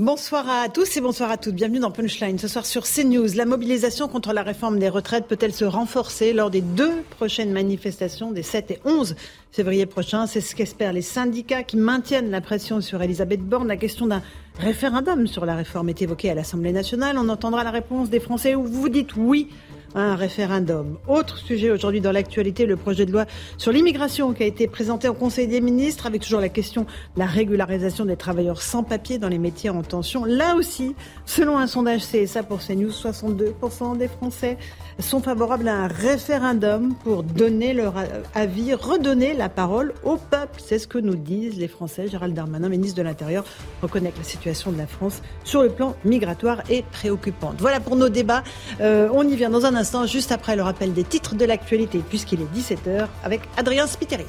Bonsoir à tous et bonsoir à toutes. Bienvenue dans Punchline. Ce soir sur CNews, la mobilisation contre la réforme des retraites peut-elle se renforcer lors des deux prochaines manifestations des 7 et 11 février prochains? C'est ce qu'espèrent les syndicats qui maintiennent la pression sur Elisabeth Borne. La question d'un référendum sur la réforme est évoquée à l'Assemblée nationale. On entendra la réponse des Français où vous dites oui un référendum. Autre sujet aujourd'hui dans l'actualité, le projet de loi sur l'immigration qui a été présenté au Conseil des ministres avec toujours la question de la régularisation des travailleurs sans papier dans les métiers en tension. Là aussi, selon un sondage CSA pour CNews, 62% des Français sont favorables à un référendum pour donner leur avis, redonner la parole au peuple. C'est ce que nous disent les Français. Gérald Darmanin, ministre de l'Intérieur, reconnaît que la situation de la France sur le plan migratoire est préoccupante. Voilà pour nos débats. Euh, on y vient dans un instant, juste après le rappel des titres de l'actualité, puisqu'il est 17h, avec Adrien Spiteri.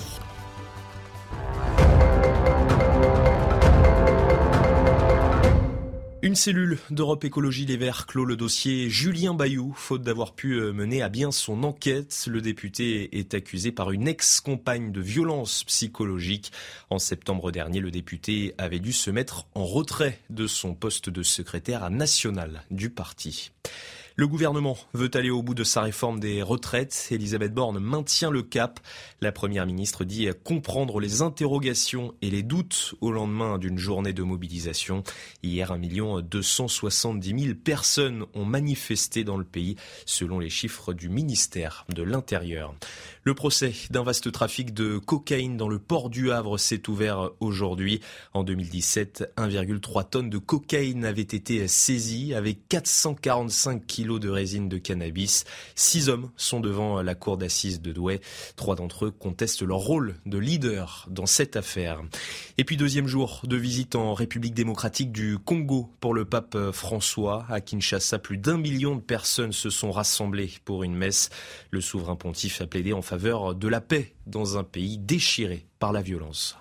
Une cellule d'Europe Écologie Les Verts clôt le dossier Julien Bayou, faute d'avoir pu euh, mener à bien son enquête. Le député est accusé par une ex-compagne de violence psychologique. En septembre dernier, le député avait dû se mettre en retrait de son poste de secrétaire national du parti. Le gouvernement veut aller au bout de sa réforme des retraites. Elisabeth Borne maintient le cap. La première ministre dit comprendre les interrogations et les doutes au lendemain d'une journée de mobilisation. Hier, 1 270 000 personnes ont manifesté dans le pays, selon les chiffres du ministère de l'Intérieur. Le procès d'un vaste trafic de cocaïne dans le port du Havre s'est ouvert aujourd'hui. En 2017, 1,3 tonnes de cocaïne avaient été saisies avec 445 kilos de résine de cannabis. Six hommes sont devant la cour d'assises de Douai. Trois d'entre eux contestent leur rôle de leader dans cette affaire. Et puis deuxième jour de visite en République démocratique du Congo pour le pape François. À Kinshasa, plus d'un million de personnes se sont rassemblées pour une messe. Le souverain pontife a plaidé en faveur de la paix dans un pays déchiré par la violence.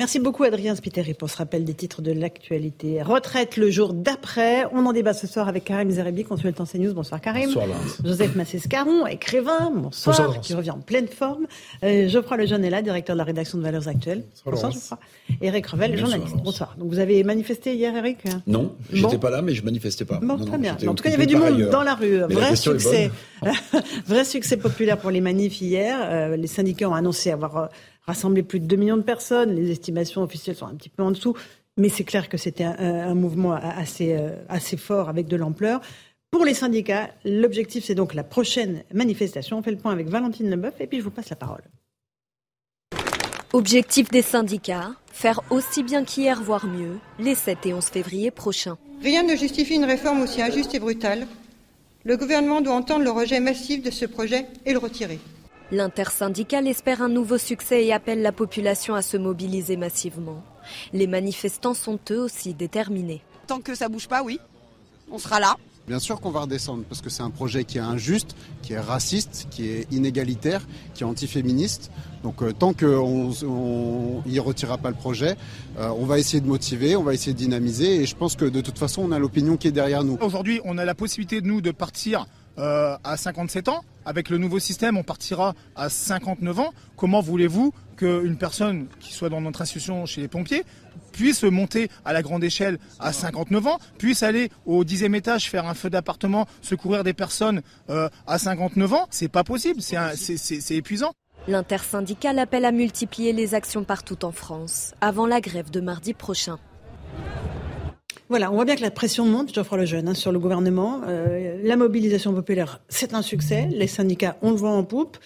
Merci beaucoup Adrien Spiteri pour ce rappel des titres de l'actualité. Retraite le jour d'après. On en débat ce soir avec Karim Zerebi, consultant CNews. Bonsoir Karim. Bonsoir Joseph Massescaron, écrivain. Bonsoir. qui revient en pleine forme. Euh, Geoffroy Lejeune est là, directeur de la rédaction de Valeurs Actuelles. Bonsoir, Geoffroy. Eric Revel, journaliste. Bonsoir. Donc vous avez manifesté hier Eric Non, j'étais pas là mais je manifestais pas. Bon, très bien. En tout cas, il y avait du monde dans la rue. vrai succès. vrai succès populaire pour les manifs hier. Euh, les syndicats ont annoncé avoir euh, rassembler plus de 2 millions de personnes. Les estimations officielles sont un petit peu en dessous, mais c'est clair que c'était un, mouvement assez, euh, assez fort avec de l'ampleur. Pour les syndicats, l'objectif, c'est donc la prochaine manifestation. On fait le point avec Valentine Leboeuf et puis je vous passe la parole. Objectif des syndicats, faire aussi bien qu'hier, voire mieux, les 7 et 11 février prochains. Rien ne justifie une réforme aussi injuste et brutale. Le gouvernement doit entendre le rejet massif de ce projet et le retirer. L'intersyndicale espère un nouveau succès et appelle la population à se mobiliser massivement. Les manifestants sont eux aussi déterminés. Tant que ça bouge pas, oui, on sera là. Bien sûr qu'on va redescendre parce que c'est un projet qui est injuste, qui est raciste, qui est inégalitaire, qui est antiféministe. Donc euh, tant qu'on ne retirera pas le projet, euh, on va essayer de motiver, on va essayer de dynamiser et je pense que de toute façon on a l'opinion qui est derrière nous. Aujourd'hui on a la possibilité de nous de partir euh, à 57 ans. Avec le nouveau système, on partira à 59 ans. Comment voulez-vous qu'une personne qui soit dans notre institution chez les pompiers puisse monter à la grande échelle à 59 ans, puisse aller au dixième étage faire un feu d'appartement, secourir des personnes euh, à 59 ans C'est pas possible, c'est épuisant. L'intersyndicale appelle à multiplier les actions partout en France avant la grève de mardi prochain. Voilà, on voit bien que la pression monte, Geoffroy Lejeune, hein, sur le gouvernement. Euh, la mobilisation populaire, c'est un succès. Les syndicats, on le voit en poupe.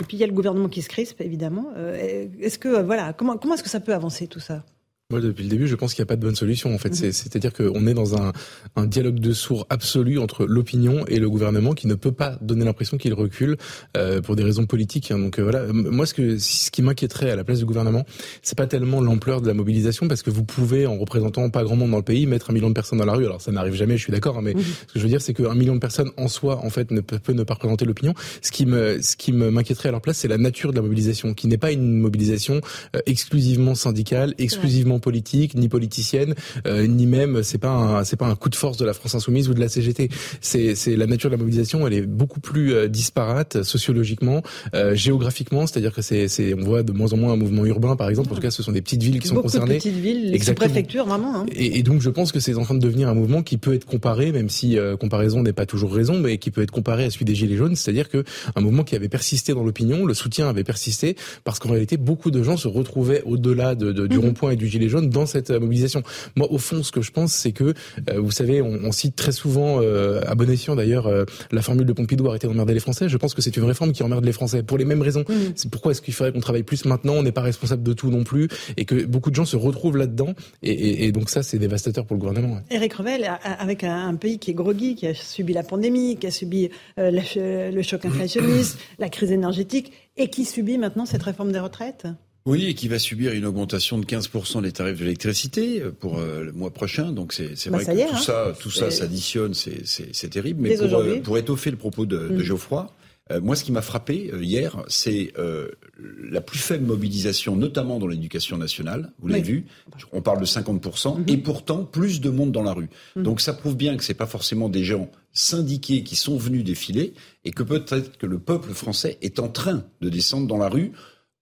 Et puis il y a le gouvernement qui se crispe, évidemment. Euh, est-ce que voilà, comment comment est-ce que ça peut avancer tout ça? Moi, depuis le début, je pense qu'il n'y a pas de bonne solution. En fait, mhm. c'est-à-dire qu'on est dans un, un, dialogue de sourds absolu entre l'opinion et le gouvernement qui ne peut pas donner l'impression qu'il recule euh, pour des raisons politiques. Hein. Donc euh, voilà, moi, ce que ce qui m'inquiéterait à la place du gouvernement, c'est pas tellement l'ampleur de la mobilisation, parce que vous pouvez, en représentant pas grand monde dans le pays, mettre un million de personnes dans la rue. Alors ça n'arrive jamais, je suis d'accord, hein, mais mhm. ce que je veux dire, c'est qu'un million de personnes en soi, en fait, ne peut, peut ne pas représenter l'opinion. Ce qui me, ce qui m'inquiéterait à leur place, c'est la nature de la mobilisation, qui n'est pas une mobilisation euh, exclusivement syndicale, exclusivement politique, ni politicienne, euh, ni même c'est pas c'est pas un coup de force de la France insoumise ou de la CGT. C'est c'est la nature de la mobilisation, elle est beaucoup plus euh, disparate sociologiquement, euh, géographiquement, c'est-à-dire que c'est c'est on voit de moins en moins un mouvement urbain par exemple. En tout cas, ce sont des petites villes qui sont concernées. De petites villes, les préfectures vraiment. Hein. Et, et, donc je pense que c'est en train de devenir un mouvement qui peut être comparé, même si comparaison n'est pas toujours raison, mais qui peut être comparé à celui des gilets jaunes, c'est-à-dire que un mouvement qui avait persisté dans l'opinion, le soutien avait persisté parce qu'en réalité beaucoup de gens se retrouvaient au-delà de, de, du mhm. rond-point et du gilet jaune dans cette euh, mobilisation. Moi, au fond, ce que je pense, c'est que, euh, vous savez, on, on, cite très souvent, euh, à bon escient d'ailleurs, la formule de Pompidou arrêter d'emmerder les Français. Je pense que c'est une réforme qui emmerde les Français pour les mêmes raisons. C'est pourquoi est-ce qu'il faudrait qu'on travaille plus maintenant On n'est pas responsable de tout non plus, et que beaucoup de gens se retrouvent là-dedans. Et, et, et, donc ça, c'est dévastateur pour le gouvernement. Éric Revel, avec un, pays qui est groggy, qui a subi la pandémie, qui a subi le choc inflationniste, la crise énergétique, et qui subit maintenant cette réforme des retraites? Oui, et qui va subir une augmentation de 15% des tarifs de l'électricité euh, pour euh, le mois prochain. Donc c'est bah, vrai que tout, hein. ça, tout ça s'additionne, c'est terrible. Mais pour, euh, pour, étoffer le propos de, de mm. Geoffroy, moi, ce qui m'a frappé hier, c'est la plus faible mobilisation, notamment dans l'éducation nationale. Vous l'avez vu, on parle de 50%, mm-hmm. et pourtant plus de monde dans la rue. Mm. Donc ça prouve bien que c'est pas forcément des gens syndiqués qui sont venus défiler, et que peut-être que le peuple français est en train de descendre dans la rue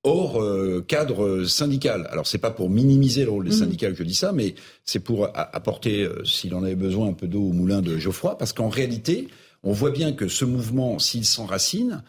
hors euh, cadre syndical. Alors c'est pas pour minimiser le rôle des mhm. syndicats que je dis ça, mais c'est pour apporter, euh, s'il en avait besoin, un peu d'eau au moulin de Geoffroy, parce qu'en réalité, on voit bien que ce mouvement, s'il s'enracine,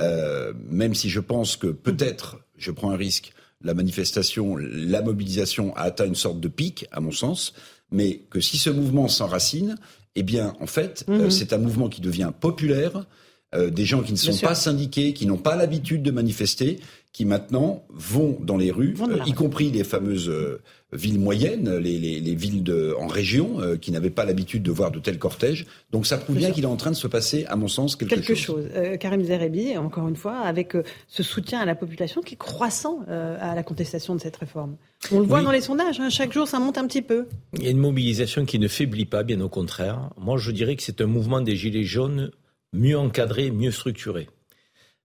euh, même si je pense que peut-être, je prends un risque, la manifestation, la mobilisation a atteint une sorte de pic, à mon sens, mais que si ce mouvement s'enracine, eh bien, en fait, mhm. c'est un mouvement qui devient populaire, des gens qui ne sont pas syndiqués, qui n'ont pas l'habitude de manifester, qui maintenant vont dans les rues, euh, y compris les fameuses euh, villes moyennes, les, les, les, villes de, en région, euh, qui n'avaient pas l'habitude de voir de tels cortèges. Donc ça prouve bien qu'il est en train de se passer, à mon sens, quelque, quelque chose. Karim Zerebi, encore une fois, avec ce soutien à la population qui est croissant à la contestation de cette réforme. On le voit dans les sondages, hein, chaque jour ça monte un petit peu. Il y a une mobilisation qui ne faiblit pas, bien au contraire. Moi je dirais que c'est un mouvement des Gilets jaunes mieux encadré, mieux structuré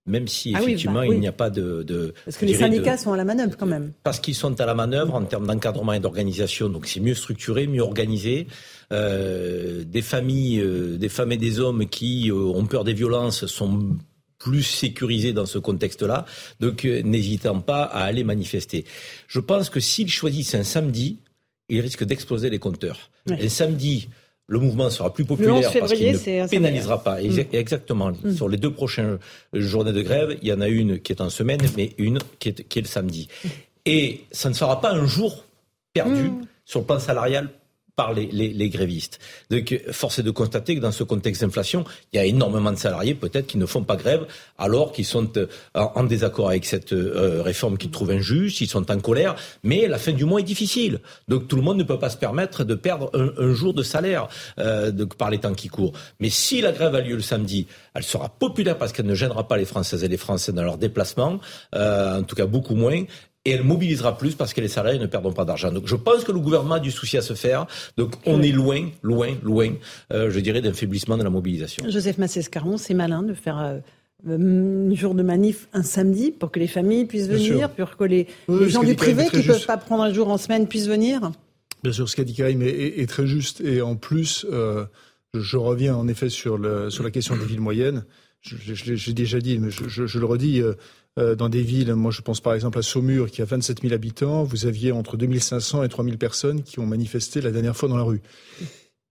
même si ah effectivement bah il n'y a pas de, de parce que les syndicats sont à la manœuvre quand même. Parce qu'ils sont à la manœuvre en termes d'encadrement et d'organisation, donc c'est mieux structuré, mieux organisé. Euh, des familles, euh, des femmes et des hommes qui euh, ont peur des violences sont plus sécurisés dans ce contexte-là, donc euh, n'hésitant pas à aller manifester. Je pense que s'ils choisissent un samedi, ils risquent d'exploser les compteurs. Un samedi le mouvement sera plus populaire parce qu'il ne pénalisera pas. Mm. Exactement. Mm. Sur les deux prochaines journées de grève, il y en a une qui est en semaine, mais une qui est, qui est le samedi. Mm. Et ça ne sera pas un jour perdu sur le plan salarial par les, grévistes. Donc, force est de constater que dans ce contexte d'inflation, il y a énormément de salariés peut-être qui ne font pas grève alors qu'ils sont euh, en désaccord avec cette euh, réforme qu'ils trouvent injuste, ils sont en colère, mais la fin du mois est difficile. Donc tout le monde ne peut pas se permettre de perdre un, jour de salaire euh, par les temps qui courent. Mais si la grève a lieu le samedi, elle sera populaire parce qu'elle ne gênera pas les Françaises et les Français dans leurs déplacements, en tout cas beaucoup moins, et elle mobilisera plus parce que les salariés ne perdront pas d'argent. Donc je pense que le gouvernement a du souci à se faire. Donc on est loin, loin, loin, euh, je dirais, d'un faiblissement de la mobilisation. Joseph Massescaron, c'est malin de faire euh, un jour de manif un samedi pour que les familles puissent venir, pour que les, gens du privé qui ne peuvent pas prendre un jour en semaine puissent venir Bien sûr, ce qu'a dit Karim est, très juste. Et en plus, euh, je, reviens en effet sur, le, sur la question des villes moyennes. J'ai déjà dit, mais je, je le redis, euh, dans des villes, moi je pense par exemple à Saumur qui a 27 000 habitants, vous aviez entre 2500 et 3000 personnes qui ont manifesté la dernière fois dans la rue.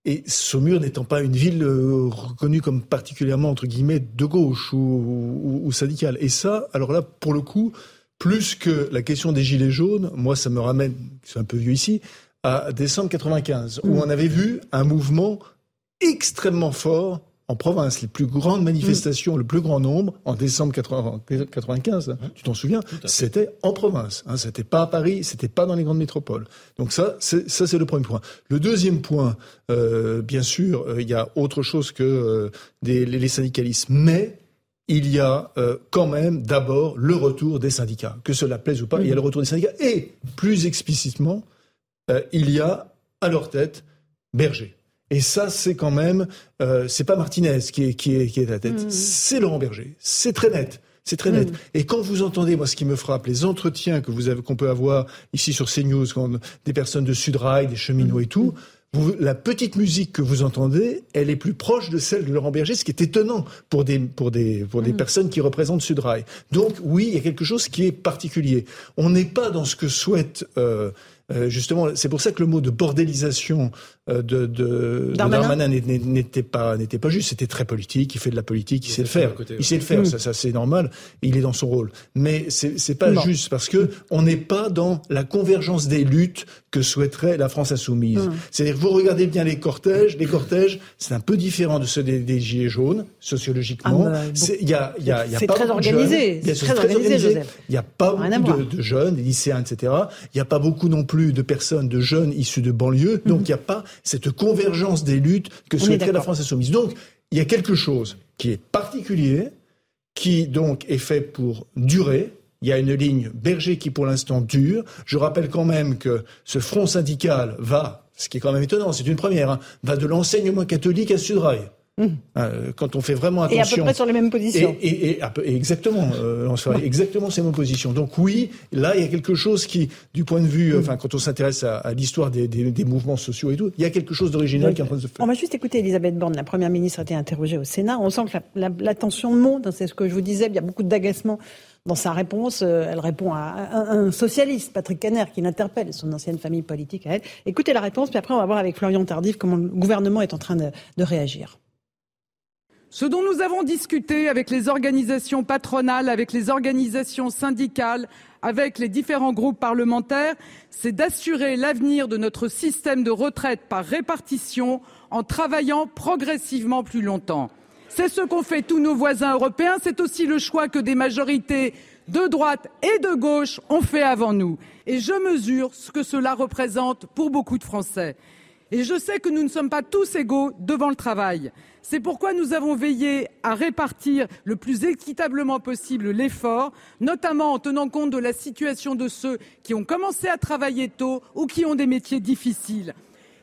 Et Saumur n'étant pas une ville euh, reconnue comme particulièrement, entre guillemets, de gauche ou, ou, syndicale. Et ça, alors là, pour le coup, plus que la question des gilets jaunes, moi ça me ramène, c'est un peu vieux ici, à décembre 95, où mm. on avait vu un mouvement extrêmement fort en province. Les plus grandes manifestations, le plus grand nombre, en décembre 1995, hein, tu t'en souviens, c'était en province. Hein, c'était pas à Paris, c'était pas dans les grandes métropoles. Donc ça, c'est, ça c'est le premier point. Le deuxième point, euh, bien sûr, euh, il y a autre chose que euh, des, les syndicalistes, mais il y a euh, quand même d'abord le retour des syndicats. Que cela plaise ou pas, il y a le retour des syndicats. Et plus explicitement, euh, il y a à leur tête Berger. Et ça, c'est quand même, euh, c'est pas Martinez qui est, qui est, qui est à la tête, mm. c'est Laurent Berger. C'est très net. C'est très net. Mm. Et quand vous entendez, moi, ce qui me frappe, les entretiens que vous avez, qu'on peut avoir ici sur CNews, quand des personnes de Sudrail, des cheminots et tout, la petite musique que vous entendez, elle est plus proche de celle de Laurent Berger, ce qui est étonnant pour des, pour des, pour des mm. personnes qui représentent Sudrail. Donc oui, il y a quelque chose qui est particulier. On n'est pas dans ce que souhaite euh, euh, justement, c'est pour ça que le mot de bordélisation euh, de, de, Darmanin, n'était pas n'était pas juste. C'était très politique. Il fait de la politique. Il, sait le faire. il sait le faire. Ça, ça c'est normal. Il est dans son rôle. Mais c'est c'est pas juste parce que on n'est pas dans la convergence des luttes que souhaiterait la France insoumise. Hum. C'est-à-dire vous regardez bien les cortèges. Les cortèges, c'est un peu différent de ceux des, gilets jaunes sociologiquement. Ah il y a il y a, y a pas très organisé. C'est très, organisé. Il n'y a pas beaucoup de, de, jeunes, des lycéens, etc. Il n'y a pas beaucoup non plus de personnes, de jeunes issus de banlieue. Donc hum. il n'y a pas cette convergence des luttes que souhaiterait la France insoumise. Donc, il y a quelque chose qui est particulier, qui donc est fait pour durer. Il y a une ligne Berger qui pour l'instant dure. Je rappelle quand même que ce front syndical va, ce qui est quand même étonnant, c'est une première, hein, va de l'enseignement catholique à Sudrail. Mmh. Euh, quand on fait vraiment attention. Et à peu près sur les mêmes positions. Et, exactement, euh, exactement ces mêmes positions. Donc oui, là il y a quelque chose qui, du point de vue, mmh. enfin quand on s'intéresse à, l'histoire des, mouvements sociaux et tout, il y a quelque chose d'original qui est en train de se faire. On va juste écouter Elisabeth Borne, la première ministre a été interrogée au Sénat. On sent que la, la, tension monte. Hein, c'est ce que je vous disais. Il y a beaucoup d'agacement dans sa réponse, euh, elle répond à un, socialiste, Patrick Caner, qui l'interpelle, son ancienne famille politique à elle. Écoutez la réponse, puis après on va voir avec Florian Tardif comment le gouvernement est en train de réagir. Ce dont nous avons discuté avec les organisations patronales, avec les organisations syndicales, avec les différents groupes parlementaires, c'est d'assurer l'avenir de notre système de retraite par répartition en travaillant progressivement plus longtemps. C'est ce qu'ont fait tous nos voisins européens, c'est aussi le choix que des majorités de droite et de gauche ont fait avant nous. Et je mesure ce que cela représente pour beaucoup de Français. Et je sais que nous ne sommes pas tous égaux devant le travail. C'est pourquoi nous avons veillé à répartir le plus équitablement possible l'effort, notamment en tenant compte de la situation de ceux qui ont commencé à travailler tôt ou qui ont des métiers difficiles.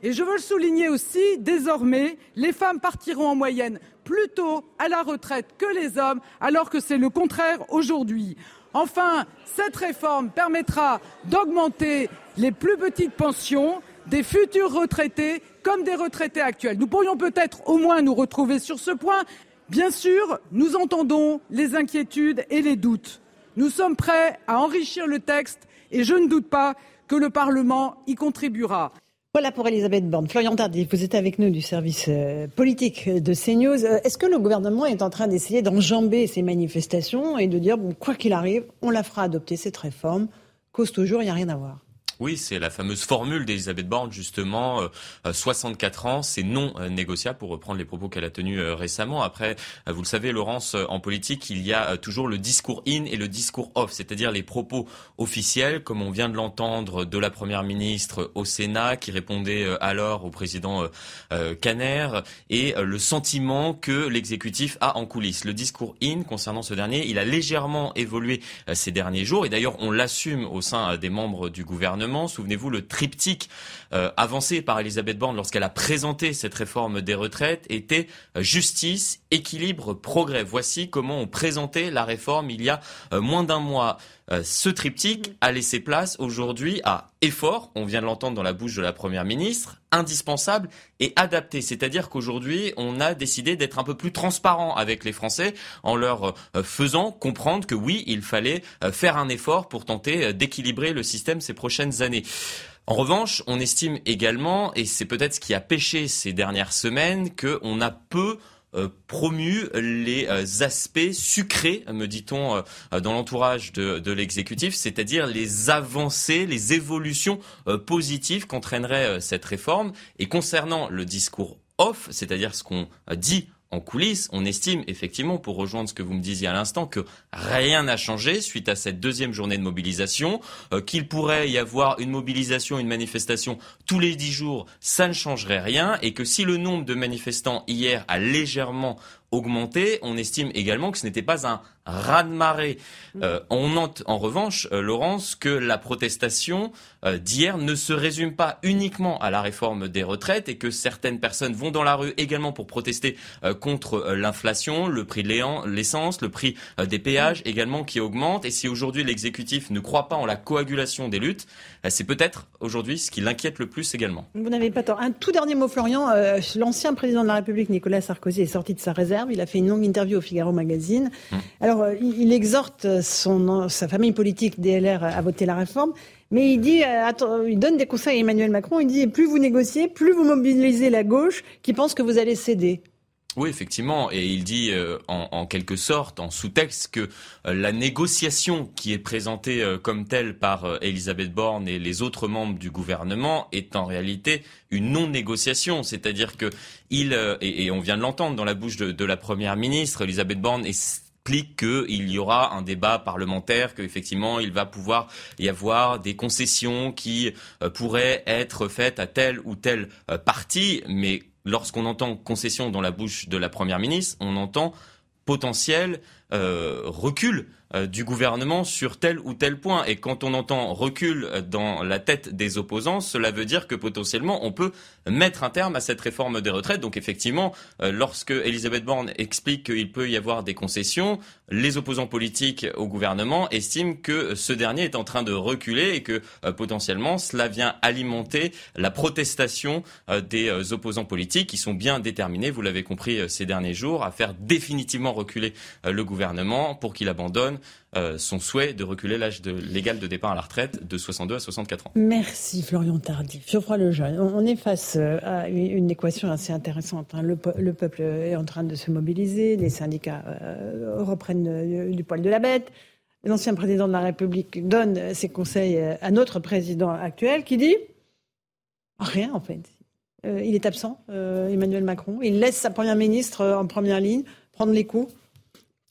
Et je veux le souligner aussi, désormais, les femmes partiront en moyenne plus tôt à la retraite que les hommes, alors que c'est le contraire aujourd'hui. Enfin, cette réforme permettra d'augmenter les plus petites pensions des futurs retraités comme des retraités actuels. Nous pourrions peut-être au moins nous retrouver sur ce point. Bien sûr, nous entendons les inquiétudes et les doutes. Nous sommes prêts à enrichir le texte et je ne doute pas que le Parlement y contribuera. Voilà pour Elisabeth Borne. Florian Tardy, vous êtes avec nous du service euh, politique de CNews. Euh, est-ce que le gouvernement est en train d'essayer d'enjamber ces manifestations et de dire, bon, quoi qu'il arrive, on la fera adopter cette réforme, cause toujours, il n'y a rien à voir oui, c'est la fameuse formule d'Elisabeth Borne, justement, 64 euh, ans, c'est non euh, négociable, pour reprendre les propos qu'elle a tenus euh, récemment. Après, vous le savez, Laurence, en politique, il y a toujours le discours in et le discours off, c'est-à-dire les propos officiels, comme on vient de l'entendre de la Première ministre au Sénat, qui répondait alors au président Caner, et le sentiment que l'exécutif a en coulisses. Le discours in, concernant ce dernier, il a légèrement évolué ces derniers jours, et d'ailleurs, on l'assume au sein des membres du gouvernement Souvenez-vous le triptyque euh, avancé par Elisabeth Borne lorsqu'elle a présenté cette réforme des retraites était euh, justice, équilibre, progrès. Voici comment on présentait la réforme il y a euh, moins d'un mois. ce triptyque a laissé place aujourd'hui à effort, on vient de l'entendre dans la bouche de la Première ministre, indispensable et adapté. C'est-à-dire qu'aujourd'hui, on a décidé d'être un peu plus transparent avec les Français en leur faisant comprendre que oui, il fallait faire un effort pour tenter d'équilibrer le système ces prochaines années. En revanche, on estime également, et c'est peut-être ce qui a pêché ces dernières semaines, qu'on a peu euh, promu les euh, aspects sucrés, me dit-on euh, dans l'entourage de, l'exécutif, c'est-à-dire les avancées, les évolutions positives qu'entraînerait cette réforme. Et concernant le discours off, c'est-à-dire ce qu'on dit en coulisses, on estime effectivement, pour rejoindre ce que vous me disiez à l'instant, que rien n'a changé suite à cette deuxième journée de mobilisation, euh, qu'il pourrait y avoir une mobilisation, une manifestation tous les dix jours, ça ne changerait rien, et que si le nombre de manifestants hier a légèrement augmenté, on estime également que ce n'était pas un raz-de-marée. Euh, on note en revanche, euh, Laurence, que la protestation euh, d'hier ne se résume pas uniquement à la réforme des retraites et que certaines personnes vont dans la rue également pour protester contre l'inflation, le prix de l'essence, le prix des péages également qui augmente. Et si aujourd'hui l'exécutif ne croit pas en la coagulation des luttes, c'est peut-être aujourd'hui ce qui l'inquiète le plus également. Vous n'avez pas tort. Un tout dernier mot, Florian. L'ancien président de la République, Nicolas Sarkozy, est sorti de sa réserve. Il a fait une longue interview au Figaro Magazine. Hum. Alors, euh, il exhorte son, sa famille politique DLR à voter la réforme, mais il dit, euh, il donne des conseils à Emmanuel Macron. Il dit plus vous négociez, plus vous mobilisez la gauche, qui pense que vous allez céder. Oui, effectivement, et il dit euh, en, quelque sorte, en sous-texte, que la négociation qui est présentée comme telle par Elisabeth Borne et les autres membres du gouvernement est en réalité une non-négociation, c'est-à-dire que il et, on vient de l'entendre dans la bouche de, de la première ministre, Elisabeth Borne, est explique qu'il y aura un débat parlementaire, qu'effectivement il va pouvoir y avoir des concessions qui euh, pourraient être faites à telle ou telle euh, partie, mais lorsqu'on entend concession dans la bouche de la Première ministre, on entend potentiel euh, recul euh, du gouvernement sur tel ou tel point. Et quand on entend recul dans la tête des opposants, cela veut dire que potentiellement on peut mettre un terme à cette réforme des retraites. Donc effectivement, euh, lorsque Elisabeth Borne explique qu'il peut y avoir des concessions, les opposants politiques au gouvernement estiment que ce dernier est en train de reculer et que euh, potentiellement cela vient alimenter la protestation des opposants politiques qui sont bien déterminés, vous l'avez compris ces derniers jours, à faire définitivement reculer le gouvernement pour qu'il abandonne euh, son souhait de reculer l'âge légal de départ à la retraite de 62 à 64 ans. Merci Florian Tardif. Geoffroy Lejeune, on est face euh, à une équation assez intéressante. Hein. Le, peuple est en train de se mobiliser, les syndicats euh, reprennent du poil de la bête. L'ancien président de la République donne ses conseils à notre président actuel qui dit rien en fait. il est absent, Emmanuel Macron. Il laisse sa première ministre en première ligne prendre les coups.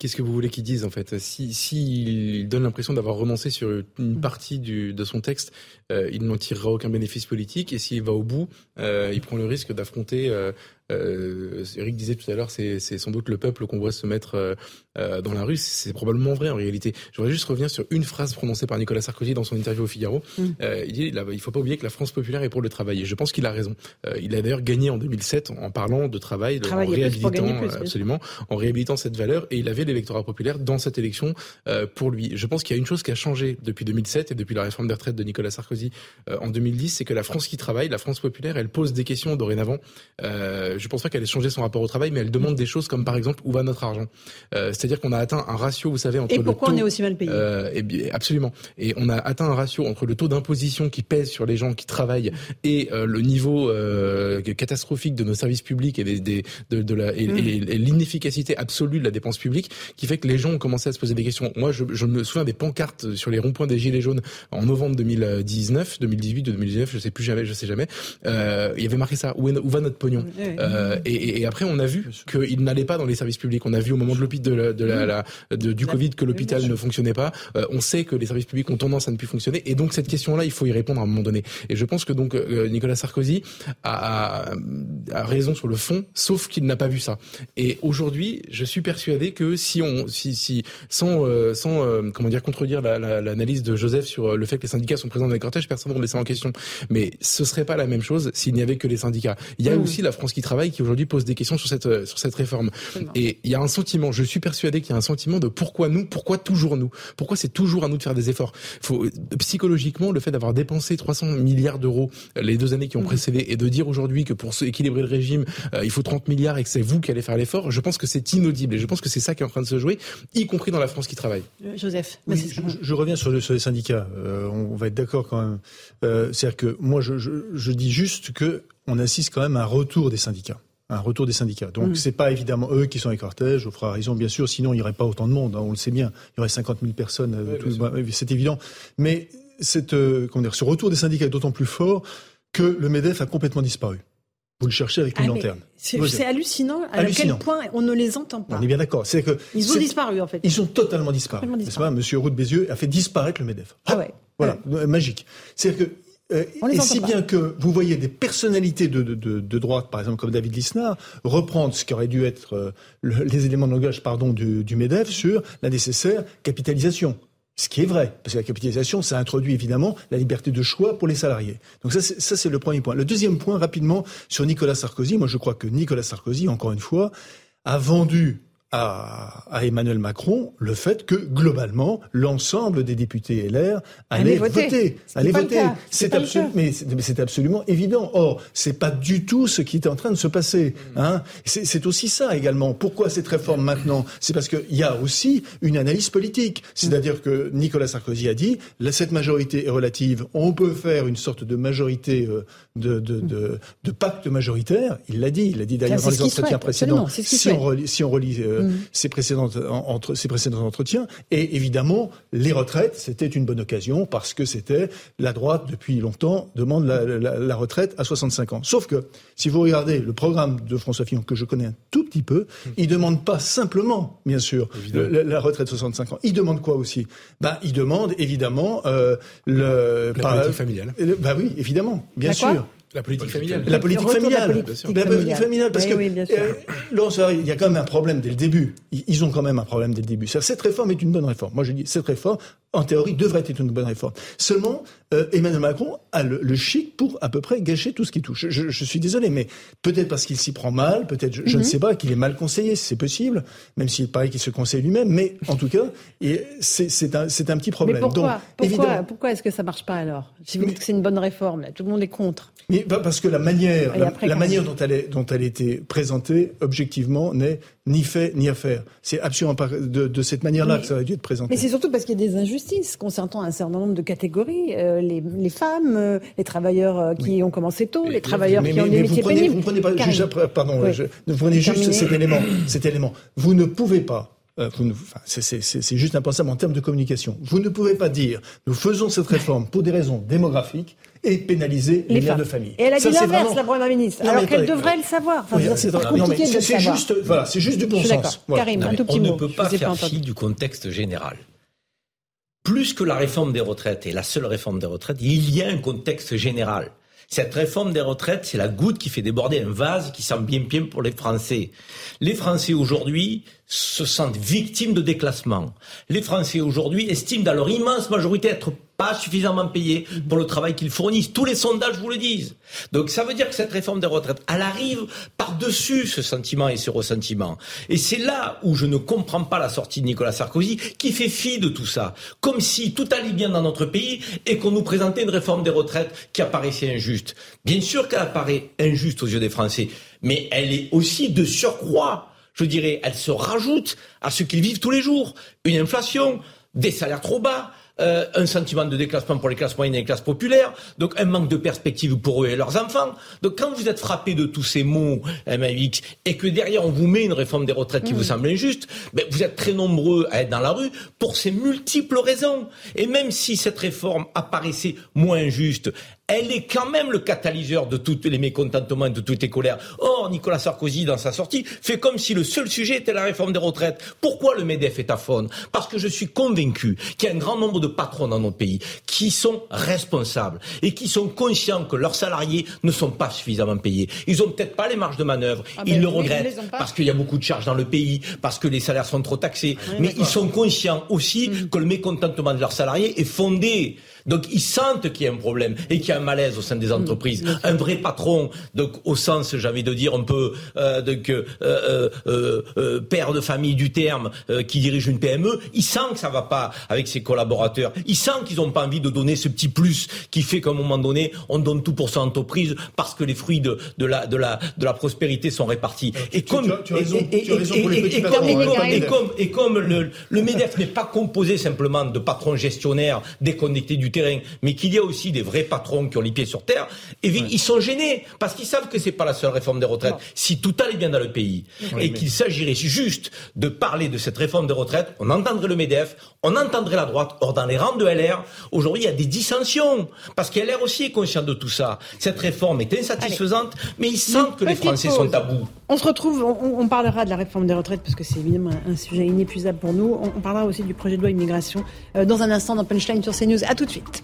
Qu'est-ce que vous voulez qu'il dise en fait? Si, si donne l'impression d'avoir renoncé sur une mm. partie du, de son texte, euh, il n'en tirera aucun bénéfice politique. Et s'il va au bout, euh, il prend le risque d'affronter euh, euh, Eric disait tout à l'heure, c'est sans doute le peuple qu'on voit se mettre euh, dans la rue. C'est probablement vrai en réalité. Je voudrais juste revenir sur une phrase prononcée par Nicolas Sarkozy dans son interview au Figaro. Mm. Euh, il dit il ne faut pas oublier que la France populaire est pour le travail. Et je pense qu'il a raison. Euh, il a d'ailleurs gagné en 2007 en parlant de travail, en réhabilitant absolument, en réhabilitant cette valeur. Et il avait l'électorat populaire dans cette élection pour lui. Je pense qu'il y a une chose qui a changé depuis 2007 et depuis la réforme des retraites de Nicolas Sarkozy en 2010, c'est que la France qui travaille, la France populaire, elle pose des questions dorénavant. Je pense pas qu'elle ait changé son rapport au travail, mais elle demande des choses comme par exemple où va notre argent? C'est-à-dire qu'on a atteint un ratio, vous savez, entre et pourquoi on est aussi mal payé euh, et bien, Absolument. Et on a atteint un ratio entre le taux d'imposition qui pèse sur les gens qui travaillent et euh, le niveau euh, catastrophique de nos services publics et, des, des, de, de la, et, mmh. et, l'inefficacité absolue de la dépense publique qui fait que les gens ont commencé à se poser des questions. Moi, je, je me souviens des pancartes sur les ronds-points des Gilets jaunes en novembre 2019, 2018, 2019, je sais plus jamais, je sais jamais. Euh, il y avait marqué ça. Où, est, où va notre pognon euh, et, et, après, on a vu qu'il n'allait pas dans les services publics. On a vu au moment de l'hôpital de, de, la, de, du Covid que l'hôpital ne fonctionnait pas. Euh, on sait que les services publics ont tendance à ne plus fonctionner. Et donc cette question-là, il faut y répondre à un moment donné. Et je pense que donc euh, Nicolas Sarkozy a, a, raison sur le fond, sauf qu'il n'a pas vu ça. Et aujourd'hui, je suis persuadé que si on, si, si sans, euh, sans comment dire contredire l'analyse la, de Joseph sur le fait que les syndicats sont présents dans les cortèges, personne ne remet ça en question. Mais ce serait pas la même chose s'il n'y avait que les syndicats. Il y a mmh. aussi la France qui travaille qui aujourd'hui pose des questions sur cette sur cette réforme. Et il y a un sentiment, je suis persuadé qu'il y a un sentiment de pourquoi nous, pourquoi toujours nous, pourquoi c'est toujours à nous de faire des efforts. Faut euh, psychologiquement le fait d'avoir dépensé 300 milliards d'euros euh, les deux années qui ont mmh. précédé et de dire aujourd'hui que pour équilibrer le régime, il faut 30 milliards et que c'est vous qui allez faire l'effort, je pense que c'est inaudible et je pense que c'est ça qui est en train de se jouer, y compris dans la France qui travaille. Joseph, je, reviens sur, les syndicats. on va être d'accord quand même. C'est-à-dire que moi, je, je dis juste que on assiste quand même à un retour des syndicats un retour des syndicats. Donc mm. c'est pas évidemment eux qui sont les cortèges, on fera raison bien sûr, sinon il n'y aurait pas autant de monde, hein, on le sait bien, il y aurait 50 000 personnes, euh, c'est évident. Mais cette, euh, comment dire, ce retour des syndicats est d'autant plus fort que le MEDEF a complètement disparu. Vous le cherchez avec une ah, lanterne. C'est hallucinant à quel point on ne les entend pas. On est bien d'accord. C'est que ils ont disparu en fait. Ils ont totalement disparu. Monsieur Roux de Bézieux a fait disparaître le Medef. Ah ouais. Voilà, euh, magique. C'est-à-dire que euh, et si bien que vous voyez des personnalités de, de, de, droite, par exemple comme David Lisnard, reprendre ce qui aurait dû être euh, les éléments de langage pardon, du, du MEDEF sur la nécessaire capitalisation. Ce qui est vrai, parce que la capitalisation, ça introduit évidemment la liberté de choix pour les salariés. Donc ça, c'est le premier point. Le deuxième point, rapidement, sur Nicolas Sarkozy. Moi, je crois que Nicolas Sarkozy, encore une fois, a vendu à, à, Emmanuel Macron le fait que globalement l'ensemble des députés LR allaient voter, allaient voter. C'est absolument, mais c'est absolument évident. Or, c'est pas du tout ce qui est en train de se passer. Hein. C'est aussi ça également. Pourquoi cette réforme maintenant? C'est parce qu'il y a aussi une analyse politique. C'est-à-dire que Nicolas Sarkozy a dit cette majorité est relative. On peut faire une sorte de majorité euh, de, de, de, de pacte majoritaire. Il l'a dit. Il l'a dit d'ailleurs dans les entretiens précédents. Si on, relit, si on relit euh, ses, mm. précédentes, entre, ses précédents entretiens. Et évidemment, les retraites, c'était une bonne occasion parce que c'était la droite, depuis longtemps, demande la, la, la, retraite à 65 ans. Sauf que, si vous regardez le programme de François Fillon, que je connais un tout petit peu, mm. il demande pas simplement, bien sûr, la, retraite à 65 ans. Il demande quoi aussi? Ben, il demande évidemment euh, le... La politique familiale. bah oui, évidemment, bien sûr. La politique familiale. La politique familiale. La politique familiale. Parce que euh, il y a quand même un problème dès le début. Ils ont quand même un problème dès le début. Cette réforme est une bonne réforme. Moi, je dis, cette réforme, en théorie, devrait être une bonne réforme. Seulement, euh, Emmanuel Macron a le, chic pour à peu près gâcher tout ce qui touche. Je, je suis désolé, mais peut-être parce qu'il s'y prend mal, peut-être, je, ne mhm. sais pas, qu'il est mal conseillé, c'est possible, même s'il paraît qu'il se conseille lui-même, mais en tout cas, c'est un, un, petit problème. Mais pourquoi, pourquoi, pourquoi est-ce que ça marche pas alors? Si vous dites que c'est une bonne réforme, tout le monde est contre. Mais parce que la manière, la, manière dont elle, est, dont elle a été présentée, objectivement, n'est ni fait ni à faire. C'est absolument pas de, de cette manière-là que ça a dû être présenté. Mais c'est surtout parce qu'il y a des injustices concernant un certain nombre de catégories. Euh, les, les, femmes, euh, les travailleurs euh, qui ont commencé tôt, les travailleurs qui ont des métiers prenez, pénibles. Vous prenez pas juste, pardon, vous prenez juste cet élément, cet élément. Vous ne pouvez pas c'est juste impensable en termes de communication. Vous ne pouvez pas dire nous faisons cette réforme pour des raisons démographiques et pénaliser les, mères de famille. Et elle a dit l'inverse, la première ministre, alors qu'elle devrait le savoir. c'est juste, voilà, c'est juste du bon sens. Karim, un tout petit on ne peut pas faire fi du contexte général. Plus que la réforme des retraites et la seule réforme des retraites, il y a un contexte général. Cette réforme des retraites, c'est la goutte qui fait déborder un vase qui sent bien bien pour les Français. Les Français aujourd'hui se sentent victimes de déclassement. Les Français aujourd'hui estiment dans leur immense majorité être pas suffisamment payés pour le travail qu'ils fournissent. Tous les sondages vous le disent. Donc ça veut dire que cette réforme des retraites, elle arrive par-dessus ce sentiment et ce ressentiment. Et c'est là où je ne comprends pas la sortie de Nicolas Sarkozy, qui fait fi de tout ça. Comme si tout allait bien dans notre pays et qu'on nous présentait une réforme des retraites qui apparaissait injuste. Bien sûr qu'elle apparaît injuste aux yeux des Français, mais elle est aussi de surcroît je dirais, elle se rajoute à ce qu'ils vivent tous les jours. Une inflation, des salaires trop bas, euh, un sentiment de déclassement pour les classes moyennes et les classes populaires, donc un manque de perspective pour eux et leurs enfants. Donc quand vous êtes frappé de tous ces mots MAX et que derrière on vous met une réforme des retraites qui vous semble injuste, ben, vous êtes très nombreux à être dans la rue pour ces multiples raisons. Et même si cette réforme apparaissait moins injuste, elle est quand même le catalyseur de tous les mécontentements et de toutes les colères. Or, Nicolas Sarkozy, dans sa sortie, fait comme si le seul sujet était la réforme des retraites. Pourquoi le MEDEF est à fond? Parce que je suis convaincu qu'il y a un grand nombre de patrons dans notre pays qui sont responsables et qui sont conscients que leurs salariés ne sont pas suffisamment payés. Ils ont peut-être pas les marges de manœuvre, ah ils ben le regrettent parce qu'il y a beaucoup de charges dans le pays, parce que les salaires sont trop taxés, mais ils sont conscients aussi mm. que le mécontentement de leurs salariés est fondé donc ils sentent qu'il y a un problème et qu'il y a un malaise au sein des entreprises. Un vrai patron, donc au sens, j'ai envie de dire un peu euh, donc euh, euh, euh, père de famille du terme, qui dirige une PME, il sent que ça va pas avec ses collaborateurs. Il sent qu'ils n'ont pas envie de donner ce petit plus qui fait qu'à un moment donné, on donne tout pour son entreprise parce que les fruits de, de la de la de la prospérité sont répartis. Et comme et comme le, le Medef n'est pas composé simplement de patrons gestionnaires déconnectés du du terrain, mais qu'il y a aussi des vrais patrons qui ont les pieds sur terre, et ils sont gênés parce qu'ils savent que c'est pas la seule réforme des retraites. Si tout allait bien dans le pays et qu'il s'agirait juste de parler de cette réforme des retraites, on entendrait le Medef, on entendrait la droite. Or dans les rangs de LR, aujourd'hui il y a des dissensions parce que LR aussi est conscient de tout ça. Cette réforme est insatisfaisante, mais ils sentent que les Français sont à bout. On se retrouve, on, parlera de la réforme des retraites parce que c'est évidemment un, sujet inépuisable pour nous. On, parlera aussi du projet de loi immigration euh, dans un instant dans Punchline sur CNews. À tout de suite.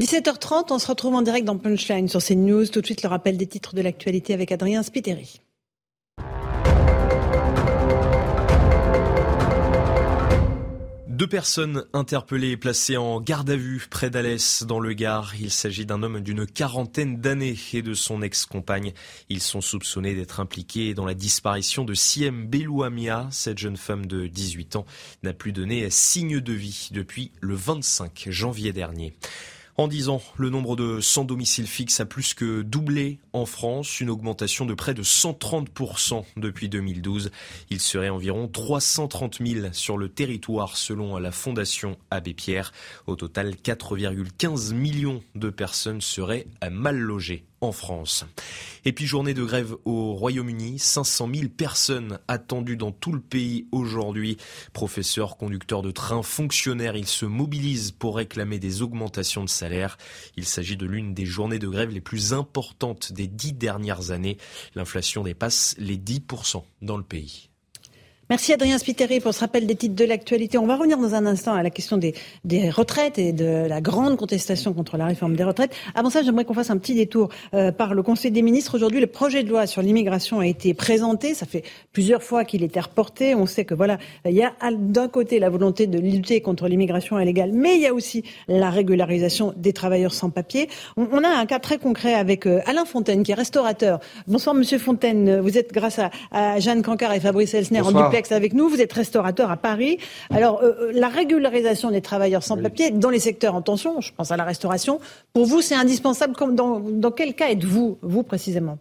17h30, on se retrouve en direct dans Punchline sur CNews. Tout de suite, le rappel des titres de l'actualité avec Adrien Spiteri. Deux personnes interpellées et placées en garde à vue près d'Alès dans le Gard. Il s'agit d'un homme d'une quarantaine d'années et de son ex-compagne. Ils sont soupçonnés d'être impliqués dans la disparition de Siem Belouamia. Cette jeune femme de 18 ans n'a plus donné signe de vie depuis le 25 janvier dernier. En 10 ans, le nombre de sans domicile fixe a plus que doublé en France, une augmentation de près de 130% depuis 2012. Il serait environ 330 000 sur le territoire selon la Fondation Abbé Pierre. Au total, 4,15 millions de personnes seraient mal logées en France. Et puis journée de grève au Royaume-Uni, 500 000 personnes attendues dans tout le pays aujourd'hui. Professeurs, conducteurs de train, fonctionnaires, ils se mobilisent pour réclamer des augmentations de salaire. Il s'agit de l'une des journées de grève les plus importantes des dix dernières années. L'inflation dépasse les 10% dans le pays. Merci Adrien Spiteri pour ce rappel des titres de l'actualité. On va revenir dans un instant à la question des, des, retraites et de la grande contestation contre la réforme des retraites. Avant ça, j'aimerais qu'on fasse un petit détour euh, par le Conseil des ministres. Aujourd'hui, le projet de loi sur l'immigration a été présenté. Ça fait plusieurs fois qu'il était reporté. On sait que voilà, il y a d'un côté la volonté de lutter contre l'immigration illégale, mais il y a aussi la régularisation des travailleurs sans papier. On, on a un cas très concret avec euh, Alain Fontaine, qui est restaurateur. Bonsoir Monsieur Fontaine. Vous êtes grâce à, à Jeanne Cancard et Fabrice Elsner en avec nous. Vous êtes restaurateur à Paris. Alors, euh, euh, la régularisation des travailleurs sans papier dans les secteurs en tension, je pense à la restauration, pour vous, c'est indispensable. Dans, dans quel cas êtes-vous, vous précisément?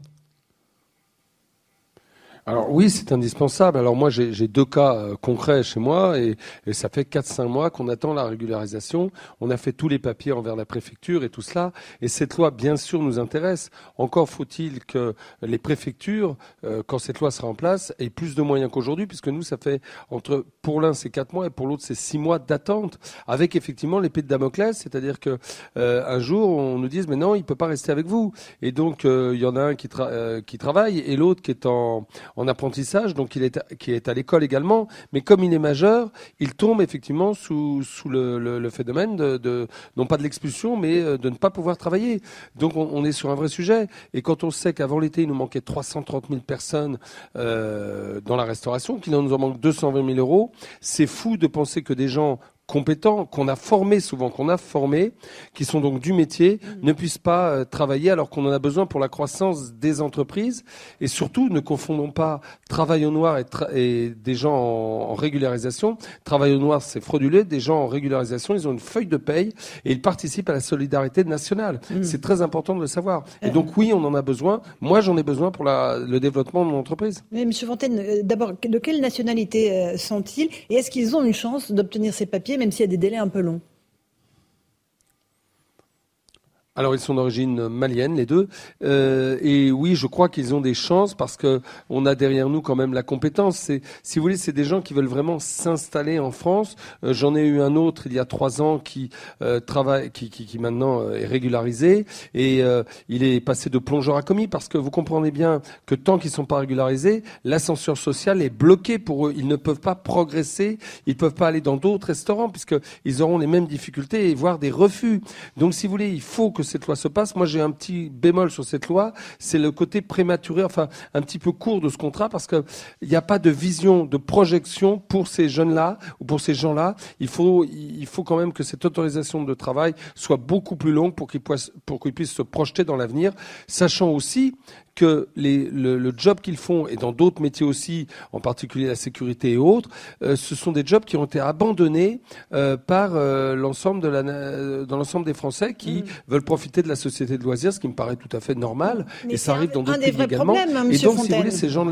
Alors oui, c'est indispensable. Alors moi, j'ai deux cas euh, concrets chez moi et, et ça fait 4-5 mois qu'on attend la régularisation. On a fait tous les papiers envers la préfecture et tout cela. Et cette loi, bien sûr, nous intéresse. Encore faut-il que les préfectures, euh, quand cette loi sera en place, aient plus de moyens qu'aujourd'hui, puisque nous, ça fait entre pour l'un c'est 4 mois et pour l'autre c'est 6 mois d'attente, avec effectivement l'épée de Damoclès, c'est-à-dire que euh, un jour on nous dise mais non, il peut pas rester avec vous. Et donc il y en a un qui, qui travaille et l'autre qui est en en apprentissage, donc il est qui est à l'école également, mais comme il est majeur, il tombe effectivement sous, sous le, le, phénomène de, non pas de l'expulsion, mais euh, de ne pas pouvoir travailler. Donc on, est sur un vrai sujet. Et quand on sait qu'avant l'été, il nous manquait 330 000 personnes euh, dans la restauration, qu'il nous en manque 220 000 euros, c'est fou de penser que des gens compétents, qu'on a formés souvent, qu'on a formés, qui sont donc du métier, mmh. ne puissent pas euh, travailler alors qu'on en a besoin pour la croissance des entreprises. Et surtout, ne confondons pas travail au noir et, des gens en, régularisation. Travail au noir, c'est frauduleux. Des gens en régularisation, ils ont une feuille de paye et ils participent à la solidarité nationale. Mmh. C'est très important de le savoir. Et donc oui, on en a besoin. Moi, j'en ai besoin pour la, le développement de mon entreprise. Mais Monsieur Fontaine, euh, d'abord, de quelle nationalité euh, sont-ils et est-ce qu'ils ont une chance d'obtenir ces papiers même s'il y a des délais un peu longs alors ils sont d'origine malienne les deux, euh, et oui, je crois qu'ils ont des chances parce que on a derrière nous quand même la compétence. C'est, si vous voulez, c'est des gens qui veulent vraiment s'installer en France. Euh, j'en ai eu un autre il y a trois ans qui euh, travaille, qui, qui, qui, maintenant euh, est régularisé et euh, il est passé de plongeur à commis parce que vous comprenez bien que tant qu'ils sont pas régularisés, l'ascenseur social est bloqué pour eux. Ils ne peuvent pas progresser, ils peuvent pas aller dans d'autres restaurants puisque ils auront les mêmes difficultés et voire des refus. Donc si vous voulez, il faut que cette loi se passe. Moi, j'ai un petit bémol sur cette loi, c'est le côté prématuré, enfin un petit peu court de ce contrat, parce qu'il n'y a pas de vision, de projection pour ces jeunes-là ou pour ces gens-là. Il faut, il faut quand même que cette autorisation de travail soit beaucoup plus longue pour qu'ils puissent, pour qu'ils puissent se projeter dans l'avenir, sachant aussi que les, le, job qu'ils font, et dans d'autres métiers aussi, en particulier la sécurité et autres, euh, ce sont des jobs qui ont été abandonnés euh, par euh, l'ensemble de la, dans l'ensemble des Français qui mm. veulent profiter de la société de loisirs, ce qui me paraît tout à fait normal. et ça arrive dans d'autres pays également. Problème, et donc, si vous voulez, ces gens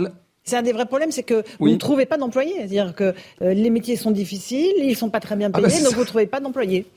C'est un des vrais problèmes, c'est que vous ne trouvez pas d'employés. C'est-à-dire que euh, les métiers sont difficiles, ils ne sont pas très bien ah bah, payés, donc vous ne trouvez pas d'employés.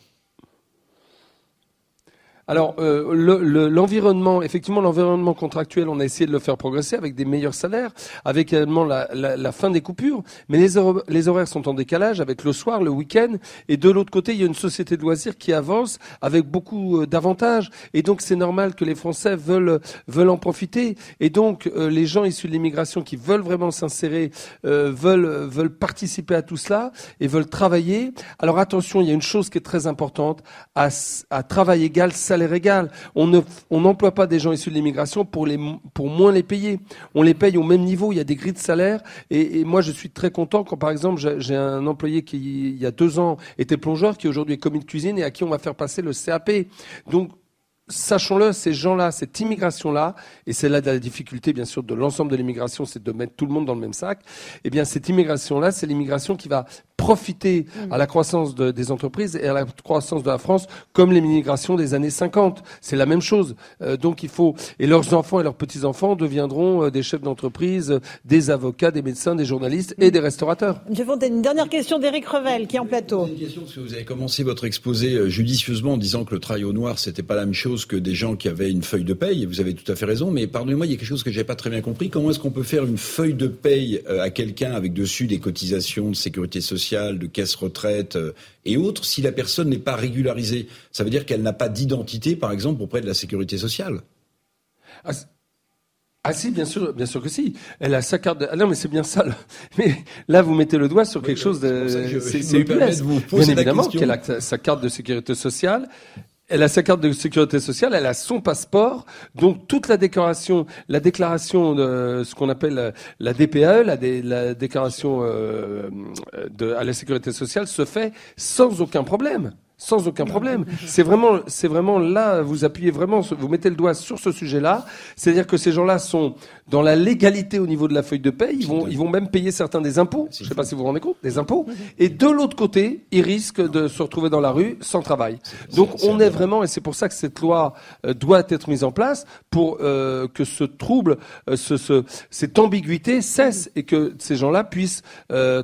Alors, euh, l'environnement, effectivement, l'environnement contractuel, on a essayé de le faire progresser avec des meilleurs salaires, avec également la, la, fin des coupures, mais les, horaires sont en décalage avec le soir, le week-end, et de l'autre côté, il y a une société de loisirs qui avance avec beaucoup euh, d'avantages, et donc c'est normal que les Français veulent veulent en profiter, et donc euh, les gens issus de l'immigration qui veulent vraiment s'insérer, veulent veulent participer à tout cela et veulent travailler. Alors attention, il y a une chose qui est très importante. À, à travail égal, salaire égal. On ne, on n'emploie pas des gens issus de l'immigration pour moins les payer. On les paye au même niveau. Il y a des grilles de salaire. Et, moi, je suis très content quand, par exemple, j'ai un employé qui, il y a deux ans, était plongeur, qui aujourd'hui est commis de cuisine et à qui on va faire passer le CAP. Donc, sachons-le, ces gens-là, cette immigration-là, et c'est là la difficulté, bien sûr, de l'ensemble de l'immigration, c'est de mettre tout le monde dans le même sac. Eh bien, cette immigration-là, c'est l'immigration qui va profiter à la croissance des entreprises et à la croissance de la France comme l'immigration des années 50. C'est la même chose. Euh, donc il faut et leurs enfants et leurs petits enfants deviendront euh, des chefs d'entreprise, des avocats, des médecins, des journalistes et des restaurateurs. Monsieur Fontaine, une dernière question d'Éric Revel qui est en plateau. Une question parce que vous avez commencé votre exposé euh, judicieusement en disant que le travail au noir c'était pas la même chose que des gens qui avaient une feuille de paye. Vous avez tout à fait raison, mais pardonnez-moi, il y a quelque chose que j'ai pas très bien compris. Comment est-ce qu'on peut faire une feuille de paye à quelqu'un avec dessus des cotisations de sécurité sociale de caisse retraite euh, et autres, si la personne n'est pas régularisée. Ça veut dire qu'elle n'a pas d'identité, par exemple, auprès de la sécurité sociale. Ah, ah si, bien sûr, bien sûr que si. Elle a sa carte. De... Ah non, mais c'est bien ça. Mais là, vous mettez le doigt sur quelque chose de. C'est UPS. Bien évidemment qu'elle a sa carte de sécurité sociale. Elle a sa carte de sécurité sociale, elle a son passeport, donc toute la déclaration, la déclaration de ce qu'on appelle la DPE, la, la déclaration euh, de, à la sécurité sociale se fait sans aucun problème sans aucun problème. C'est vraiment, c'est vraiment là, vous appuyez vraiment, vous mettez le doigt sur ce sujet-là. C'est-à-dire que ces gens-là sont dans la légalité au niveau de la feuille de paie. Ils vont, ils vont même payer certains des impôts. Je ne sais pas si vous vous rendez compte, des impôts. Et de l'autre côté, ils risquent de se retrouver dans la rue sans travail. Donc on est vraiment, et c'est pour ça que cette loi euh, doit être mise en place pour euh, que ce trouble, euh, ce, ce, cette ambiguïté cesse et que ces gens-là puissent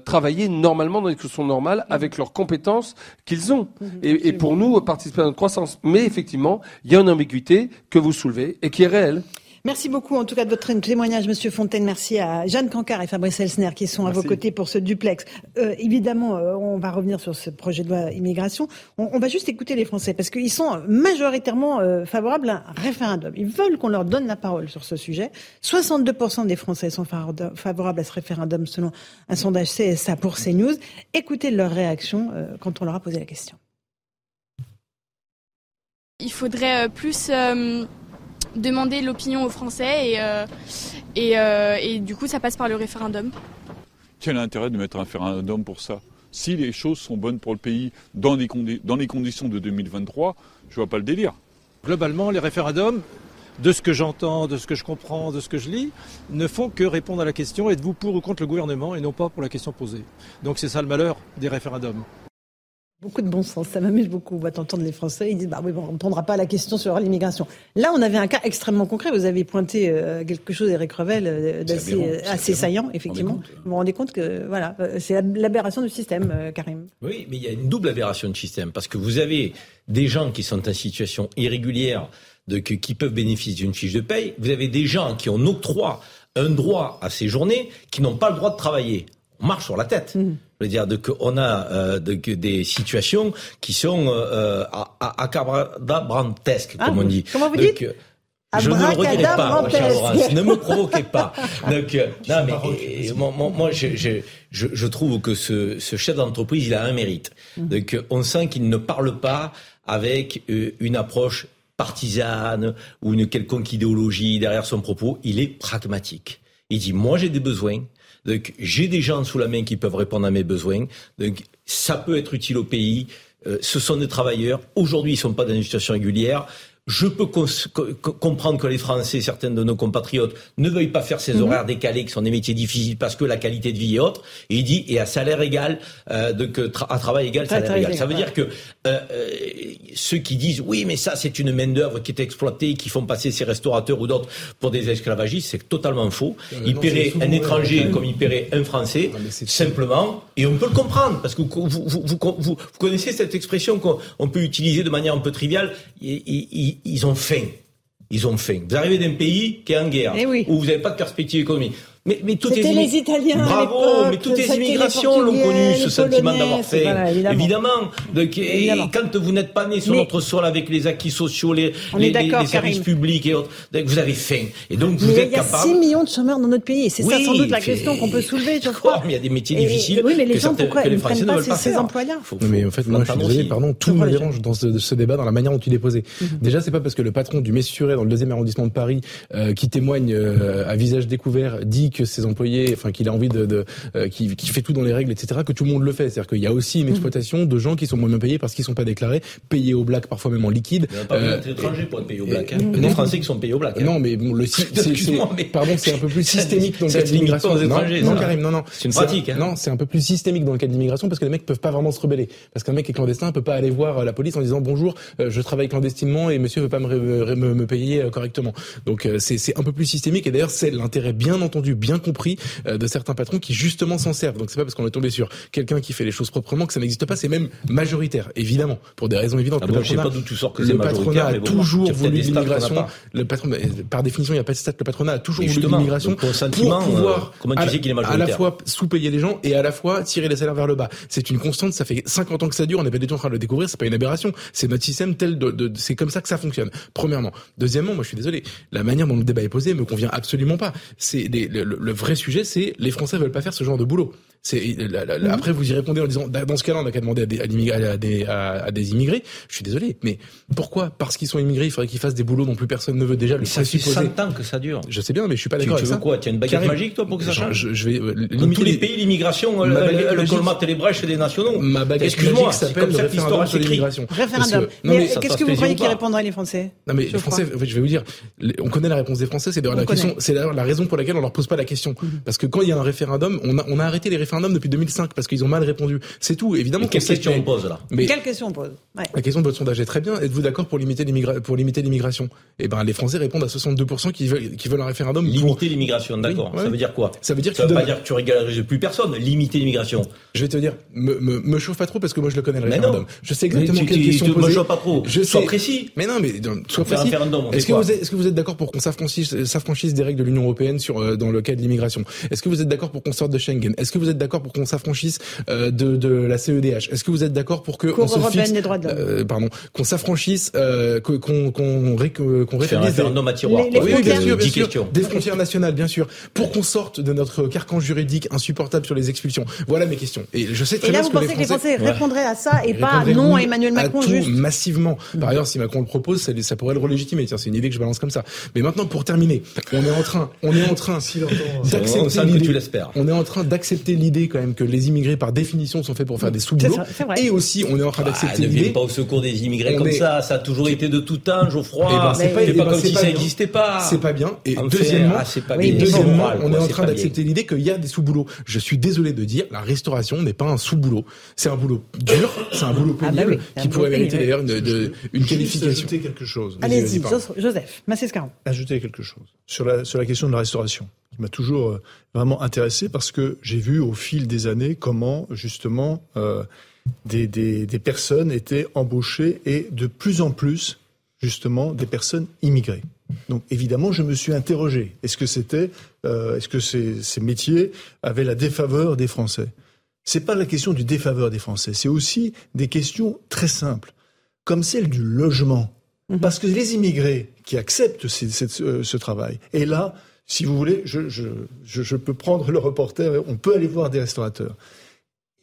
travailler normalement dans les conditions normales avec leurs compétences qu'ils ont et, pour nous participer à notre croissance. Mais effectivement, il y a une ambiguïté que vous soulevez et qui est réelle. Merci beaucoup en tout cas de votre témoignage, Monsieur Fontaine. Merci à Jeanne Cancard et Fabrice Elsner qui sont à vos côtés pour ce duplex. Euh, évidemment, euh, on va revenir sur ce projet de loi immigration. On, va juste écouter les Français parce qu'ils sont majoritairement euh, favorables à un référendum. Ils veulent qu'on leur donne la parole sur ce sujet. 62% des Français sont favorables à ce référendum selon un sondage CSA pour CNews. Écoutez leur réaction quand on leur a posé la question. Il faudrait euh, plus euh, demander l'opinion aux Français et, euh, et, du coup ça passe par le référendum. Quel intérêt de mettre un référendum pour ça? Si les choses sont bonnes pour le pays dans les, dans les conditions de 2023, je vois pas le délire. Globalement, les référendums, de ce que j'entends, de ce que je comprends, de ce que je lis, ne font que répondre à la question êtes-vous pour ou contre le gouvernement et non pas pour la question posée? Donc c'est ça le malheur des référendums. Beaucoup de bon sens, ça m'amuse beaucoup. On va t'entendre les Français, ils disent bah oui, on ne répondra pas à la question sur l'immigration. Là, on avait un cas extrêmement concret. Vous avez pointé euh, quelque chose, Eric Revel, euh, d'assez assez saillant, effectivement. Vous vous rendez compte que voilà, euh, c'est l'aberration du système, Karim. Oui, mais il y a une double aberration du système parce que vous avez des gens qui sont en situation irrégulière, de, qui peuvent bénéficier d'une fiche de paye. Vous avez des gens qui ont octroie un droit à ces journées qui n'ont pas le droit de travailler. On marche sur la tête. Mmh. Je veux dire, de, on a euh, de, des situations qui sont euh, acabrantesques, comme ah, on dit. Comment vous dites je ne le redirai pas, Charles Ne me provoquez pas. Donc, euh, non, mais moi, moi je, je, je, trouve que ce, ce chef d'entreprise, il a un mérite. Mmh. Donc, on sent qu'il ne parle pas avec euh, une approche partisane ou une quelconque idéologie derrière son propos. Il est pragmatique. Il dit, moi, j'ai des besoins. Donc j'ai des gens sous la main qui peuvent répondre à mes besoins. Donc ça peut être utile au pays. Euh, ce sont des travailleurs. Aujourd'hui, ils ne sont pas dans une situation régulière. je peux comprendre que les Français, certains de nos compatriotes, ne veuillent pas faire ces mhm. horaires décalés, qui sont des métiers difficiles, parce que la qualité de vie est autre. Et il dit, et à salaire égal, euh, de, que à travail égal, salaire égal. Ça veut dire que euh, euh, ceux qui disent, oui, mais ça, c'est une main-d'œuvre qui est exploitée, qui font passer ces restaurateurs ou d'autres pour des esclavagistes, c'est totalement faux. Ils paieraient un étranger comme ils paieraient un Français, simplement. Et on peut le comprendre, parce que vous, vous, vous, vous connaissez cette expression qu'on peut utiliser de manière un peu triviale ils, ont faim. Ils ont faim. Vous arrivez d'un pays qui est en guerre, eh où vous n'avez pas de perspective économique. Mais, mais toutes les, les Italiens. Bravo, mais toutes les immigrations l'ont connu, ce sentiment d'avoir fait. évidemment. Et quand vous n'êtes pas né sur notre sol avec les acquis sociaux, les, les, services publics et autres, vous avez faim. Et donc vous êtes capable. Il y a 6 millions de chômeurs dans notre pays. Et c'est ça sans doute la question qu'on peut soulever, je crois. Mais il y a des métiers difficiles. oui, mais les gens, pourquoi ils ne prennent pas ces emplois-là mais en fait, moi, je suis désolé, pardon, tout me dérange dans ce débat, dans la manière dont il est posé. Mhm. Déjà, c'est pas parce que le patron du Messuré dans le deuxième arrondissement de Paris, euh, qui témoigne euh, à visage découvert, dit que ses employés, enfin qu'il a envie de, de euh, qui, fait tout dans les règles, etc., que tout le monde le fait. C'est-à-dire qu'il y a aussi une mmh. exploitation de gens qui sont moins bien payés parce qu'ils sont pas déclarés, payés au black, parfois même en liquide. Il n'y a pas euh, d'étrangers pour être payés au black. Hein. Les Français qui sont payés au black. Hein. Non, mais bon, le c'est, pardon, c'est un peu plus systémique dans le cas de l'immigration. Non, Karim, non, non. C'est une pratique. Hein. Non, c'est un peu plus systémique dans le cas de l'immigration parce que les mecs peuvent pas vraiment se rebeller. Parce qu'un mec est clandestin peut pas aller voir euh, la police en disant bonjour, je travaille clandestinement et monsieur veut pas me, me, payer correctement. Donc c'est un peu plus systémique et d'ailleurs c'est l'intérêt bien entendu, bien compris de certains patrons qui justement s'en servent. Donc c'est pas parce qu'on est tombé sur quelqu'un qui fait les choses proprement que ça n'existe pas. C'est même majoritaire, évidemment, pour des raisons évidentes. Ah le sais pas d'où tu sors que le patronat a toujours voulu l'immigration. Le patron, par définition, il n'y a pas de stat. Le patronat a toujours voulu l'immigration pour pouvoir euh, comment tu sais qu'il est à la fois sous-payer les gens et à la fois tirer les salaires vers le bas. C'est une constante. Ça fait 50 ans que ça dure. On n'est pas du tout en train de le découvrir. C'est pas une aberration. C'est notre système tel de, de c'est comme ça que ça fonctionne. Premièrement. Deuxièmement, moi je suis désolé. La manière dont le débat est posé me convient absolument pas. C'est le, le, vrai sujet, c'est les Français veulent pas faire ce genre de boulot. C'est mhm. après vous y répondez en disant dans ce cas-là on n'a qu'à demander à des, à, des, à, des immigrés. Je suis désolé, mais pourquoi? Parce qu'ils sont immigrés, il faudrait qu'ils fassent des boulots dont plus personne ne veut déjà. Le ça fait 100 ans que ça dure. Je sais bien, mais je suis pas d'accord. Tu, veux quoi? Tu as une baguette magique toi pour que ça change? je, je vais euh, tous les pays l'immigration, le colmate et les brèches des nationaux. Ma baguette magique s'appelle le référendum sur l'immigration. Référendum. Mais qu'est-ce que vous croyez qu'ils répondraient les Français? Non mais les Français, en fait, je vais vous dire, on connaît la réponse des Français. C'est d'ailleurs la question, c'est d'ailleurs la raison pour laquelle on leur pose pas la question, mhm. parce que quand il y a un référendum, on a arrêté les référendums depuis 2005 parce qu'ils ont mal répondu. C'est tout. Évidemment. Quelle question on pose là mais Quelle question on pose La question de votre sondage est très bien. Êtes-vous d'accord pour limiter l'immigration Eh ben, les Français répondent à 62% qui veulent, qui veulent un référendum. Limiter l'immigration, d'accord. Ça veut dire quoi? Ça veut dire que ça veut pas dire que tu régularises plus personne. Limiter l'immigration. Je vais te dire, me, me, me, chauffe pas trop parce que moi je le connais le référendum. Je sais exactement quelle question poser. Me chauffe pas trop. Je sois précis. Mais non, mais sois précis. Est-ce que, vous êtes, est-ce que vous êtes d'accord pour qu'on s'affranchisse des règles de l'Union européenne sur euh, dans le cas de l'immigration? Est-ce que vous êtes d'accord pour qu'on sorte de Schengen? Est-ce que vous êtes d'accord pour qu'on s'affranchisse euh, de, de la CEDH Est-ce que vous êtes d'accord pour que on se fixe, des droits de euh, pardon, qu'on s'affranchisse, euh, qu'on qu'on qu'on qu'on un référendum à tiroir. Les, oui, bien sûr, bien sûr. Des frontières nationales, bien sûr, pour qu'on sorte de notre carcan juridique insupportable sur les expulsions. Voilà mes questions. Et je sais très et là, bien vous pensez que les Français répondraient à ça et pas non à Emmanuel Macron à tout, juste massivement. Par ailleurs, si Macron le propose, ça, ça pourrait le relégitimer. Tiens, c'est une idée que je balance comme ça. Mais maintenant, pour terminer, on est en train, on est en train d'accepter l'idée. On est en train d'accepter l'idée quand même que les immigrés, par définition, sont faits pour faire des sous-boulots. Et aussi, on est en train d'accepter ah, l'idée. Ne pas au secours des immigrés comme ça. Ça a toujours été de tout temps, Geoffroy. Eh ben, c'est pas, pas comme si ça n'existait pas. C'est pas bien. Et deuxièmement, ah, deuxièmement, on est en train d'accepter l'idée qu'il y a des sous-boulots. Je suis désolé de dire, la restauration n'est pas un sous-boulot. C'est un boulot dur, c'est un boulot ah, bah pénible, qui pourrait mériter d'ailleurs une, une qualification. Ajouter quelque chose. Allez-y, Joseph, Massescaron. Ajouter quelque chose sur la, sur la question de la restauration qui m'a toujours euh, vraiment intéressé parce que j'ai vu au fil des années comment justement euh, des, des, des, personnes étaient embauchées et de plus en plus justement des personnes immigrées. Donc évidemment, je me suis interrogé est-ce que c'était, euh, est-ce que ces, ces métiers avaient la défaveur des Français? C'est pas la question du défaveur des Français, c'est aussi des questions très simples, comme celle du logement, mhm. parce que les immigrés qui acceptent ce, ce, ce travail, et là, si vous voulez, je, peux prendre le reporter, on peut aller voir des restaurateurs.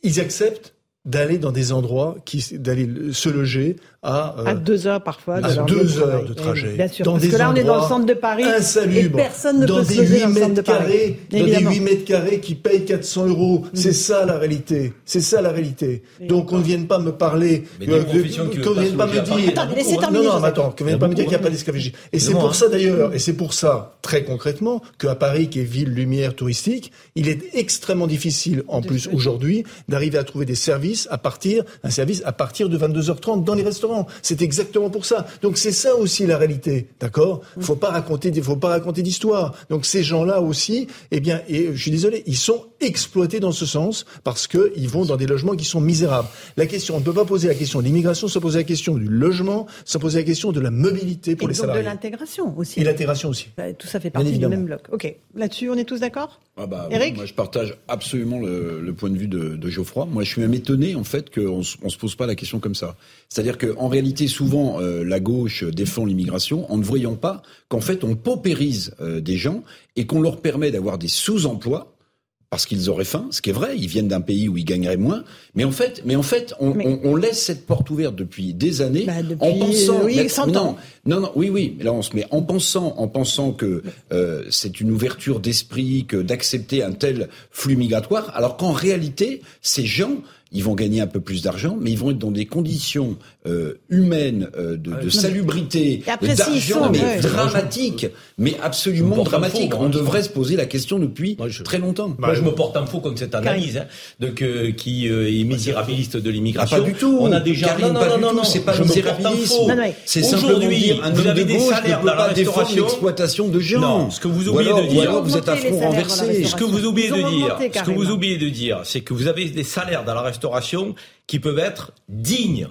Ils acceptent d'aller dans des endroits, d'aller se loger à, euh, à deux heures parfois de à deux heures de trajet. bien sûr, parce que là on est dans le centre de Paris et personne ne dans peut des se loger dans le centre de Paris. Dans des 8 mètres carrés qui payent 400 euros. Mm. C'est ça la réalité. C'est ça la réalité. Donc on ne vienne pas me parler, euh, qu'on ne vienne pas me dire. Attends, laissez terminer. Non, non, attends, qu'on ne vienne pas me dire qu'il n'y a pas d'esclavagisme. Et c'est pour ça d'ailleurs, et c'est pour ça très concrètement qu'à Paris, qui est ville lumière touristique, il est extrêmement difficile en plus aujourd'hui d'arriver à trouver des services à partir un service à partir de 22h30 dans les restaurants. C'est exactement pour ça. Donc c'est ça aussi la réalité, d'accord? Il faut pas raconter, faut pas raconter d'histoire. Donc ces gens-là aussi, eh bien, et je suis désolé, ils sont exploités dans ce sens parce que ils vont dans des logements qui sont misérables. La question, on ne peut pas poser la question de l'immigration sans poser la question du logement, sans poser la question de la mobilité pour et les donc salariés. de l'intégration aussi. Et l'intégration aussi. Bah, tout ça fait partie du même bloc. Ok, là-dessus, on est tous d'accord? Ah bah, Eric Moi, je partage absolument le, le point de vue de, de, Geoffroy. Moi, je suis même étonné en fait qu'on on se pose pas la question comme ça. C'est-à-dire qu'en réalité, souvent, euh, la gauche défend l'immigration en ne voyant pas qu'en fait, on paupérise euh, des gens et qu'on leur permet d'avoir des sous-emplois parce qu'ils auraient faim, ce qui est vrai, ils viennent d'un pays où ils gagneraient moins, mais en fait, mais en fait, on, on, on laisse cette porte ouverte depuis des années bah depuis, en pensant, oui, 100 ans. non, non, oui, oui, mais là on se met en pensant, en pensant que euh, c'est une ouverture d'esprit que d'accepter un tel flux migratoire, alors qu'en réalité, ces gens ils vont gagner un peu plus d'argent, mais ils vont être dans des conditions euh, humaines, euh, de, de, salubrité, d'argent, mais dramatiques, mais absolument dramatiques. On devrait se poser la question depuis très longtemps. Moi, je me porte en faux contre cette analyse, hein, donc euh, qui euh, est misérabiliste de l'immigration. Ah, pas du tout. On a déjà Karine, non, non, non, non, c'est pas misérabilisme. C'est simplement dire un homme de gauche ne peut pas défendre l'exploitation de gens. Non, ce que vous oubliez de dire, vous êtes à front renversé. Ce que vous oubliez de dire, ce que vous oubliez de dire, c'est que vous avez des salaires dans la restauration qui peuvent être dignes.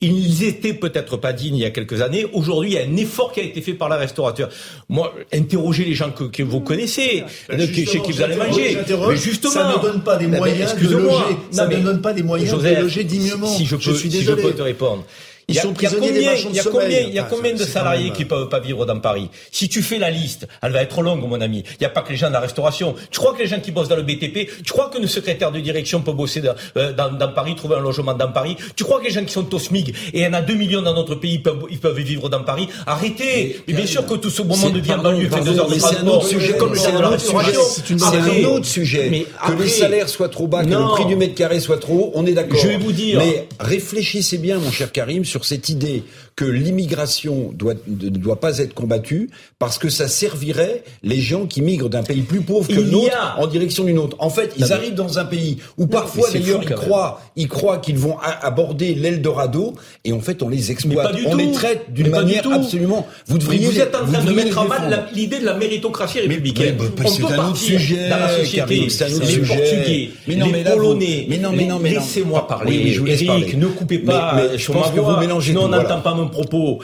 Ils étaient peut-être pas dignes il y a quelques années. Aujourd'hui, il y a un effort qui a été fait par la restaurateur. Moi, interrogez les gens que, vous connaissez, ben chez qui vous allez manger. Mais justement, ça ne donne pas des ben, moyens de loger. Ça ne donne pas des moyens de loger dignement. Si je peux, suis si je peux te répondre. Ils sont prisonniers des marchands de sommeil. Il y a combien de salariés qui peuvent pas vivre dans Paris? Si tu fais la liste, elle va être longue, mon ami. Il n'y a pas que les gens de la restauration. Tu crois que les gens qui bossent dans le BTP, tu crois que le secrétaire de direction peut bosser euh, dans, dans, Paris, trouver un logement dans Paris? Tu crois que les gens qui sont au SMIG, et il y en a 2 millions dans notre pays, ils peuvent, ils peuvent vivre dans Paris? Arrêtez Mais, bien sûr que tout ce moment de vie en banlieue fait deux heures de transport, comme C'est un autre sujet. Que les salaires soient trop bas, que le prix du mètre carré soit trop haut, on est d'accord. Je vais vous dire. Mais réfléchissez bien, mon cher Karim, sur cette idée que l'immigration doit, ne doit pas être combattue parce que ça servirait les gens qui migrent d'un pays plus pauvre que l'autre en direction d'une autre. En fait, ils arrivent dans un pays où parfois d'ailleurs ils croient, ils croient qu'ils vont aborder l'Eldorado et en fait on les exploite, on les traite d'une manière absolument. Vous devriez. Vous êtes en train de mettre en mal l'idée de la méritocratie républicaine. c'est un autre sujet. Dans la société, c'est les Portugais, mais non, les Polonais. Mais non, mais non, mais laissez-moi parler. Eric, ne coupez pas. Mais je pense que vous mélangez. Non, on n'entend pas propos.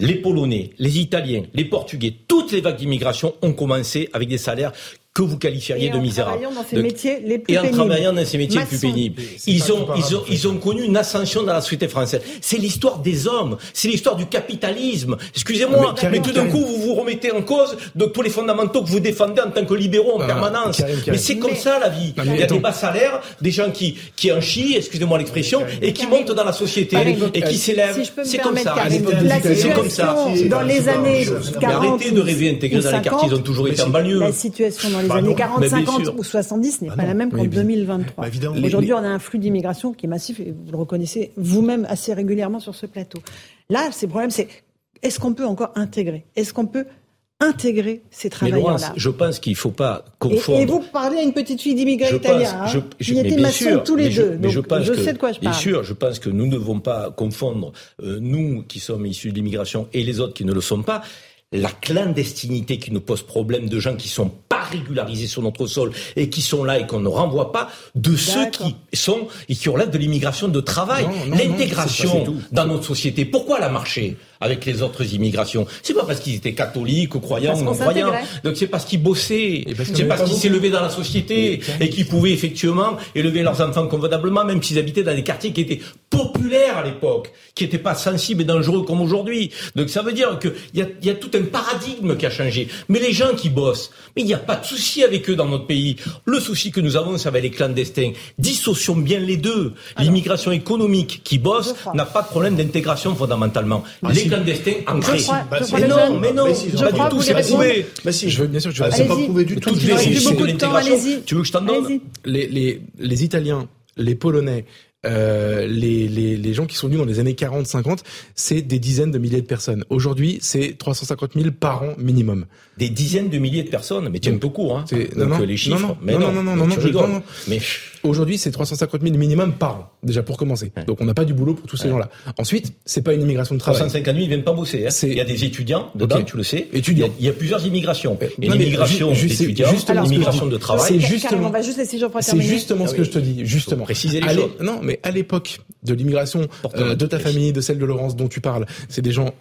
Les Polonais, les Italiens, les Portugais, toutes les vagues d'immigration ont commencé avec des salaires que vous qualifieriez de misérables. Dans ces métiers les plus et en travaillant dans ces métiers les plus pénibles. Ils ont, ils, ont, ils ont connu une ascension dans la société française. C'est l'histoire des hommes, c'est l'histoire du capitalisme. Excusez-moi, mais, tout d'un coup, vous vous remettez en cause de tous les fondamentaux que vous défendez en tant que libéraux en permanence. Mais c'est comme ça la vie. Il y a des bas salaires, des gens qui, qui en chient, excusez-moi l'expression, et qui montent dans la société et qui s'élèvent. c'est comme ça. C'est comme ça. Dans les années 40 Arrêtez de rêver intégrés dans les quartiers, ils ont toujours été en banlieue. La situation dans les années 40, 50 ou 70 n'est pas la même qu'en 2023. Bah, Aujourd'hui, on a un flux d'immigration qui est massif et vous le reconnaissez vous-même assez régulièrement sur ce plateau. Là, c'est le problème, c'est est-ce qu'on peut encore intégrer? Est-ce qu'on peut intégrer ces travailleurs-là? Je pense qu'il ne faut pas confondre. Et, vous parlez à une petite fille d'immigrés italiens. Hein je, Ils étaient maçons tous les deux. Mais je, pense je sais de quoi je parle. Bien sûr, je pense que nous ne devons pas confondre euh, nous qui sommes issus de l'immigration et les autres qui ne le sont pas la clandestinité qui nous pose problème de gens qui sont pas régularisés sur notre sol et qui sont là et qu'on ne renvoie pas de ceux qui sont et qui relèvent de l'immigration de travail. L'intégration dans notre société, pourquoi elle a marché avec les autres immigrations. C'est pas parce qu'ils étaient catholiques ou croyants ou non croyants. Donc c'est parce qu'ils bossaient. C'est parce qu'ils s'élevaient dans la société et qu'ils pouvaient effectivement élever leurs enfants convenablement, même s'ils habitaient dans des quartiers qui étaient populaires à l'époque, qui n'étaient pas sensibles et dangereux comme aujourd'hui. Donc ça veut dire qu'il y a, y a tout un paradigme qui a changé. Mais les gens qui bossent, mais il y a pas de souci avec eux dans notre pays. Le souci que nous avons, c'est avec les clandestins. Dissocions bien les deux. L'immigration économique qui bosse n'a pas de problème d'intégration fondamentalement. Ah, les clandestins ancrés. mais non, mais non, je crois que vous prouvé. Bah si, je veux bien sûr, je veux pas prouver du tout. Tu veux que je t'en donne les, les, les Italiens, les Polonais, euh, les, les, les, gens qui sont venus dans les années 40-50, c'est des dizaines de milliers de personnes. Aujourd'hui, c'est 350 000 par an minimum. Des dizaines de milliers de personnes, mais tu es un peu court, hein. Donc, non, les chiffres. Non, non, mais non, non, non, non, non, Mais aujourd'hui, c'est 350 000 minimum par an, déjà pour commencer. Donc on n'a pas du boulot pour tous ces gens-là. Ensuite, c'est pas une immigration de travail. 350 000, ils viennent pas bosser. Hein. Il y a des étudiants dedans, tu le sais. Étudiants. Il y a, plusieurs immigrations. Et l'immigration d'étudiants, l'immigration de travail. C'est justement. C'est justement ce que je te dis, justement. Préciser les choses. Non, mais à l'époque de l'immigration euh, de ta famille, de celle de Laurence dont tu parles, c'est des gens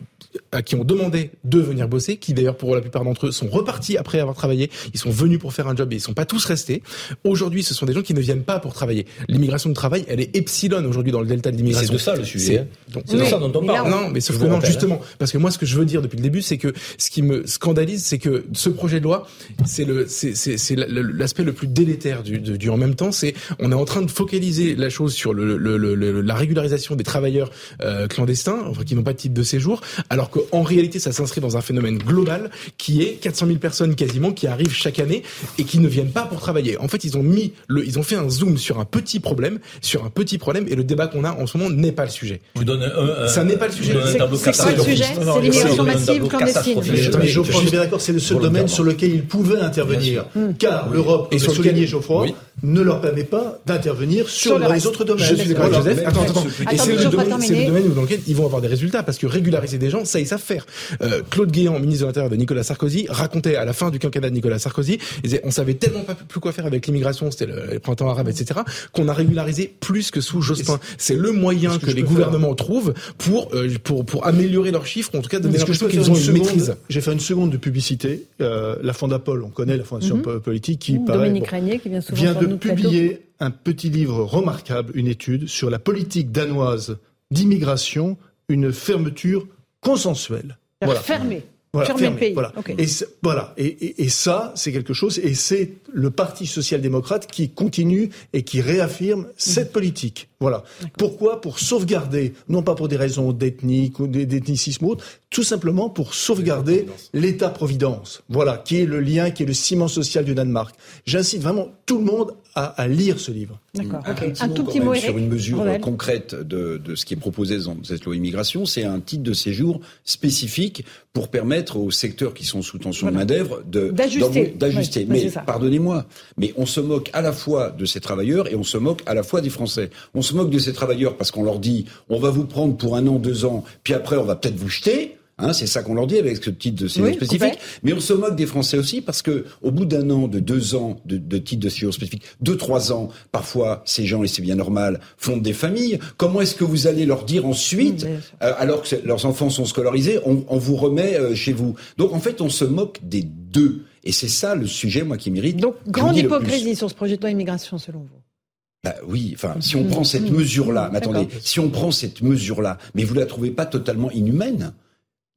à qui ont demandé de venir bosser, qui d'ailleurs pour la plupart d'entre eux sont repartis après avoir travaillé, ils sont venus pour faire un job et ils sont pas tous restés. Aujourd'hui, ce sont des gens qui ne viennent pas pour travailler. L'immigration de travail, elle est epsilon aujourd'hui dans le delta de l'immigration. C'est de ça le sujet. Hein. C'est de ça dont on parle. Non, mais sauf que non, justement, parce que moi, ce que je veux dire depuis le début, c'est que ce qui me scandalise, c'est que ce projet de loi, c'est le, c'est l'aspect le plus délétère du, du en même temps. C'est on est en train de focaliser la chose sur le, le, le la régularisation des travailleurs euh, clandestins, enfin, qui n'ont pas de titre de séjour, alors qu'en réalité, ça s'inscrit dans un phénomène global qui est 400 000 personnes quasiment qui arrivent chaque année et qui ne viennent pas pour travailler. En fait, ils ont mis le, ils ont fait un zoom sur un petit problème, sur un petit problème, et le débat qu'on a en ce moment n'est pas le sujet. Je donne un, ça n'est pas le sujet. C'est quoi le sujet C'est l'immigration massive clandestine. Je suis bien d'accord, c'est le seul domaine sur lequel ils pouvaient intervenir, car l'Europe, et souligné Geoffroy, ne leur permet pas d'intervenir sur, les autres domaines. Je suis d'accord Joseph. Attends, attends. Et c'est le, domaine, dans lequel ils vont avoir des résultats, parce que régulariser des gens, ça, ils savent faire. Euh, Claude Guéant, ministre de l'Intérieur de Nicolas Sarkozy, racontait à la fin du quinquennat de Nicolas Sarkozy, il disait, on savait tellement pas plus quoi faire avec l'immigration, c'était le, printemps arabe, etc., qu'on a régularisé plus que sous Jospin. C'est le moyen que, les gouvernements trouvent pour, euh, pour, pour améliorer leurs chiffres, en tout cas donner l'impression qu'ils ont une maîtrise. J'ai fait une seconde de publicité. Euh, la Fondapol, on connaît la Fondation mhm. politique qui, Dominique qui vient souvent de publier un petit livre remarquable, une étude sur la politique danoise d'immigration, une fermeture consensuelle. Voilà. Fermée. Voilà, le pays. Voilà. Et, voilà. Et, et, ça, c'est quelque chose. Et c'est le Parti social-démocrate qui continue et qui réaffirme cette politique. Voilà. Pourquoi Pour sauvegarder, non pas pour des raisons d'ethnique ou d'ethnicisme ou autre, tout simplement pour sauvegarder l'État-providence. Voilà, qui est le lien, qui est le ciment social du Danemark. J'incite vraiment tout le monde à, lire ce livre. D'accord. Un, tout petit mot sur une mesure concrète de, de, ce qui est proposé dans cette loi immigration, c'est un titre de séjour spécifique pour permettre aux secteurs qui sont sous tension de main d'œuvre d'ajuster. D'ajuster. mais pardonnez-moi, mais on se moque à la fois de ces travailleurs et on se moque à la fois des Français. On se moque de ces travailleurs parce qu'on leur dit on va vous prendre pour un an, deux ans, puis après on va peut-être vous jeter. Hein, c'est ça qu'on leur dit avec ce titre de séjour spécifique. Mais on se moque des Français aussi parce que au bout d'un an, de deux ans de, de titre de séjour spécifique, deux trois ans, parfois ces gens et c'est bien normal fondent des familles. Comment est-ce que vous allez leur dire ensuite, euh, alors que leurs enfants sont scolarisés, on, on vous remet euh, chez vous? Donc en fait, on se moque des deux. Et c'est ça le sujet, moi, qui mérite. Donc grande hypocrisie sur ce projet de loi immigration, selon vous. Bah oui, enfin, si on prend cette mesure-là, mais attendez, si on prend cette mesure-là, mais vous la trouvez pas totalement inhumaine?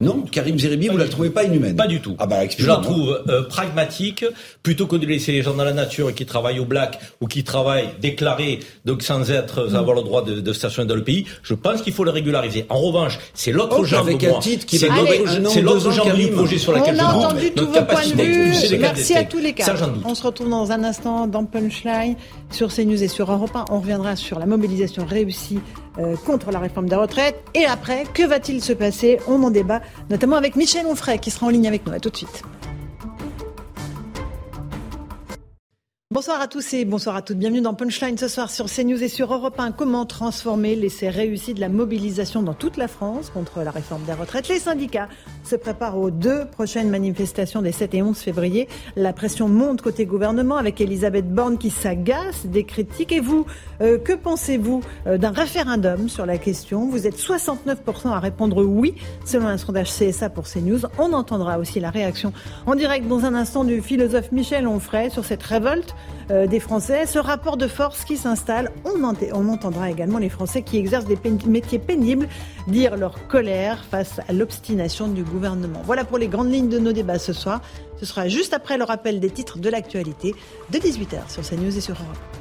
Non, Karim Zeribi, vous ne la trouvez pas inhumaine Pas du tout. Ah bah, je la trouve euh, pragmatique, plutôt que de laisser les gens dans la nature qui travaillent au black ou qui travaillent déclarés, donc sans être mm. avoir le droit de, de, stationner dans le pays. Je pense qu'il faut le régulariser. En revanche, c'est l'autre oh, jambe avec un titre qui c'est l'autre jambe du projet sur laquelle On a entendu tous vos points de vue. Merci à tous les cas. On se retrouve dans un instant dans Punchline sur CNews et sur Europe 1. On reviendra sur la mobilisation réussie euh, contre la réforme des retraites. Et après, que va-t-il se passer? On en débat notamment avec Michel Onfray qui sera en ligne avec nous. À tout de suite. Bonsoir à tous et bonsoir à toutes. Bienvenue dans Punchline ce soir sur CNews et sur Europe 1. Comment transformer l'essai réussi de la mobilisation dans toute la France contre la réforme des retraites? Les syndicats se préparent aux deux prochaines manifestations des 7 et 11 février. La pression monte côté gouvernement avec Elisabeth Borne qui s'agace des critiques. Et vous, euh, que pensez-vous euh, d'un référendum sur la question? Vous êtes 69% à répondre oui selon un sondage CSA pour CNews. On entendra aussi la réaction en direct dans un instant du philosophe Michel Onfray sur cette révolte des Français. Ce rapport de force qui s'installe, on, on entendra également les Français qui exercent des métiers pénibles dire leur colère face à l'obstination du gouvernement. Voilà pour les grandes lignes de nos débats ce soir. Ce sera juste après le rappel des titres de l'actualité de 18h sur CNews et sur Europe.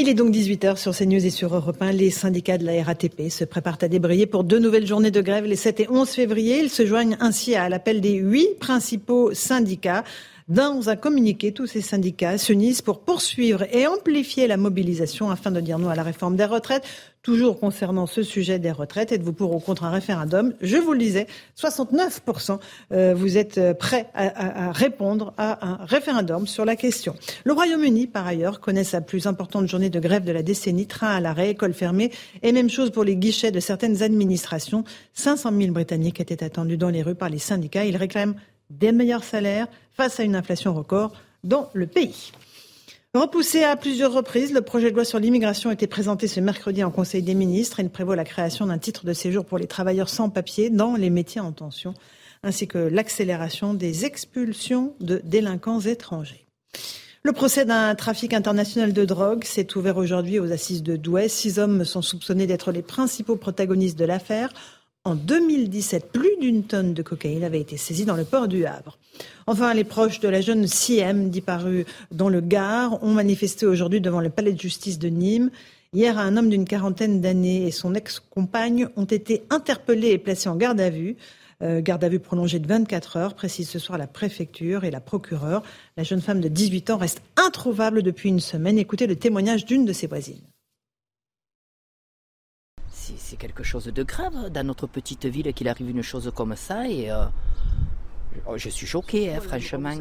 Il est donc 18h sur CNews et sur Europe 1. Les syndicats de la RATP se préparent à débrayer pour deux nouvelles journées de grève les 7 et 11 février. Ils se joignent ainsi à l'appel des huit principaux syndicats. Dans un communiqué, tous ces syndicats s'unissent pour poursuivre et amplifier la mobilisation afin de dire non à la réforme des retraites. Toujours concernant ce sujet des retraites, êtes-vous pour ou contre un référendum? Je vous le disais, 69% euh, vous êtes euh, prêts à, répondre à un référendum sur la question. Le Royaume-Uni, par ailleurs, connaît sa plus importante journée de grève de la décennie, train à l'arrêt, école fermée, et même chose pour les guichets de certaines administrations. 500 000 Britanniques étaient attendus dans les rues par les syndicats. Ils réclament des meilleurs salaires face à une inflation record dans le pays. Repoussé à plusieurs reprises, le projet de loi sur l'immigration a été présenté ce mercredi en Conseil des ministres. Il prévoit la création d'un titre de séjour pour les travailleurs sans papier dans les métiers en tension, ainsi que l'accélération des expulsions de délinquants étrangers. Le procès d'un trafic international de drogue s'est ouvert aujourd'hui aux assises de Douai. Six hommes sont soupçonnés d'être les principaux protagonistes de l'affaire. En 2017, plus d'une tonne de cocaïne avait été saisie dans le port du Havre. Enfin, les proches de la jeune Siem, disparue dans le Gard, ont manifesté aujourd'hui devant le palais de justice de Nîmes. Hier, un homme d'une quarantaine d'années et son ex-compagne ont été interpellés et placés en garde à vue. Euh, garde à vue prolongée de 24 heures, précise ce soir la préfecture et la procureure. La jeune femme de 18 ans reste introuvable depuis une semaine. Écoutez le témoignage d'une de ses voisines c'est quelque chose de grave dans notre petite ville qu'il arrive une chose comme ça et euh, je suis choquée hein, franchement.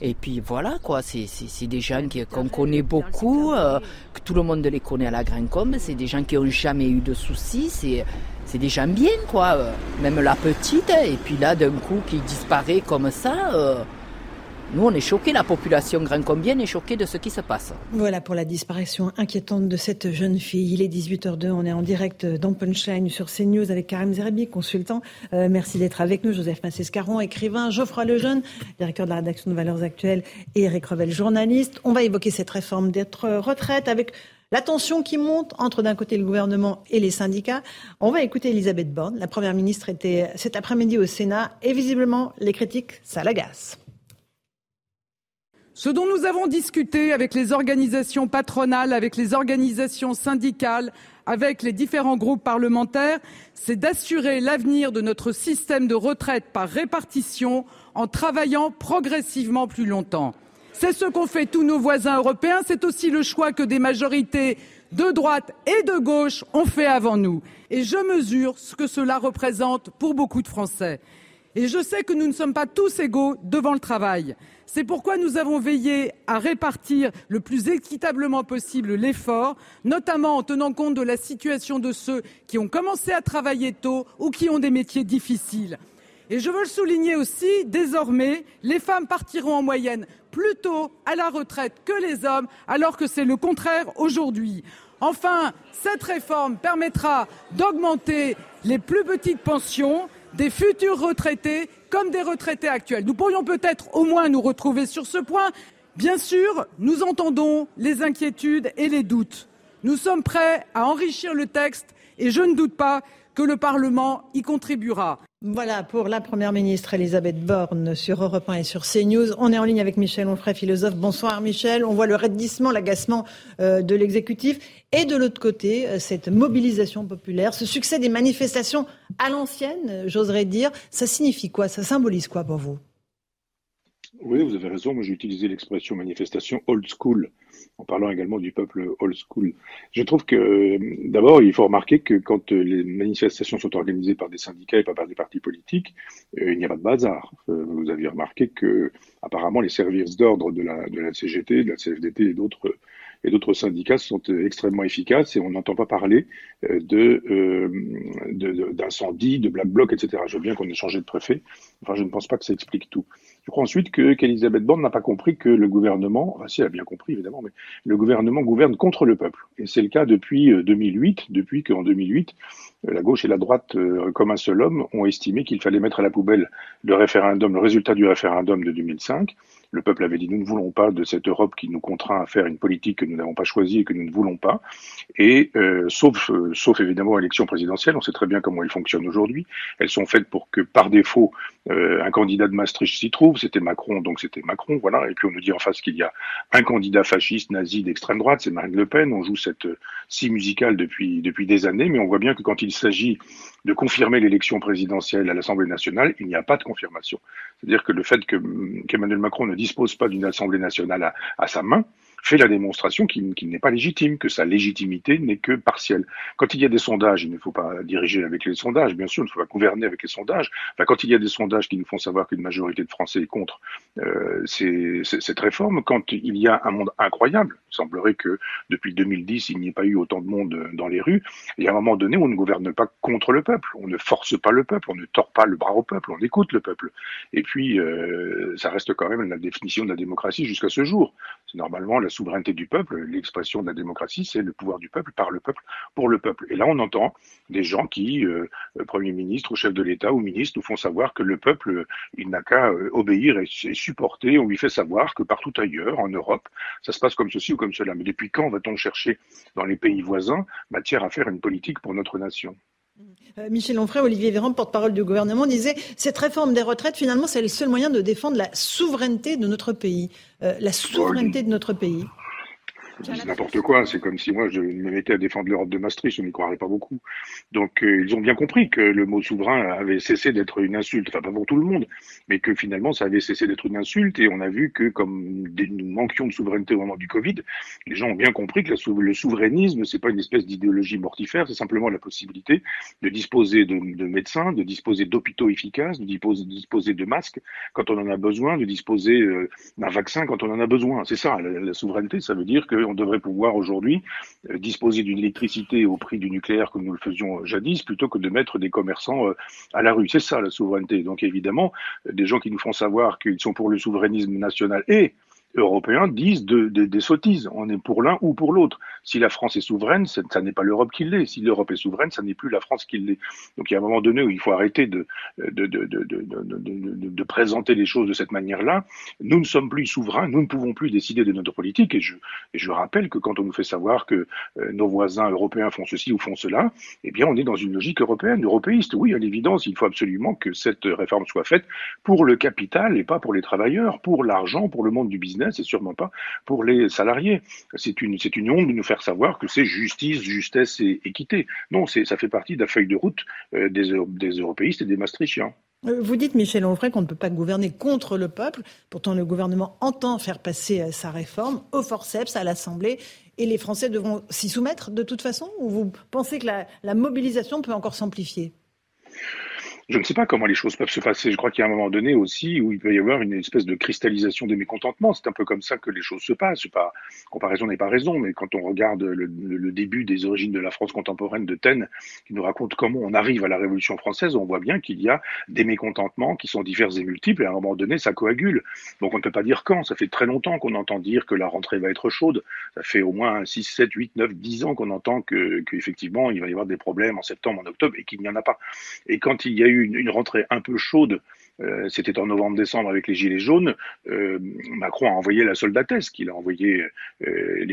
Et puis voilà quoi, c'est des gens qu'on connaît beaucoup, euh, que tout le monde les connaît à la Grande Combe, c'est des gens qui n'ont jamais eu de soucis, c'est des gens bien quoi, euh, même la petite, et puis là d'un coup qui disparaît comme ça. Nous, on est choqués, la population grand combien est choquée de ce qui se passe. Voilà pour la disparition inquiétante de cette jeune fille. Il est 18h02, on est en direct dans sur CNews avec Karim Zerbi, consultant. Euh, merci d'être avec nous. Joseph Massescaron, écrivain. Geoffroy Lejeune, directeur de la rédaction de Valeurs Actuelles. Et Eric Revel, journaliste. On va évoquer cette réforme d'être retraite avec la tension qui monte entre d'un côté le gouvernement et les syndicats. On va écouter Elisabeth Borne. La première ministre était cet après-midi au Sénat et visiblement les critiques, ça l'agace. Ce dont nous avons discuté avec les organisations patronales, avec les organisations syndicales, avec les différents groupes parlementaires, c'est d'assurer l'avenir de notre système de retraite par répartition en travaillant progressivement plus longtemps. C'est ce qu'ont fait tous nos voisins européens, c'est aussi le choix que des majorités de droite et de gauche ont fait avant nous. Et je mesure ce que cela représente pour beaucoup de Français. Et je sais que nous ne sommes pas tous égaux devant le travail. C'est pourquoi nous avons veillé à répartir le plus équitablement possible l'effort, notamment en tenant compte de la situation de ceux qui ont commencé à travailler tôt ou qui ont des métiers difficiles. Et je veux le souligner aussi, désormais, les femmes partiront en moyenne plus tôt à la retraite que les hommes, alors que c'est le contraire aujourd'hui. Enfin, cette réforme permettra d'augmenter les plus petites pensions des futurs retraités comme des retraités actuels. Nous pourrions peut-être au moins nous retrouver sur ce point. Bien sûr, nous entendons les inquiétudes et les doutes. Nous sommes prêts à enrichir le texte et je ne doute pas que le Parlement y contribuera. Voilà pour la Première ministre Elisabeth Borne sur Europe 1 et sur CNews. On est en ligne avec Michel Onfray, philosophe. Bonsoir Michel. On voit le raidissement, l'agacement euh, de l'exécutif. Et de l'autre côté, euh, cette mobilisation populaire, ce succès des manifestations à l'ancienne, j'oserais dire. Ça signifie quoi? Ça symbolise quoi pour vous? Oui, vous avez raison. Moi, j'ai utilisé l'expression manifestation old school en parlant également du peuple old school. Je trouve que, d'abord, il faut remarquer que quand les manifestations sont organisées par des syndicats et pas par des partis politiques, euh, il n'y a pas de bazar. Euh, vous aviez remarqué que, apparemment, les services d'ordre de la, CGT, de la CFDT et d'autres syndicats sont extrêmement efficaces et on n'entend pas parler euh, de d'incendie, de, black bloc, etc. Je veux bien qu'on ait changé de préfet, enfin je ne pense pas que ça explique tout. Je crois ensuite que qu'Elisabeth Borne n'a pas compris que le gouvernement, si elle a bien compris évidemment, mais le gouvernement gouverne contre le peuple. Et c'est le cas depuis 2008, euh, depuis qu'en 2008, euh, la gauche et la droite, euh, comme un seul homme, ont estimé qu'il fallait mettre à la poubelle le référendum, le résultat du référendum de 2005 le peuple avait dit nous ne voulons pas de cette Europe qui nous contraint à faire une politique que nous n'avons pas choisie et que nous ne voulons pas. Et euh, sauf, euh, sauf évidemment élections présidentielles, on sait très bien comment elles fonctionnent aujourd'hui. Elles sont faites pour que par défaut euh, un candidat de Maastricht s'y trouve. C'était Macron, donc c'était Macron, voilà. Et puis on nous dit en face qu'il y a un candidat fasciste, nazi d'extrême droite, c'est Marine Le Pen. On joue cette scie musicale depuis depuis des années, mais on voit bien que quand il s'agit de confirmer l'élection présidentielle à l'Assemblée nationale, il n'y a pas de confirmation. C'est-à-dire que le fait qu'Emmanuel Macron ne dispose pas d'une Assemblée nationale à, sa main, fait la démonstration qu'il n'est pas légitime, que sa légitimité n'est que partielle. Quand il y a des sondages, il ne faut pas diriger avec les sondages, bien sûr, il ne faut pas gouverner avec les sondages. Enfin, quand il y a des sondages qui nous font savoir qu'une majorité de Français est contre euh, cette réforme, quand il y a un monde incroyable, il semblerait que depuis 2010, il n'y ait pas eu autant de monde dans les rues, y a un moment donné où on ne gouverne pas contre le peuple, on ne force pas le peuple, on ne tord pas le bras au peuple, on écoute le peuple. Et puis, euh, ça reste quand même la définition de la démocratie jusqu'à ce jour. C'est normalement la souveraineté du peuple, l'expression de la démocratie, c'est le pouvoir du peuple par le peuple pour le peuple. Et là, on entend des gens qui, euh, Premier ministre ou chef de l'État ou ministre, nous font savoir que le peuple, il n'a qu'à euh, obéir et, supporter. On lui fait savoir que partout ailleurs, en Europe, ça se passe comme ceci ou comme cela. Mais depuis quand va-t-on chercher dans les pays voisins matière à faire une politique pour notre nation? Michel Onfray, Olivier Véran, porte-parole du gouvernement, disait cette réforme des retraites, finalement, c'est le seul moyen de défendre la souveraineté de notre pays. la souveraineté de notre pays c'est n'importe quoi. C'est comme si moi je me mettais à défendre l'Europe de Maastricht, je n'y croirais pas beaucoup. Donc euh, ils ont bien compris que le mot souverain avait cessé d'être une insulte, enfin pas pour tout le monde, mais que finalement ça avait cessé d'être une insulte. Et on a vu que comme nous manquions de souveraineté au moment du Covid, les gens ont bien compris que le souverainisme c'est pas une espèce d'idéologie mortifère, c'est simplement la possibilité de disposer de, médecins, de disposer d'hôpitaux efficaces, de disposer, de masques quand on en a besoin, de disposer euh, d'un vaccin quand on en a besoin. C'est ça, la souveraineté, ça veut dire que on devrait pouvoir aujourd'hui euh, disposer d'une électricité au prix du nucléaire comme nous le faisions jadis, plutôt que de mettre des commerçants euh, à la rue. C'est ça la souveraineté. Donc évidemment, euh, des gens qui nous font savoir qu'ils sont pour le souverainisme national et européens disent de, des sottises. On est pour l'un ou pour l'autre. Si la France est souveraine, ça n'est pas l'Europe qui l'est. Si l'Europe est souveraine, ça n'est plus la France qui l'est. Donc il y a un moment donné où il faut arrêter de, de, de, de présenter les choses de cette manière-là. Nous ne sommes plus souverains, nous ne pouvons plus décider de notre politique. Et je, et je rappelle que quand on nous fait savoir que euh, nos voisins européens font ceci ou font cela, eh bien on est dans une logique européenne, européiste. Oui, à l'évidence, il faut absolument que cette réforme soit faite pour le capital et pas pour les travailleurs, pour l'argent, pour le monde du business c'est sûrement pas pour les salariés. C'est une, c'est honte de nous faire savoir que c'est justice, justesse et équité. Non, c'est, ça fait partie de la feuille de route euh, des, des européistes et des maastrichtiens. Euh, vous dites, Michel Onfray, qu'on ne peut pas gouverner contre le peuple. Pourtant, le gouvernement entend faire passer euh, sa réforme au forceps à l'Assemblée et les Français devront s'y soumettre de toute façon Ou vous pensez que la mobilisation peut encore s'amplifier? Je ne sais pas comment les choses peuvent se passer. Je crois qu'il y a un moment donné aussi où il peut y avoir une espèce de cristallisation des mécontentements. C'est un peu comme ça que les choses se passent. Pas, comparaison n'est pas raison, mais quand on regarde le, le, début des origines de la France contemporaine de Taine, qui nous raconte comment on arrive à la Révolution française, on voit bien qu'il y a des mécontentements qui sont divers et multiples, et à un moment donné, ça coagule. Donc on ne peut pas dire quand. Ça fait très longtemps qu'on entend dire que la rentrée va être chaude. Ça fait au moins 6, 7, 8, 9, 10 ans qu'on entend que, qu'effectivement, il va y avoir des problèmes en septembre, en octobre, et qu'il n'y en a pas. Et quand il y a eu une, rentrée un peu chaude euh, c'était en novembre-décembre avec les Gilets jaunes, euh, Macron a envoyé la soldatesque, il a envoyé euh,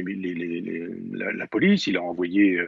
la, police, il a envoyé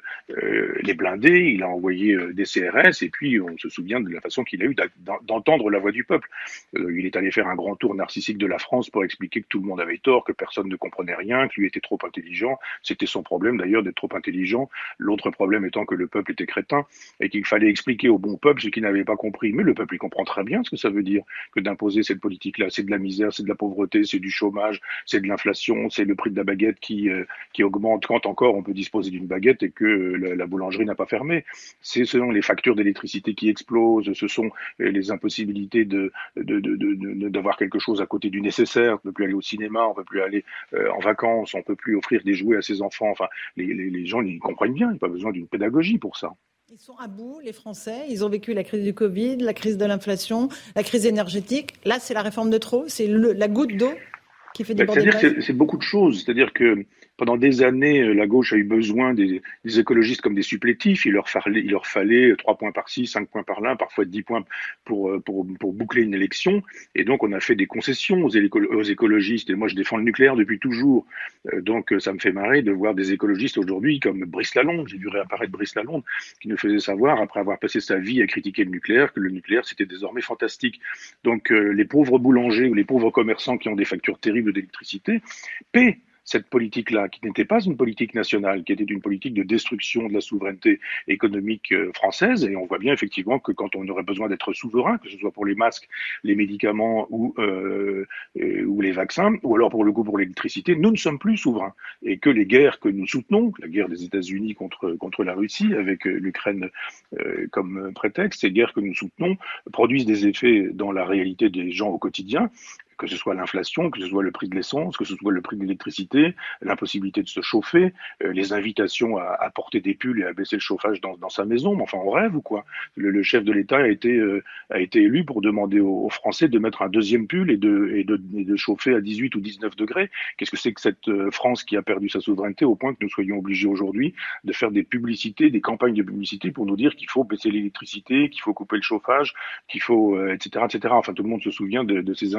les blindés, il a envoyé des CRS, et puis on se souvient de la façon qu'il a eu d'entendre la voix du peuple. il est allé faire un grand tour narcissique de la France pour expliquer que tout le monde avait tort, que personne ne comprenait rien, que lui était trop intelligent. C'était son problème d'ailleurs d'être trop intelligent. L'autre problème étant que le peuple était crétin et qu'il fallait expliquer au bon peuple ce qu'il n'avait pas compris. Mais le peuple, il comprend très bien ce que ça veut dire que d'imposer cette politique-là. C'est de la misère, c'est de la pauvreté, c'est du chômage, c'est de l'inflation, c'est le prix de la baguette qui, euh, qui augmente quand encore on peut disposer d'une baguette et que euh, la, boulangerie n'a pas fermé. C'est selon les factures d'électricité qui explosent, ce sont euh, les impossibilités de, d'avoir quelque chose à côté du nécessaire. On ne peut plus aller au cinéma, on ne peut plus aller en vacances, on ne peut plus offrir des jouets à ses enfants. Enfin, les, les, les gens ils comprennent bien, il n'y a pas besoin d'une pédagogie pour ça. Ils sont à bout, les Français. Ils ont vécu la crise du Covid, la crise de l'inflation, la crise énergétique. Là, c'est la réforme de trop. C'est la goutte d'eau qui fait déborder bah, C'est-à-dire c'est beaucoup de choses. C'est-à-dire que pendant des années, euh, la gauche a eu besoin des, des écologistes comme des supplétifs. Il leur fallait, il leur fallait 3 points par-ci, 5 points par-là, parfois 10 points pour, euh, pour, pour, boucler une élection. Et donc, on a fait des concessions aux, écologistes. Et moi, je défends le nucléaire depuis toujours. Euh, donc, ça me fait marrer de voir des écologistes aujourd'hui comme Brice Lalonde. J'ai vu réapparaître Brice Lalonde qui nous faisait savoir, après avoir passé sa vie à critiquer le nucléaire, que le nucléaire, c'était désormais fantastique. Donc, les pauvres boulangers ou les pauvres commerçants qui ont des factures terribles d'électricité paient cette politique-là, qui n'était pas une politique nationale, qui était une politique de destruction de la souveraineté économique euh, française. Et on voit bien effectivement que quand on aurait besoin d'être souverain, que ce soit pour les masques, les médicaments ou, euh, euh, ou les vaccins, ou alors pour le coup pour l'électricité, nous ne sommes plus souverains. Et que les guerres que nous soutenons, la guerre des États-Unis contre, contre la Russie, avec l'Ukraine comme prétexte, ces guerres que nous soutenons produisent des effets dans la réalité des gens au quotidien que ce soit l'inflation, que ce soit le prix de l'essence, que ce soit le prix de l'électricité, l'impossibilité de se chauffer, euh, les invitations à, porter des pulls et à baisser le chauffage dans, sa maison. Mais enfin, on rêve ou quoi? Le, chef de l'État a été euh, a été élu pour demander aux, Français de mettre un deuxième pull et de, et de, de chauffer à 18 ou 19 degrés. Qu'est-ce que c'est que cette euh, France qui a perdu sa souveraineté au point que nous soyons obligés aujourd'hui de faire des publicités, des campagnes de publicité pour nous dire qu'il faut baisser l'électricité, qu'il faut couper le chauffage, qu'il faut, etc., etc. Enfin, tout le monde se souvient de, ces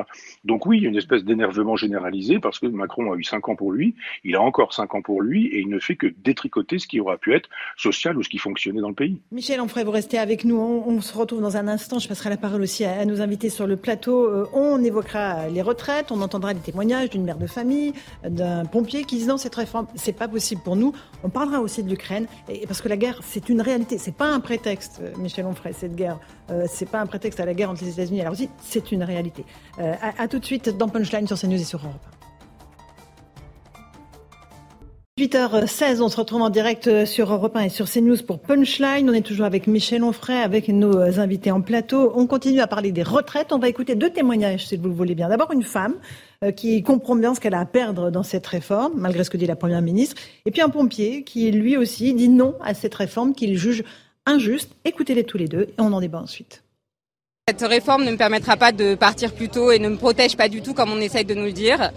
invitations-là. Donc oui, il y a une espèce d'énervement généralisé parce que Macron a eu cinq ans pour lui, il a encore cinq ans pour lui et il ne fait que détricoter ce qui aura pu être social ou ce qui fonctionnait dans le pays. Michel Onfray, vous restez avec nous. On, se retrouve dans un instant. Je passerai la parole aussi à, nos invités sur le plateau. Euh, on évoquera les retraites, on entendra des témoignages d'une mère de famille, d'un pompier qui dit non, cette réforme, c'est pas possible pour nous. On parlera aussi de l'Ukraine parce que la guerre, c'est une réalité. C'est pas un prétexte, euh, Michel Onfray, cette guerre. Euh, c'est pas un prétexte à la guerre entre les États-Unis et la Russie. C'est une réalité. Euh, à, tout de suite dans Punchline sur CNews et sur Europe. 8h16, on se retrouve en direct sur Europe 1 et sur CNews pour Punchline. On est toujours avec Michel Onfray, avec nos invités en plateau. On continue à parler des retraites. On va écouter deux témoignages, si vous le voulez bien. D'abord, une femme euh, qui comprend bien ce qu'elle a à perdre dans cette réforme, malgré ce que dit la Première ministre. Et puis un pompier qui, lui aussi, dit non à cette réforme qu'il juge injuste. Écoutez-les tous les deux et on en débat ensuite. Cette réforme ne me permettra pas de partir plus tôt et ne me protège pas du tout comme on essaye de nous le dire.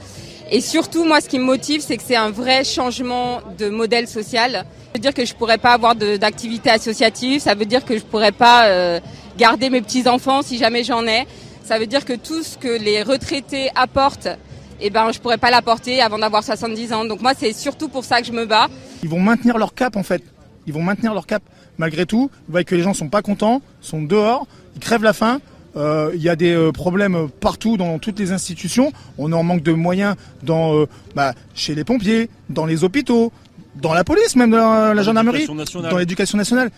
Et surtout, moi, ce qui me motive, c'est que c'est un vrai changement de modèle social. Ça veut dire que je pourrais pas avoir d'activité associative, ça veut dire que je pourrais pas euh, garder mes petits-enfants si jamais j'en ai. Ça veut dire que tout ce que les retraités apportent, eh ben, je pourrais pas l'apporter avant d'avoir 70 ans. Donc moi, c'est surtout pour ça que je me bats. Ils vont maintenir leur cap, en fait. Ils vont maintenir leur cap malgré tout. Vous voyez que les gens sont pas contents, sont dehors ils crèvent la faim. Euh, il y a des euh, problèmes partout dans toutes les institutions. On est en manque de moyens dans, euh, bah, chez les pompiers, dans les hôpitaux, dans la police, même dans la, gendarmerie, dans l'éducation nationale.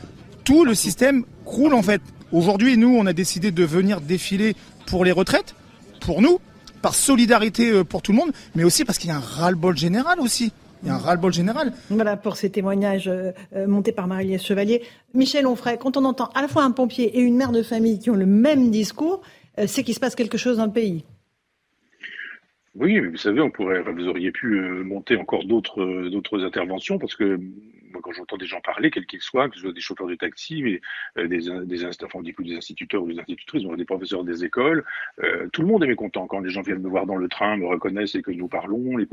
Tout le système croule en fait. Aujourd'hui, nous, on a décidé de venir défiler pour les retraites, pour nous, par solidarité pour tout le monde, mais aussi parce qu'il y a un ras-le-bol général aussi. Il y a un ras-le-bol général. Voilà pour ces témoignages euh, euh, montés par Marie-Liesse Chevalier. Michel Onfray, quand on entend à la fois un pompier et une mère de famille qui ont le même discours, euh, c'est qu'il se passe quelque chose dans le pays. Oui, mais vous savez, on pourrait, vous auriez pu monter encore d'autres, d'autres interventions parce que quand j'entends des gens parler, quels qu'ils soient, que ce soit des chauffeurs de taxi, mais euh, des, des, enfin, des instituteurs ou des institutrices, des professeurs des écoles, euh, tout le monde est mécontent quand les gens viennent me voir dans le train, me reconnaissent et que nous parlons, les,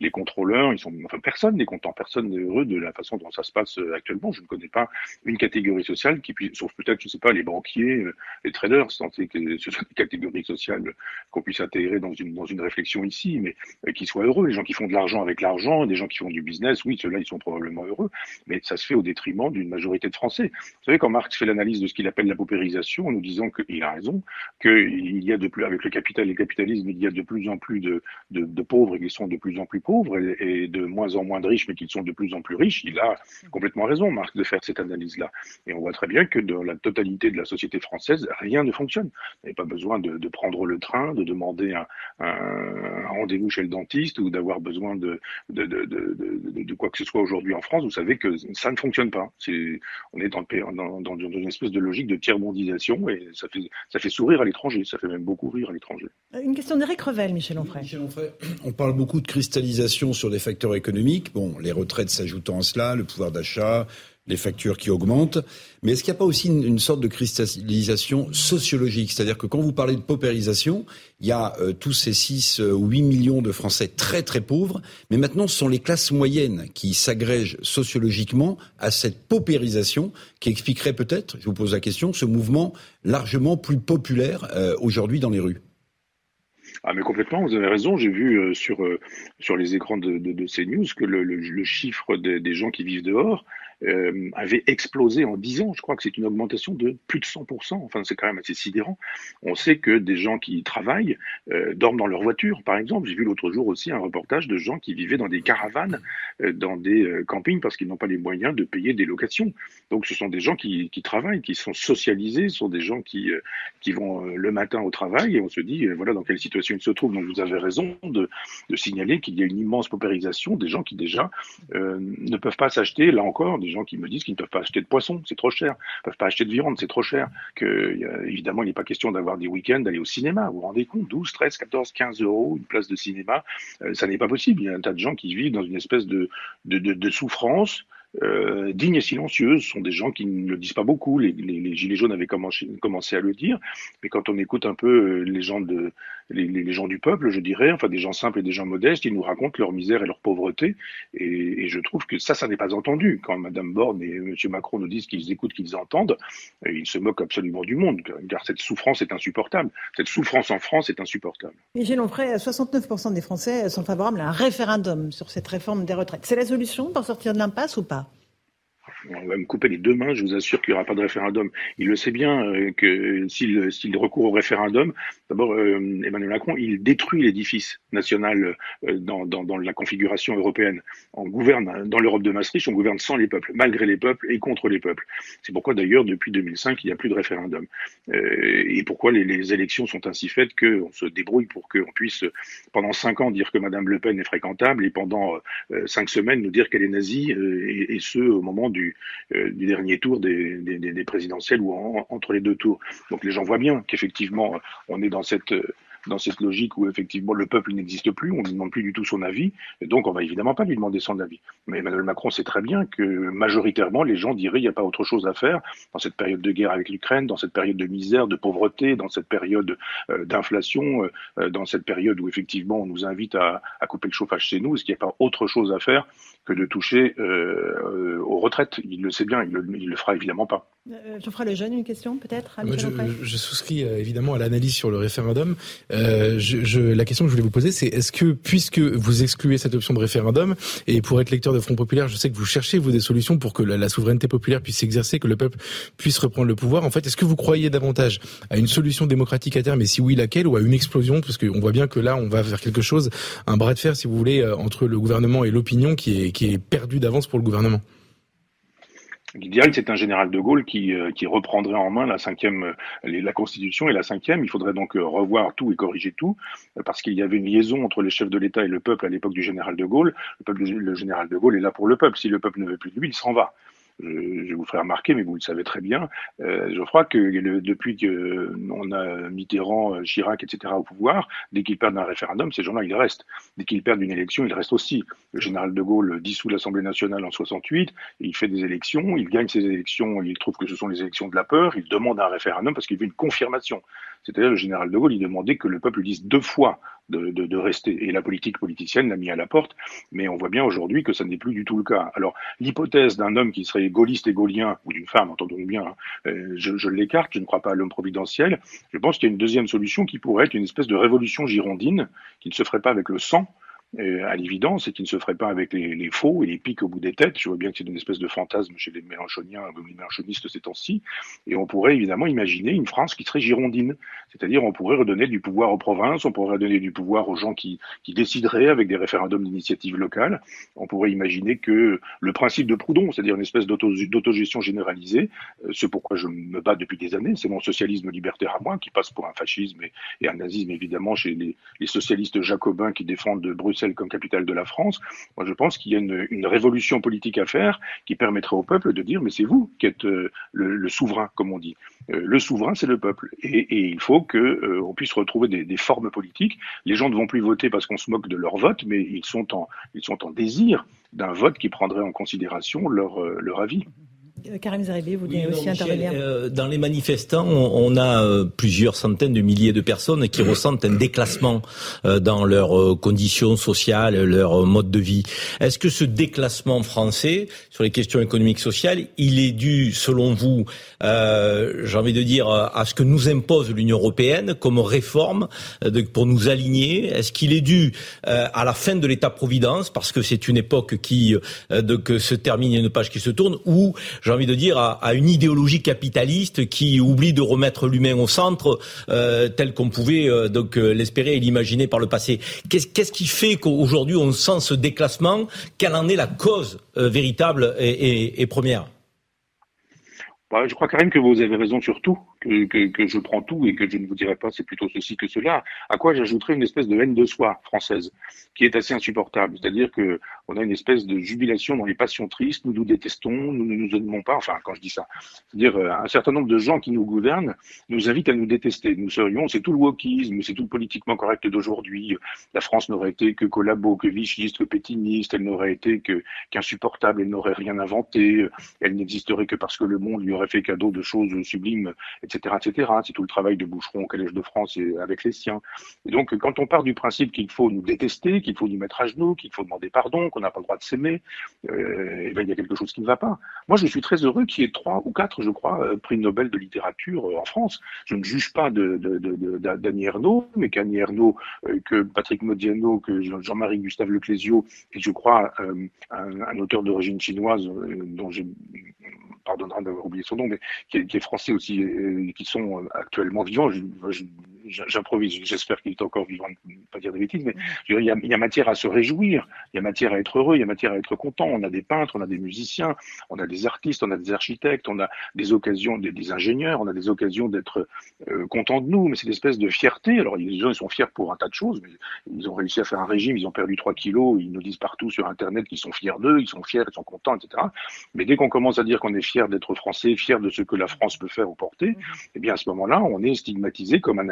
les, contrôleurs, ils sont, enfin, personne n'est content, personne n'est heureux de la façon dont ça se passe euh, actuellement. Je ne connais pas une catégorie sociale qui puisse, sauf peut-être, je ne sais pas, les banquiers, les traders, que ce soit des catégories sociales qu'on puisse intégrer dans une, dans une réflexion ici, mais qui soient heureux. Les gens qui font de l'argent avec l'argent, des gens qui font du business, oui, ceux-là, ils sont probablement heureux mais ça se fait au détriment d'une majorité de Français. Vous savez, quand Marx fait l'analyse de ce qu'il appelle la paupérisation, en nous disant qu'il a raison, qu'il y a de plus, avec le capital et le capitalisme, il y a de plus en plus de, pauvres et qu'ils sont de plus en plus pauvres, et, de moins en moins de riches, mais qu'ils sont de plus en plus riches, il a complètement raison, Marx, de faire cette analyse-là. Et on voit très bien que dans la totalité de la société française, rien ne fonctionne. Vous n'avez pas besoin de, prendre le train, de demander un, rendez-vous chez le dentiste ou d'avoir besoin de, quoi que ce soit aujourd'hui en France. Vous savez que ça ne fonctionne pas. on est dans, dans, une espèce de logique de tiers-mondisation et ça fait, ça fait sourire à l'étranger, ça fait même beaucoup rire à l'étranger. Euh, une question d'Éric Revel, Michel Onfray. Michel Onfray, on parle beaucoup de cristallisation sur des facteurs économiques. Bon, les retraites s'ajoutant à cela, le pouvoir d'achat, les factures qui augmentent. Mais est-ce qu'il n'y a pas aussi une, sorte de cristallisation sociologique? C'est-à-dire que quand vous parlez de paupérisation, il y a euh, tous ces 6 ou 8 millions de Français très très pauvres, mais maintenant ce sont les classes moyennes qui s'agrègent sociologiquement à cette paupérisation qui expliquerait peut-être, je vous pose la question, ce mouvement largement plus populaire euh, aujourd'hui dans les rues. Ah mais complètement, vous avez raison. J'ai vu euh, sur sur les écrans de, CNews que le, chiffre des gens qui vivent dehors euh, avait explosé en 10 ans. Je crois que c'est une augmentation de plus de 100%. Enfin, c'est quand même assez sidérant. On sait que des gens qui travaillent euh, dorment dans leur voiture, par exemple. J'ai vu l'autre jour aussi un reportage de gens qui vivaient dans des caravanes, euh, dans des campings, parce qu'ils n'ont pas les moyens de payer des locations. Donc, ce sont des gens qui, travaillent, qui sont socialisés, ce sont des gens qui, qui vont le matin au travail et on se dit, voilà dans quelle situation ils se trouvent. Donc, vous avez raison de, de signaler qu'il y a une immense paupérisation des gens qui déjà ne peuvent pas s'acheter, là encore, des gens qui me disent qu'ils ne peuvent pas acheter de poisson, c'est trop cher, ne peuvent pas acheter de viande, c'est trop cher, que évidemment il n'est pas question d'avoir des week-ends, d'aller au cinéma, vous vous rendez compte, 12, 13, 14, 15 euros une place de cinéma, euh, ça n'est pas possible, il y a un tas de gens qui vivent dans une espèce de, souffrance, euh, dignes et silencieuses. Ce sont des gens qui ne le disent pas beaucoup. Les, Gilets jaunes avaient commencé, commencé, à le dire. Mais quand on écoute un peu euh, les gens, de, les, gens du peuple, je dirais, enfin des gens simples et des gens modestes, ils nous racontent leur misère et leur pauvreté. Et, je trouve que ça, ça n'est pas entendu. Quand Mme Borne et M. Macron nous disent qu'ils écoutent, qu'ils entendent, euh, ils se moquent absolument du monde. Car cette souffrance est insupportable. Cette souffrance en France est insupportable. Et Onfray, 69% des Français sont favorables à un référendum sur cette réforme des retraites. C'est la solution pour sortir de l'impasse ou pas? On va me couper les deux mains, je vous assure qu'il n'y aura pas de référendum. Il le sait bien euh, que s'il recourt au référendum, d'abord euh, Emmanuel Macron, il détruit l'édifice national euh, dans, dans, dans, la configuration européenne. On gouverne dans l'Europe de Maastricht, on gouverne sans les peuples, malgré les peuples et contre les peuples. C'est pourquoi d'ailleurs depuis 2005 il n'y a plus de référendum. et pourquoi les, les, élections sont ainsi faites qu'on se débrouille pour qu'on puisse pendant cinq ans dire que Madame Le Pen est fréquentable et pendant cinq semaines nous dire qu'elle est nazie et, et ce au moment du, euh, du, dernier tour des, des, présidentielles ou entre les deux tours. Donc les gens voient bien qu'effectivement on est dans cette dans cette logique où effectivement le peuple n'existe plus, on ne demande plus du tout son avis, et donc on va évidemment pas lui demander son avis. Mais Emmanuel Macron sait très bien que majoritairement les gens diraient il n'y a pas autre chose à faire dans cette période de guerre avec l'Ukraine, dans cette période de misère, de pauvreté, dans cette période euh, d'inflation, euh, dans cette période où effectivement on nous invite à, à couper le chauffage chez nous, est-ce qu'il n'y a pas autre chose à faire que de toucher euh, aux retraites? Il le sait bien, il il le fera évidemment pas. Euh, Jean-François Lejeune, une question peut-être je, je, souscris euh, évidemment à l'analyse sur le référendum. Euh, je, la question que je voulais vous poser, c'est est-ce que, puisque vous excluez cette option de référendum, et pour être lecteur de Front Populaire, je sais que vous cherchez vous des solutions pour que la, souveraineté populaire puisse s'exercer, que le peuple puisse reprendre le pouvoir. En fait, est-ce que vous croyez davantage à une solution démocratique à terme, et si oui, laquelle, ou à une explosion? Parce qu'on voit bien que là, on va vers quelque chose, un bras de fer, si vous voulez, euh, entre le gouvernement et l'opinion qui est, qui est perdu d'avance pour le gouvernement. L'idéal, c'est un général de Gaulle qui, euh, reprendrait en main la cinquième, euh, la Constitution et la cinquième. Il faudrait donc euh, revoir tout et corriger tout, parce qu'il y avait une liaison entre les chefs de l'État et le peuple à l'époque du général de Gaulle. Le, peuple, le général de Gaulle est là pour le peuple. Si le peuple ne veut plus de lui, il s'en va je vous ferai remarquer, mais vous le savez très bien, euh, crois que depuis qu'on a Mitterrand, Chirac, etc. au pouvoir, dès qu'ils perdent un référendum, ces gens-là, ils restent. Dès qu'ils perdent une élection, ils restent aussi. Le général de Gaulle dissout l'Assemblée nationale en 68, il fait des élections, il gagne ces élections, il trouve que ce sont les élections de la peur, il demande un référendum parce qu'il veut une confirmation. C'est-à-dire le général de Gaulle, il demandait que le peuple dise deux fois de, de, rester. Et la politique politicienne l'a mis à la porte, mais on voit bien aujourd'hui que ça n'est plus du tout le cas. Alors l'hypothèse d'un homme qui serait gaulliste et gaulien, ou d'une femme, entendons bien, hein, euh, je, l'écarte, je ne crois pas à l'homme providentiel. Je pense qu'il y a une deuxième solution qui pourrait être une espèce de révolution girondine, qui ne se ferait pas avec le sang, euh, à l'évidence, et qui ne se ferait pas avec les, faux et les pics au bout des têtes. Je vois bien que c'est une espèce de fantasme chez les mélanchoniens, les mélanchonistes ces temps-ci. Et on pourrait évidemment imaginer une France qui serait girondine. C'est-à-dire, on pourrait redonner du pouvoir aux provinces, on pourrait redonner du pouvoir aux gens qui, qui décideraient avec des référendums d'initiative locale. On pourrait imaginer que le principe de Proudhon, c'est-à-dire une espèce d'autogestion généralisée, euh, ce pourquoi je me bats depuis des années, c'est mon socialisme libertaire à moi, qui passe pour un fascisme et, et un nazisme évidemment chez les, les socialistes jacobins qui défendent Bruxelles comme capitale de la France, moi je pense qu'il y a une, révolution politique à faire qui permettrait au peuple de dire mais c'est vous qui êtes euh, le, souverain, comme on dit. Euh, le souverain, c'est le peuple. Et, il faut que euh, puisse retrouver des, formes politiques. Les gens ne vont plus voter parce qu'on se moque de leur vote, mais ils sont en, désir d'un vote qui prendrait en considération leur, leur avis. Euh, Karim Zeribi, vous voulez aussi intervenir euh, Dans les manifestants, on, a euh, plusieurs centaines de milliers de personnes qui ressentent un déclassement dans leurs conditions sociales, leur mode de vie. Est-ce que ce déclassement français sur les questions économiques sociales, il est dû, selon vous, j'ai envie de dire, à ce que nous impose l'Union européenne comme réforme pour nous aligner? Est-ce qu'il est dû à la fin de l'État-providence, parce que c'est une époque qui de, que se termine, une page qui se tourne, ou j'ai envie de dire, à, une idéologie capitaliste qui oublie de remettre l'humain au centre euh, tel qu'on pouvait euh, donc euh, l'espérer et l'imaginer par le passé. Qu'est-ce qui fait qu'aujourd'hui on sent ce déclassement? Quelle en est la cause véritable et, première? Bah, je crois quand même que vous avez raison sur tout que, je prends tout et que je ne vous dirai pas c'est plutôt ceci que cela, à quoi j'ajouterais une espèce de haine de soi française qui est assez insupportable. C'est-à-dire que on a une espèce de jubilation dans les passions tristes, nous nous détestons, nous ne nous aimons pas, enfin quand je dis ça, c'est-à-dire euh, un certain nombre de gens qui nous gouvernent nous invitent à nous détester. Nous serions, c'est tout le wokisme, c'est tout le politiquement correct d'aujourd'hui. La France n'aurait été que collabo, que vichiste, que pétiniste, elle n'aurait été que qu'insupportable, elle n'aurait rien inventé, elle n'existerait que parce que le monde lui aurait fait cadeau de choses sublimes, etc C'est tout le travail de Boucheron au Collège de France et avec les siens. Et donc, quand on part du principe qu'il faut nous détester, qu'il faut nous mettre à genoux, qu'il faut demander pardon, qu'on n'a pas le droit de s'aimer, euh, ben, il y a quelque chose qui ne va pas. Moi, je suis très heureux qu'il y ait trois ou quatre, je crois, euh, prix Nobel de littérature euh, en France. Je ne juge pas d'Annie de, mais qu'Annie Ernaux, que Patrick Modiano, que Jean-Marie Gustave Leclésio, et je crois un, auteur d'origine chinoise dont j'ai pardonnera d'avoir oublié son nom, mais qui est, français aussi, qui sont euh, actuellement vivants. J'improvise, j'espère qu'il est encore vivant, pas dire des bêtises, mais il y, a, il y, a, matière à se réjouir, il y a matière à être heureux, il y a matière à être content. On a des peintres, on a des musiciens, on a des artistes, on a des architectes, on a des occasions, des, ingénieurs, on a des occasions d'être euh, contents de nous, mais c'est une espèce de fierté. Alors les gens ils sont fiers pour un tas de choses, mais ils ont réussi à faire un régime, ils ont perdu 3 kilos, ils nous disent partout sur Internet qu'ils sont fiers d'eux, ils sont fiers, ils sont contents, etc. Mais dès qu'on commence à dire qu'on est fier d'être français, fier de ce que la France peut faire ou porter, mhm. eh bien à ce moment-là, on est stigmatisé comme un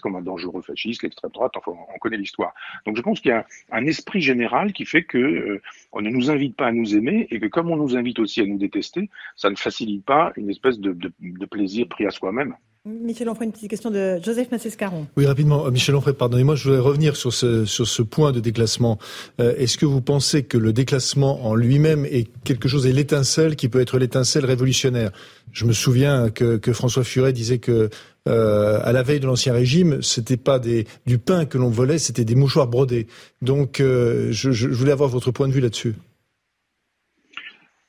comme un dangereux fasciste, l'extrême droite. Enfin, on connaît l'histoire. Donc je pense qu'il y a un, esprit général qui fait que euh, on ne nous invite pas à nous aimer et que comme on nous invite aussi à nous détester, ça ne facilite pas une espèce de plaisir pris à soi-même. Michel Onfray, une petite question de Joseph Massescaron. Oui, rapidement. Euh, Michel Onfray, pardonnez-moi, je voudrais revenir sur ce, point de déclassement. Euh, est-ce que vous pensez que le déclassement en lui-même est quelque chose, est l'étincelle qui peut être l'étincelle révolutionnaire? Je me souviens que, François Furet disait que euh, à la veille de l'ancien régime, c'était pas des, du pain que l'on volait, c'était des mouchoirs brodés. Donc, je voulais avoir votre point de vue là-dessus.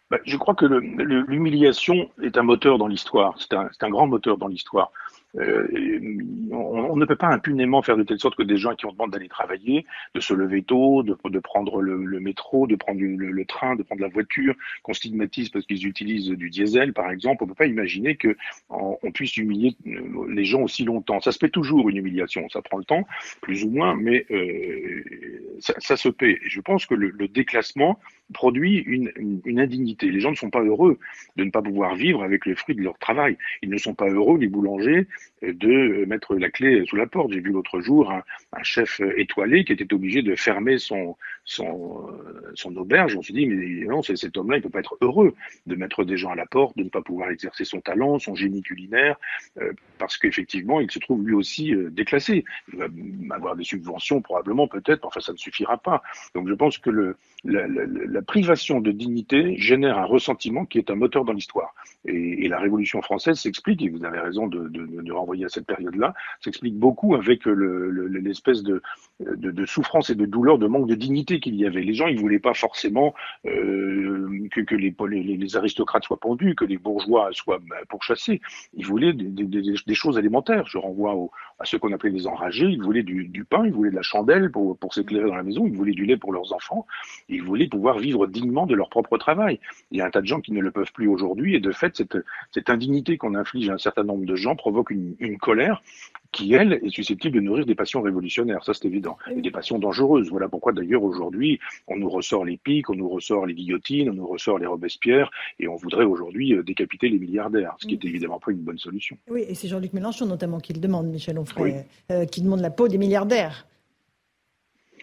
Bah, je crois que l'humiliation est un moteur dans l'histoire, c'est un, un, grand moteur dans l'histoire. Euh, on, ne peut pas impunément faire de telle sorte que des gens qui ont demandé d'aller travailler, de se lever tôt, de, de prendre le, métro, de prendre le, train, de prendre la voiture, qu'on stigmatise parce qu'ils utilisent du diesel, par exemple. On ne peut pas imaginer que on, puisse humilier euh, les gens aussi longtemps. Ça se fait toujours une humiliation, ça prend le temps, plus ou moins, mais euh, ça, ça, se paie. Je pense que le, déclassement produit une, indignité. Les gens ne sont pas heureux de ne pas pouvoir vivre avec le fruit de leur travail. Ils ne sont pas heureux, les boulangers, de mettre la clé sous la porte. J'ai vu l'autre jour un, chef étoilé qui était obligé de fermer son, son, son auberge. On s'est dit, mais non, cet homme-là, il peut pas être heureux de mettre des gens à la porte, de ne pas pouvoir exercer son talent, son génie culinaire, euh, parce qu'effectivement, il se trouve lui aussi euh, déclassé. Il va avoir des subventions probablement, peut-être, enfin, ça ne suffira pas. Donc je pense que le, la, privation de dignité génère un ressentiment qui est un moteur dans l'histoire. Et, la Révolution française s'explique, et vous avez raison de, de, de renvoyer à cette période-là, s'explique beaucoup avec l'espèce de, de, de, souffrance et de douleur, de manque de dignité qu'il y avait. Les gens, ils voulaient pas forcément euh, que, les, aristocrates soient pendus, que les bourgeois soient bah, pourchassés. Ils voulaient des, choses élémentaires. Je renvoie à ceux qu'on appelait les enragés. Ils voulaient du, pain, ils voulaient de la chandelle pour, pour s'éclairer dans la maison, ils voulaient du lait pour leurs enfants, ils voulaient pouvoir vivre dignement de leur propre travail. Il y a un tas de gens qui ne le peuvent plus aujourd'hui, et de fait, cette, cette indignité qu'on inflige à un certain nombre de gens provoque une colère qui, elle, est susceptible de nourrir des passions révolutionnaires, ça c'est évident, et des passions dangereuses. Voilà pourquoi d'ailleurs aujourd'hui, on nous ressort les pics, on nous ressort les guillotines, on nous ressort les Robespierre, et on voudrait aujourd'hui euh, décapiter les milliardaires, ce qui est évidemment pas une bonne solution. Oui, et c'est Jean-Luc Mélenchon notamment qui le demande, Michel Onfray, euh, qui demande la peau des milliardaires.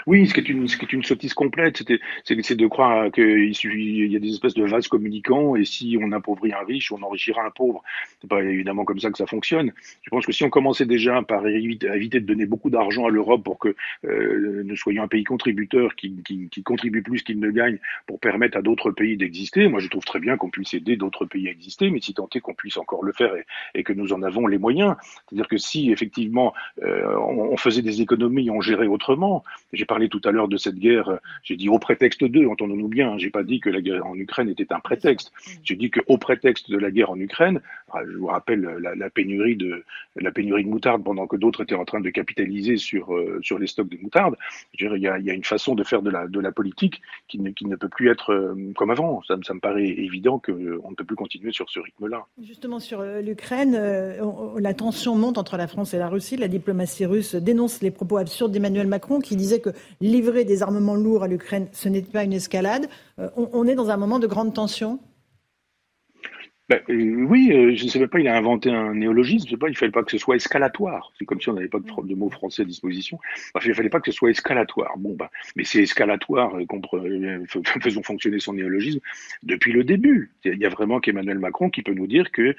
Oui, ce qui est une, ce qui est une sottise complète, c'est de croire qu'il il y a des espèces de vases communicants et si on appauvrit un riche, on enrichira un pauvre. C'est pas évidemment comme ça que ça fonctionne. Je pense que si on commençait déjà par éviter, de donner beaucoup d'argent à l'Europe pour que euh, nous soyons un pays contributeur qui, contribue plus qu'il ne gagne pour permettre à d'autres pays d'exister, moi je trouve très bien qu'on puisse aider d'autres pays à exister, mais si tant est qu'on puisse encore le faire et, et, que nous en avons les moyens. C'est-à-dire que si effectivement euh, on, faisait des économies, on gérait autrement. J'ai parlé tout à l'heure de cette guerre, j'ai dit au prétexte d'eux, entendons-nous bien, j'ai pas dit que la guerre en Ukraine était un prétexte. J'ai dit qu'au prétexte de la guerre en Ukraine, ah, je vous rappelle la, pénurie de la pénurie de moutarde pendant que d'autres étaient en train de capitaliser sur euh, sur les stocks de moutarde. Il y y a une façon de faire de la de la politique qui ne, qui ne peut plus être euh, comme avant. Ça, me paraît évident qu'on ne peut plus continuer sur ce rythme-là. Justement sur euh, l'Ukraine, la tension monte entre la France et la Russie. La diplomatie russe dénonce les propos absurdes d'Emmanuel Macron qui disait que livrer des armements lourds à l'Ukraine, ce n'est pas une escalade. On, on est dans un moment de grande tension? Ben, euh, oui, euh, je ne sais même pas, il a inventé un néologisme, je sais pas, il fallait pas que ce soit escalatoire. C'est comme si on n'avait pas de, mots français à disposition. Enfin, il fallait pas que ce soit escalatoire. Bon, ben, mais c'est escalatoire, euh, faisons fonctionner son néologisme depuis le début. Il y a vraiment qu'Emmanuel Macron qui peut nous dire que,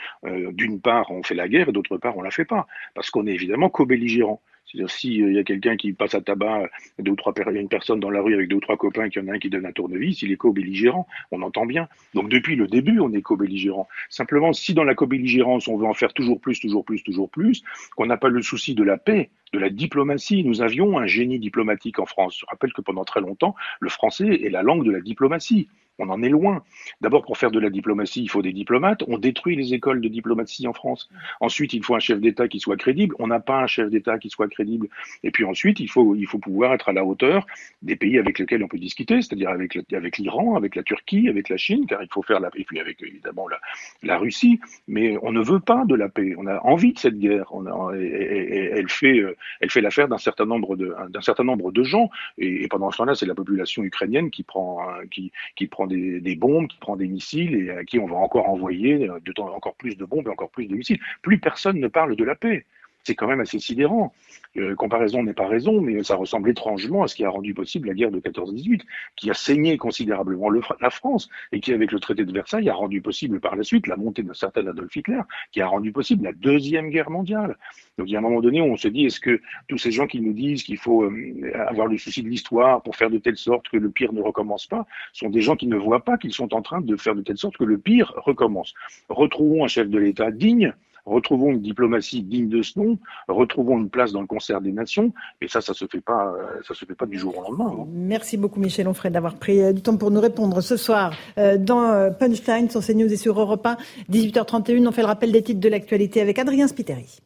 d'une part, on fait la guerre et d'autre part, on la fait pas. Parce qu'on est évidemment co-belligérant. C'est-à-dire s'il euh, y a quelqu'un qui passe à tabac, euh, deux ou trois, a une personne dans la rue avec deux ou trois copains, qu'il y en a un qui donne un tournevis, il est co-belligérant. On entend bien. Donc depuis le début, on est co-belligérant. Simplement, si dans la co-belligérance, on veut en faire toujours plus, toujours plus, toujours plus, qu'on n'a pas le souci de la paix, de la diplomatie. Nous avions un génie diplomatique en France. Je rappelle que pendant très longtemps, le français est la langue de la diplomatie. On en est loin. D'abord, pour faire de la diplomatie, il faut des diplomates. On détruit les écoles de diplomatie en France. Ensuite, il faut un chef d'État qui soit crédible. On n'a pas un chef d'État qui soit crédible. Et puis ensuite, il faut, il faut pouvoir être à la hauteur des pays avec lesquels on peut discuter, c'est-à-dire avec, avec l'Iran, avec la Turquie, avec la Chine, car il faut faire la et puis avec évidemment la, la Russie. Mais on ne veut pas de la paix. On a envie de cette guerre. Elle fait, elle fait l'affaire d'un certain nombre de, d'un certain nombre de gens. Et pendant ce temps-là, c'est la population ukrainienne qui prend, qui, qui prend des, bombes, qui prend des missiles et à qui on va encore envoyer de temps, encore plus de bombes et encore plus de missiles. Plus personne ne parle de la paix. C'est quand même assez sidérant. Euh, comparaison n'est pas raison, mais ça ressemble étrangement à ce qui a rendu possible la guerre de 14-18, qui a saigné considérablement le, la France et qui, avec le traité de Versailles, a rendu possible par la suite la montée d'un certain Adolf Hitler, qui a rendu possible la deuxième guerre mondiale. Donc il y a un moment donné où on se dit, est-ce que tous ces gens qui nous disent qu'il faut euh, avoir le souci de l'histoire pour faire de telle sorte que le pire ne recommence pas, sont des gens qui ne voient pas qu'ils sont en train de faire de telle sorte que le pire recommence. Retrouvons un chef de l'État digne, retrouvons une diplomatie digne de ce nom, retrouvons une place dans le concert des nations, et ça, ça se fait pas, ça se fait pas du jour au lendemain. Hein. Merci beaucoup, Michel Onfray, d'avoir pris euh, du temps pour nous répondre ce soir euh, dans euh, Punchline sur CNews et sur Europe 1, 18h31. On fait le rappel des titres de l'actualité avec Adrien Spiteri.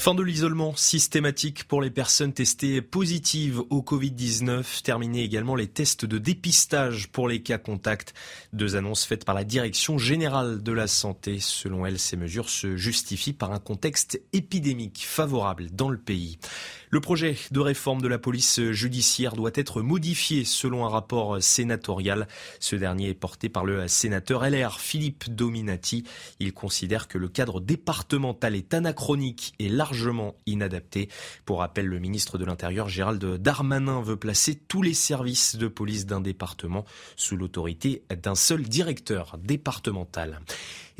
Fin de l'isolement systématique pour les personnes testées positives au Covid-19. Terminé également les tests de dépistage pour les cas contacts. Deux annonces faites par la Direction générale de la santé. Selon elle, ces mesures se justifient par un contexte épidémique favorable dans le pays. Le projet de réforme de la police judiciaire doit être modifié selon un rapport sénatorial. Ce dernier est porté par le sénateur LR Philippe Dominati. Il considère que le cadre départemental est anachronique et largement inadapté. Pour rappel, le ministre de l'Intérieur Gérald Darmanin veut placer tous les services de police d'un département sous l'autorité d'un seul directeur départemental.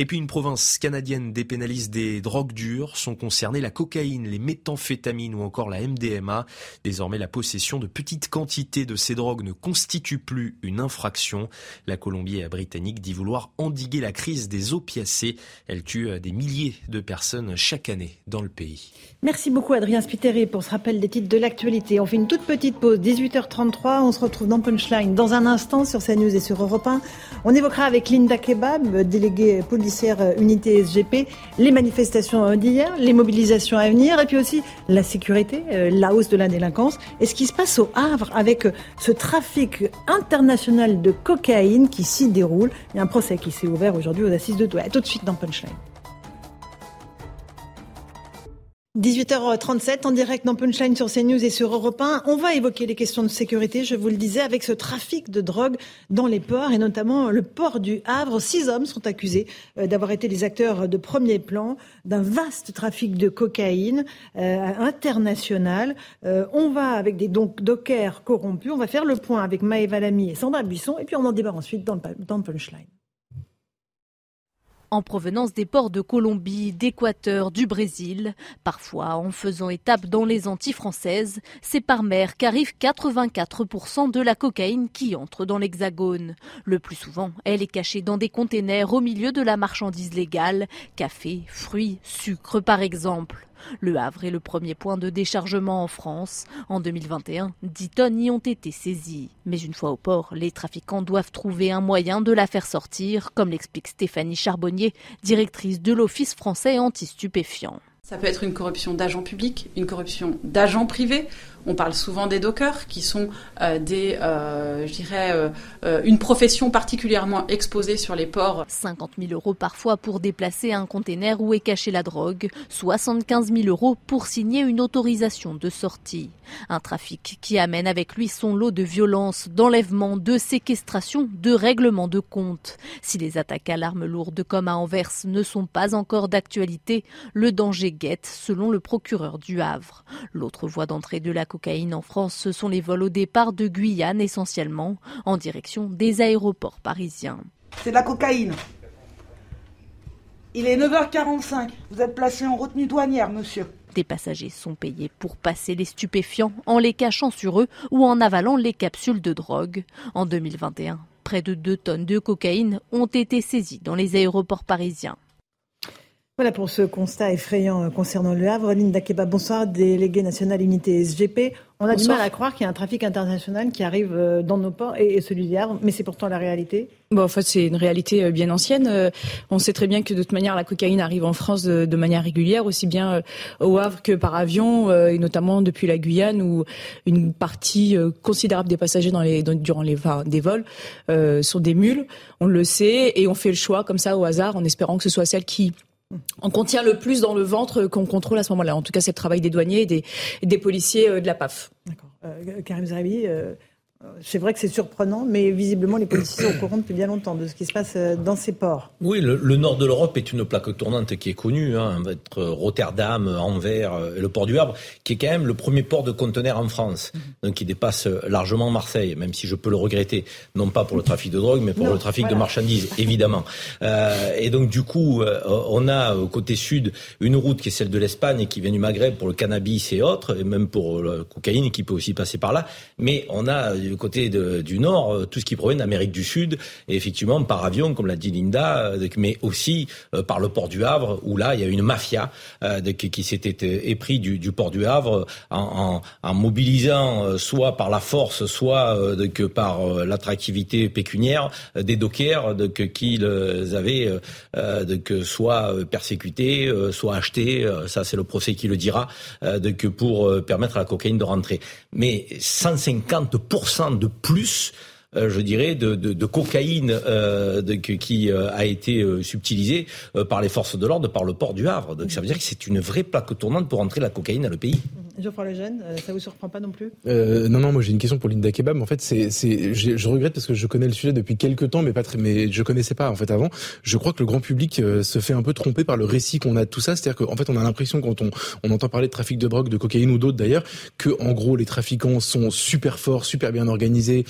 Et puis une province canadienne dépénalise des drogues dures. Sont concernées la cocaïne, les méthamphétamines ou encore la MDMA. Désormais, la possession de petites quantités de ces drogues ne constitue plus une infraction. La Colombie-Britannique dit vouloir endiguer la crise des opiacés. Elle tue des milliers de personnes chaque année dans le pays. Merci beaucoup Adrien Spiteri pour ce rappel des titres de l'actualité. On fait une toute petite pause, 18h33. On se retrouve dans Punchline dans un instant sur CNews et sur Europe 1. On évoquera avec Linda Kebab, déléguée politique euh, unité SGP, les manifestations d'hier, les mobilisations à venir, et puis aussi la sécurité, euh, la hausse de la délinquance, et ce qui se passe au Havre avec euh, ce trafic international de cocaïne qui s'y déroule. Il y a un procès qui s'est ouvert aujourd'hui aux assises de Douai. Tout de suite dans Punchline. 18h37 en direct dans Punchline sur CNews et sur Europe 1. On va évoquer les questions de sécurité, je vous le disais, avec ce trafic de drogue dans les ports et notamment le port du Havre. Six hommes sont accusés euh, d'avoir été des acteurs de premier plan d'un vaste trafic de cocaïne euh, international. Euh, on va avec des donc dockers corrompus. On va faire le point avec Maëva Lamy et Sandra Buisson et puis on en débat ensuite dans Punchline en provenance des ports de Colombie, d'Équateur, du Brésil. Parfois, en faisant étape dans les Antilles françaises, c'est par mer qu'arrive 84% de la cocaïne qui entre dans l'Hexagone. Le plus souvent, elle est cachée dans des containers au milieu de la marchandise légale, café, fruits, sucre par exemple. Le Havre est le premier point de déchargement en France. En 2021, 10 tonnes y ont été saisies. Mais une fois au port, les trafiquants doivent trouver un moyen de la faire sortir, comme l'explique Stéphanie Charbonnier, directrice de l'Office français anti-stupéfiants. Ça peut être une corruption d'agents publics, une corruption d'agents privés, on parle souvent des dockers, qui sont euh, des, euh, je dirais, euh, une profession particulièrement exposée sur les ports. 50 000 euros parfois pour déplacer un container où est cachée la drogue, 75 000 euros pour signer une autorisation de sortie. Un trafic qui amène avec lui son lot de violences, d'enlèvements, de séquestrations, de règlements de comptes. Si les attaques à l'arme lourde comme à Anvers ne sont pas encore d'actualité, le danger guette, selon le procureur du Havre. L'autre voie d'entrée de la cocaïne en France, ce sont les vols au départ de Guyane essentiellement, en direction des aéroports parisiens. C'est de la cocaïne. Il est 9h45. Vous êtes placé en retenue douanière, monsieur. Des passagers sont payés pour passer les stupéfiants en les cachant sur eux ou en avalant les capsules de drogue. En 2021, près de 2 tonnes de cocaïne ont été saisies dans les aéroports parisiens. Voilà pour ce constat effrayant euh, concernant le Havre. Linda Keba, bonsoir, déléguée nationale unité SGP. On a du mal à croire qu'il y a un trafic international qui arrive euh, dans nos ports et celui du Havre, mais c'est pourtant la réalité. Bon, en fait, c'est une réalité euh, bien ancienne. On sait très bien que de toute manière, la cocaïne arrive en France de, manière régulière, aussi bien au Havre que par avion, et notamment depuis la Guyane, où une partie considérable des passagers dans les, durant les des vols sont des mules. On le sait, et on fait le choix comme ça au hasard, en espérant que ce soit celle qui on contient le plus dans le ventre qu'on contrôle à ce moment-là. En tout cas, c'est le travail des douaniers et des, policiers euh, de la PAF. D'accord. Euh, Karim Zerabi, euh, c'est vrai que c'est surprenant, mais visiblement les policiers sont au courant depuis bien longtemps de ce qui se passe euh, dans ces ports. Oui, le, nord de l'Europe est une plaque tournante qui est connue, hein, être Rotterdam, Anvers et le port du Havre, qui est quand même le premier port de conteneurs en France, mhm. donc qui dépasse largement Marseille, même si je peux le regretter, non pas pour le trafic de drogue, mais pour le trafic de marchandises, évidemment. Euh, et donc du coup, euh, on a au côté sud une route qui est celle de l'Espagne et qui vient du Maghreb pour le cannabis et autres, et même pour la cocaïne qui peut aussi passer par là. Mais on a du côté du nord, euh, tout ce qui provient d'Amérique du Sud, et effectivement par avion, comme l'a dit Linda, euh, mais aussi euh, par le port du Havre, où là, il y a une mafia qui s'était épris du, port du Havre en, mobilisant soit par la force, soit par l'attractivité pécuniaire des dockers qui les avaient soit persécutés, soit achetés, ça c'est le procès qui le dira, pour permettre à la cocaïne de rentrer. Mais 150% de plus je dirais, de, de, de cocaïne euh, de, qui euh, a été euh, subtilisée par les forces de l'ordre, par le port du Havre. Donc ça veut dire que c'est une vraie plaque tournante pour entrer la cocaïne dans le pays. Geoffroy Lejeune, ça vous surprend pas non plus? Non, non, moi j'ai une question pour Linda Kebab. En fait, c'est, c'est, je, regrette parce que je connais le sujet depuis quelques temps, mais pas très, mais je connaissais pas en fait avant. Je crois que le grand public se fait un peu tromper par le récit qu'on a de tout ça. C'est-à-dire qu'en fait, on a l'impression quand on, on entend parler de trafic de drogue, de cocaïne ou d'autres d'ailleurs, que en gros les trafiquants sont super forts, super bien organisés,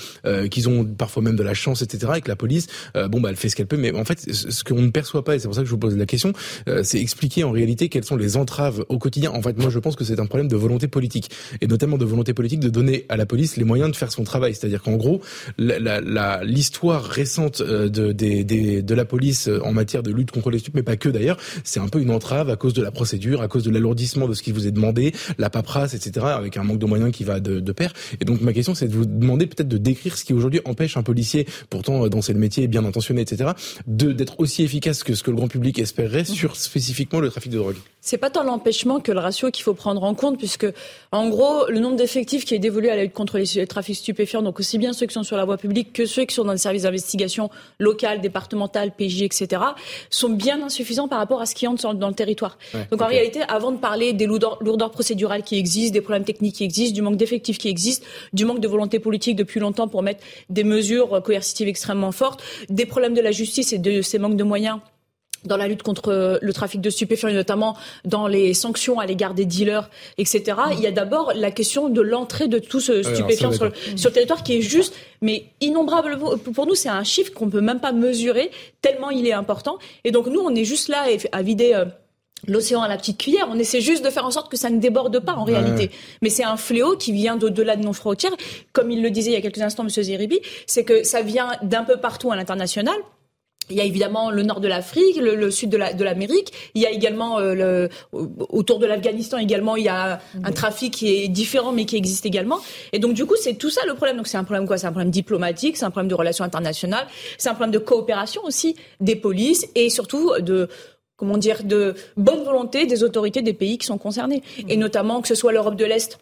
qu'ils ont parfois même de la chance, etc. Et que la police, euh, bon, bah, elle fait ce qu'elle peut. Mais en fait, ce qu'on ne perçoit pas, et c'est pour ça que je vous pose la question, euh, c'est expliquer en réalité quelles sont les entraves au quotidien. En fait, moi, je pense que c'est un problème de volonté politique, et notamment de volonté politique de donner à la police les moyens de faire son travail. C'est-à-dire qu'en gros, l'histoire récente euh, de, de la police en matière de lutte contre les stupes, mais pas que d'ailleurs, c'est un peu une entrave à cause de la procédure, à cause de l'alourdissement de ce qui vous est demandé, la paperasse, etc., avec un manque de moyens qui va de, de pair. Et donc ma question, c'est de vous demander peut-être de décrire ce qui aujourd'hui empêche un policier, pourtant euh, dans le métier, bien intentionné, etc., d'être aussi efficace que ce que le grand public espérerait sur spécifiquement le trafic de drogue c'est pas tant l'empêchement que le ratio qu'il faut prendre en compte, puisque que, en gros, le nombre d'effectifs qui est dévolu à la lutte contre les trafics stupéfiants, donc aussi bien ceux qui sont sur la voie publique que ceux qui sont dans les services d'investigation locales, départementales, PJ, etc., sont bien insuffisants par rapport à ce qui entre dans le territoire. donc en réalité, avant de parler des lourdeurs, procédurales qui existent, des problèmes techniques qui existent, du manque d'effectifs qui existent, du manque de volonté politique depuis longtemps pour mettre des mesures coercitives extrêmement fortes, des problèmes de la justice et de ces manques de moyens dans la lutte contre le trafic de stupéfiants et notamment dans les sanctions à l'égard des dealers, etc. Il y a d'abord la question de l'entrée de tout ce stupéfiant sur, sur, le territoire qui est juste, mais innombrable. Pour nous, c'est un chiffre qu'on peut même pas mesurer tellement il est important. Et donc nous, on est juste là à vider. Euh, l'océan à la petite cuillère. On essaie juste de faire en sorte que ça ne déborde pas en réalité. Mais c'est un fléau qui vient d'au-delà de nos frontières. Comme il le disait il y a quelques instants, M. Zeribi, c'est que ça vient d'un peu partout à l'international. Il y a évidemment le nord de l'Afrique, le, sud de l'Amérique. il y a également euh, le, autour de l'Afghanistan également, il y a un trafic qui est différent mais qui existe également. Et donc du coup, c'est tout ça le problème. Donc c'est un problème quoi? C'est un problème diplomatique, c'est un problème de relations internationales, c'est un problème de coopération aussi des polices et surtout de comment dire de bonne volonté des autorités des pays qui sont concernés. Et notamment que ce soit l'Europe de l'Est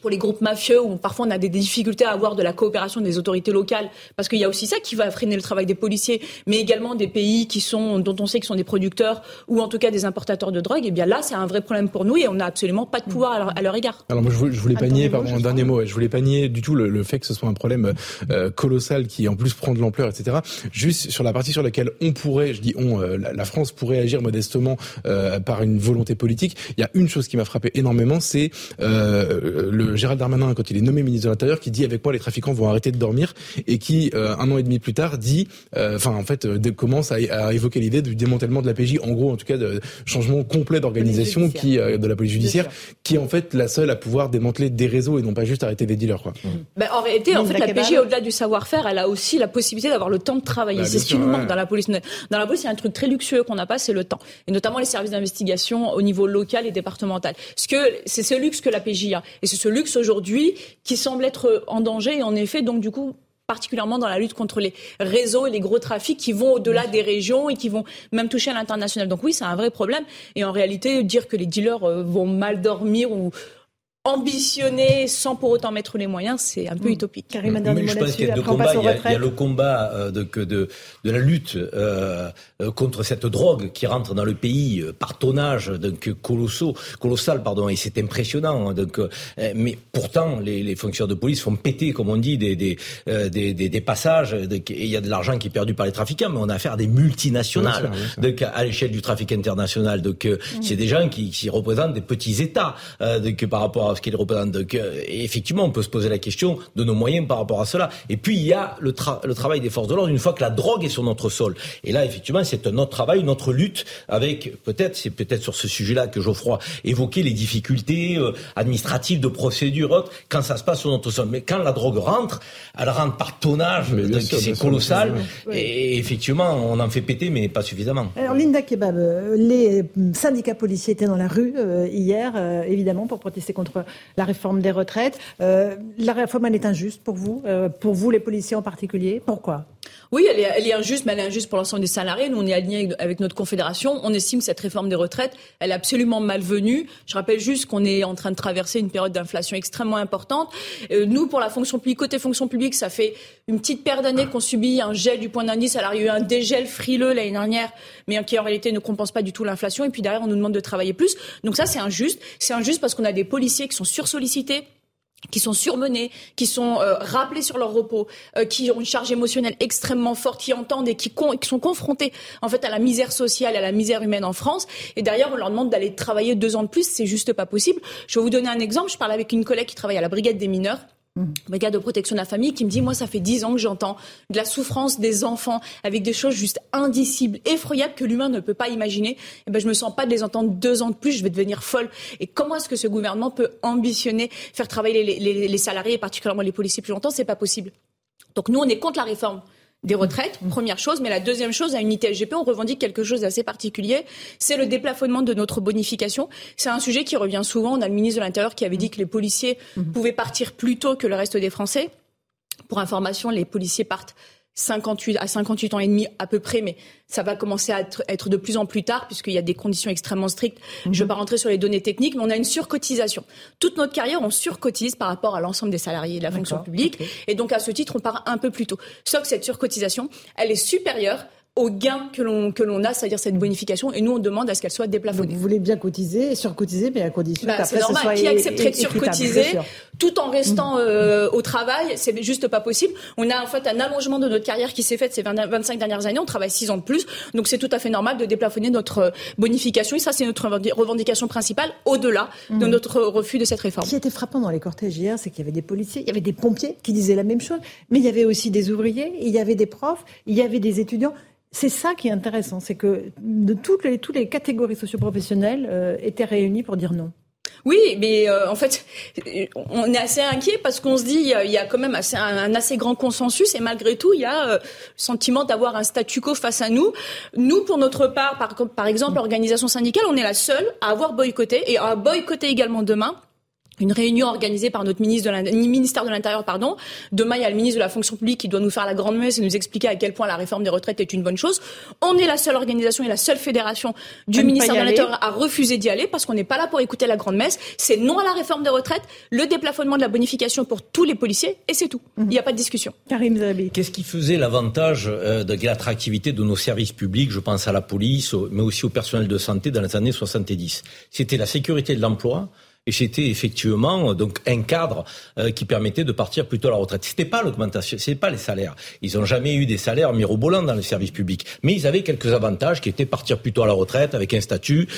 pour les groupes mafieux où parfois on a des difficultés à avoir de la coopération des autorités locales parce qu'il y a aussi ça qui va freiner le travail des policiers mais également des pays qui sont dont on sait qu'ils sont des producteurs ou en tout cas des importateurs de drogue et eh bien là c'est un vrai problème pour nous et on n'a absolument pas de pouvoir à leur, égard. Alors moi je, voulais pas nier pardon un dernier mot je voulais pas nier du tout le, fait que ce soit un problème euh, colossal qui en plus prend de l'ampleur etc. Juste sur la partie sur laquelle on pourrait je dis on euh, la, France pourrait agir modestement euh, par une volonté politique il y a une chose qui m'a frappé énormément c'est le Gérald Darmanin, quand il est nommé ministre de l'Intérieur, qui dit avec moi les trafiquants vont arrêter de dormir et qui euh, un an et demi plus tard dit, euh, enfin en fait euh, commence à, évoquer l'idée du démantèlement de la PJ, en gros en tout cas de changement complet d'organisation qui de la police judiciaire, qui est en fait la seule à pouvoir démanteler des réseaux et non pas juste arrêter des dealers. Quoi. Ben, en réalité, en fait, la, PJ au-delà du savoir-faire, elle a aussi la possibilité d'avoir le temps de travailler. Bah, c'est ce qui nous manque dans la police. Dans la police, il y a un truc très luxueux qu'on n'a pas, c'est le temps, et notamment les services d'investigation au niveau local et départemental. Ce que c'est ce luxe que la PJ a, et c'est ce luxe aujourd'hui qui semble être en danger. Et en effet, donc du coup, particulièrement dans la lutte contre les réseaux et les gros trafics qui vont au-delà des régions et qui vont même toucher à l'international. Donc oui, c'est un vrai problème. Et en réalité, dire que les dealers euh, vont mal dormir ou ambitionner sans pour autant mettre les moyens, c'est un peu mm. utopique. Karim, un dernier je pense qu'il y a deux combats. Il y a, le combat euh, de, de, de, la lutte euh, euh, contre cette drogue qui rentre dans le pays par tonnage donc colossaux, colossal, pardon, et c'est impressionnant. Hein, donc, mais pourtant, les, les, fonctionnaires de police font péter, comme on dit, des, des, des, des, passages. et il y a de l'argent qui est perdu par les trafiquants, mais on a affaire à des multinationales. Donc, à l'échelle du trafic international, donc mm. c'est des gens qui, qui représentent des petits États donc, par rapport à ce qu'il représente. Donc, effectivement, on peut se poser la question de nos moyens par rapport à cela. Et puis, il y a le, le travail des forces de l'ordre une fois que la drogue est sur notre sol. Et là, effectivement, c'est un autre travail, une autre lutte avec, peut-être, c'est peut-être sur ce sujet-là que Geoffroy évoquait les difficultés euh, administratives de procédure quand ça se passe sur notre sol. Mais quand la drogue rentre, elle rentre par tonnage, c'est colossal. Et effectivement, on en fait péter, mais pas suffisamment. Alors, Linda Kebab, euh, les syndicats policiers étaient dans la rue euh, hier, évidemment, pour protester contre la réforme des retraites. Euh, la réforme, elle est injuste pour vous, euh, pour vous les policiers en particulier? Pourquoi? Oui, elle est, elle est, injuste, mais elle est injuste pour l'ensemble des salariés. Nous, on est aligné avec notre confédération. On estime que cette réforme des retraites, elle est absolument malvenue. Je rappelle juste qu'on est en train de traverser une période d'inflation extrêmement importante. Euh, nous, pour la fonction publique, côté fonction publique, ça fait une petite paire d'années qu'on subit un gel du point d'indice. Alors, il y a eu un dégel frileux l'année dernière, mais qui en réalité ne compense pas du tout l'inflation. Et puis derrière, on nous demande de travailler plus. Donc ça, c'est injuste. C'est injuste parce qu'on a des policiers qui sont sursollicités qui sont surmenés, qui sont euh, rappelés sur leur repos, euh, qui ont une charge émotionnelle extrêmement forte, qui entendent et qui, qui, sont confrontés en fait à la misère sociale, à la misère humaine en France. Et derrière, on leur demande d'aller travailler deux ans de plus, c'est juste pas possible. Je vais vous donner un exemple. Je parle avec une collègue qui travaille à la brigade des mineurs brigade de protection de la famille qui me dit moi ça fait dix ans que j'entends de la souffrance des enfants avec des choses juste indicibles, effroyables que l'humain ne peut pas imaginer. Et eh ben je me sens pas de les entendre deux ans de plus, je vais devenir folle. Et comment est-ce que ce gouvernement peut ambitionner faire travailler les, les, salariés et particulièrement les policiers plus longtemps? C'est pas possible. Donc nous on est contre la réforme des retraites, première chose. Mais la deuxième chose, à Unité SGP, on revendique quelque chose d'assez particulier, c'est le déplafonnement de notre bonification. C'est un sujet qui revient souvent. On a le ministre de l'Intérieur qui avait dit que les policiers pouvaient partir plus tôt que le reste des Français. Pour information, les policiers partent 58 à 58 ans et demi à peu près, mais ça va commencer à être, de plus en plus tard puisqu'il y a des conditions extrêmement strictes. Je ne vais pas rentrer sur les données techniques, mais on a une surcotisation. Toute notre carrière, on surcotise par rapport à l'ensemble des salariés de la fonction publique. Et donc, à ce titre, on part un peu plus tôt. Sauf que cette surcotisation, elle est supérieure au gain que l'on que l'on a, c'est-à-dire cette bonification, et nous on demande à ce qu'elle soit déplafonnée. Vous voulez bien cotiser et surcotiser, mais à condition bah, c'est normal. Qui accepterait de surcotiser tout en restant euh, au travail? C'est juste pas possible. On a en fait un allongement de notre carrière qui s'est fait ces 25 dernières années. On travaille 6 ans de plus, donc c'est tout à fait normal de déplafonner notre euh, bonification. Et ça, c'est notre revendication principale, au-delà de mm. notre refus de cette réforme. Ce qui était frappant dans les cortèges hier, c'est qu'il y avait des policiers, il y avait des pompiers qui disaient la même chose, mais il y avait aussi des ouvriers, il y avait des profs, il y avait des étudiants. C'est ça qui est intéressant, c'est que de toutes les, toutes les catégories socioprofessionnelles euh, étaient réunies pour dire non. Oui, mais euh, en fait, on est assez inquiet parce qu'on se dit il y, a, quand même un, assez grand consensus et malgré tout, il y a euh, le sentiment d'avoir un statu quo face à nous. Nous, pour notre part, par, par exemple, l'organisation syndicale, on est la seule à avoir boycotté et à boycotter également demain une réunion organisée par notre ministre de ministère de l'Intérieur, pardon. Demain, il y a le ministre de la fonction publique qui doit nous faire la grande messe et nous expliquer à quel point la réforme des retraites est une bonne chose. On est la seule organisation et la seule fédération du ministère de l'Intérieur à refuser d'y aller parce qu'on n'est pas là pour écouter la grande messe. C'est non à la réforme des retraites, le déplafonnement de la bonification pour tous les policiers et c'est tout. Mhm. Il n'y a pas de discussion. Karim Qu'est-ce qui faisait l'avantage euh, de l'attractivité de nos services publics? Je pense à la police, mais aussi au personnel de santé dans les années 70. C'était la sécurité de l'emploi et c'était effectivement donc un cadre euh, qui permettait de partir plutôt à la retraite. C'était pas l'augmentation, c'est pas les salaires. Ils ont jamais eu des salaires mirobolants dans le service public, mais ils avaient quelques avantages qui étaient partir plutôt à la retraite avec un statut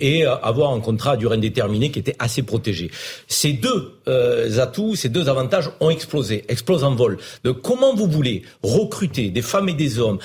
et euh, avoir un contrat à durée indéterminée qui était assez protégé. Ces deux euh, atouts, ces deux avantages ont explosé, explosent en vol. Donc comment vous voulez recruter des femmes et des hommes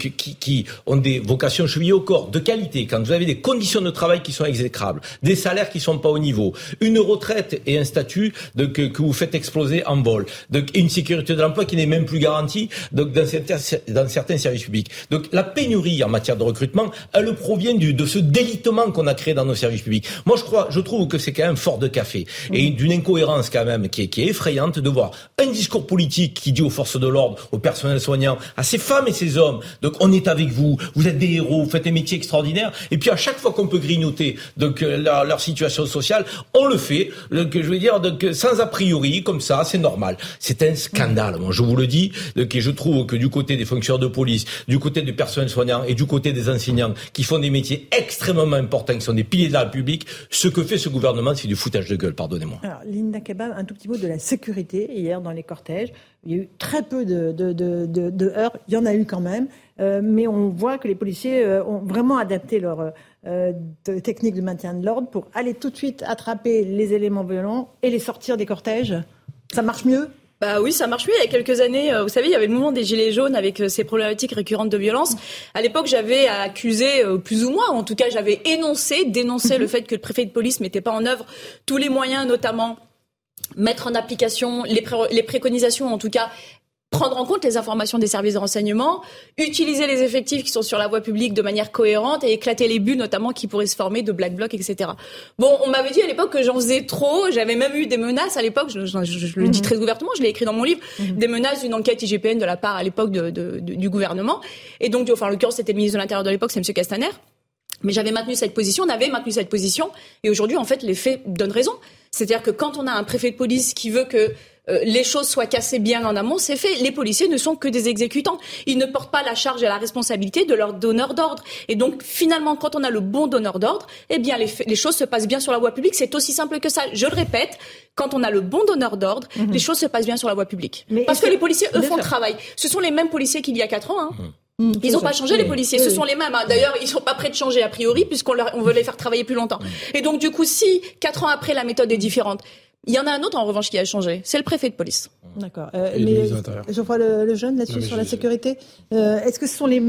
qui, qui ont des vocations chevillées au corps, de qualité, quand vous avez des conditions de travail qui sont exécrables, des salaires qui sont pas au niveau, une retraite et un statut de, que, que, vous faites exploser en vol, donc une sécurité de l'emploi qui n'est même plus garantie donc, dans, certains, dans certains services publics. Donc la pénurie en matière de recrutement, elle provient du, de ce délitement qu'on a créé dans nos services publics. Moi, je crois, je trouve que c'est quand même fort de café et d'une incohérence quand même qui est, qui est effrayante de voir un discours politique qui dit aux forces de l'ordre, au personnel soignant, à ces femmes et ces hommes, donc on est avec vous, vous êtes des héros, vous faites un métier extraordinaire, et puis à chaque fois qu'on peut grignoter donc leur, leur situation sociale, on le fait, je veux dire, donc, sans a priori, comme ça, c'est normal. C'est un scandale, je vous le dis, que je trouve que du côté des fonctionnaires de police, du côté des personnels soignants et du côté des enseignants, qui font des métiers extrêmement importants, qui sont des piliers de la République, ce que fait ce gouvernement, c'est du foutage de gueule, pardonnez-moi. Alors, Linda Kebab, un tout petit mot de la sécurité, hier, dans les cortèges. Il y a eu très peu de, heurts, il y en a eu quand même, euh, mais on voit que les policiers euh, ont vraiment adapté leur euh, de techniques de maintien de l'ordre pour aller tout de suite attraper les éléments violents et les sortir des cortèges Ça marche mieux? Bah oui, ça marche mieux. Il y a quelques années, euh, vous savez, il y avait le mouvement des Gilets jaunes avec euh, ces problématiques récurrentes de violence. À l'époque, j'avais accusé, plus ou moins, en tout cas, j'avais énoncé, dénoncé mhm. le fait que le préfet de police mettait pas en œuvre tous les moyens, notamment mettre en application les, les préconisations, en tout cas prendre en compte les informations des services de renseignement, utiliser les effectifs qui sont sur la voie publique de manière cohérente et éclater les buts notamment qui pourraient se former de black blocs, etc. Bon, on m'avait dit à l'époque que j'en faisais trop, j'avais même eu des menaces à l'époque, je, le dis mhm. très ouvertement, je l'ai écrit dans mon livre, mhm. des menaces d'une enquête IGPN de la part à l'époque de, du gouvernement. Et donc, enfin, en l'occurrence, c'était le ministre de l'Intérieur de l'époque, c'est M. Castaner. Mais j'avais maintenu cette position, on avait maintenu cette position, et aujourd'hui, en fait, les faits donnent raison. C'est-à-dire que quand on a un préfet de police qui veut que euh, les choses soient cassées bien en amont, c'est fait. Les policiers ne sont que des exécutants. Ils ne portent pas la charge et la responsabilité de leur donneur d'ordre. Et donc, finalement, quand on a le bon donneur d'ordre, eh bien, les, choses se passent bien sur la voie publique. C'est aussi simple que ça. Je le répète, quand on a le bon donneur d'ordre, mhm. les choses se passent bien sur la voie publique. Parce que, les policiers, eux, font le travail. Ce sont les mêmes policiers qu'il y a quatre ans. Hein. Mhm. Mhm. Ils n'ont pas changé les policiers, ce sont les mêmes. Hein. D'ailleurs, ils sont pas prêts de changer a priori puisqu'on on veut les faire travailler plus longtemps. Et donc du coup, si quatre ans après la méthode est différente, il y en a un autre en revanche qui a changé, c'est le préfet de police. D'accord. Euh, je vois le, jeune là-dessus sur la sécurité. Euh, est-ce que ce sont les,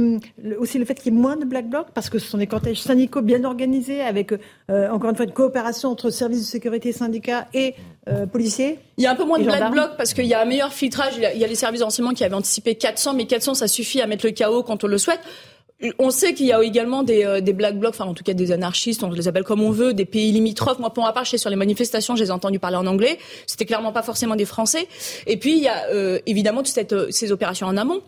aussi le fait qu'il y ait moins de black blocs? Parce que ce sont des cortèges syndicaux bien organisés avec euh, encore une fois une coopération entre services de sécurité, syndicats et euh, policiers? Il y a un peu moins de black blocs parce qu'il y a un meilleur filtrage. Il y a, il y a les services d'enseignement qui avaient anticipé 400, mais 400 ça suffit à mettre le chaos quand on le souhaite. On sait qu'il y a également des, euh, des black blocs, enfin en tout cas des anarchistes, on les appelle comme on veut, des pays limitrophes. Moi, pour ma part, je sais sur les manifestations, je les ai entendus parler en anglais. C'était clairement pas forcément des Français. Et puis il y a euh, évidemment toutes cette, euh, ces opérations en amont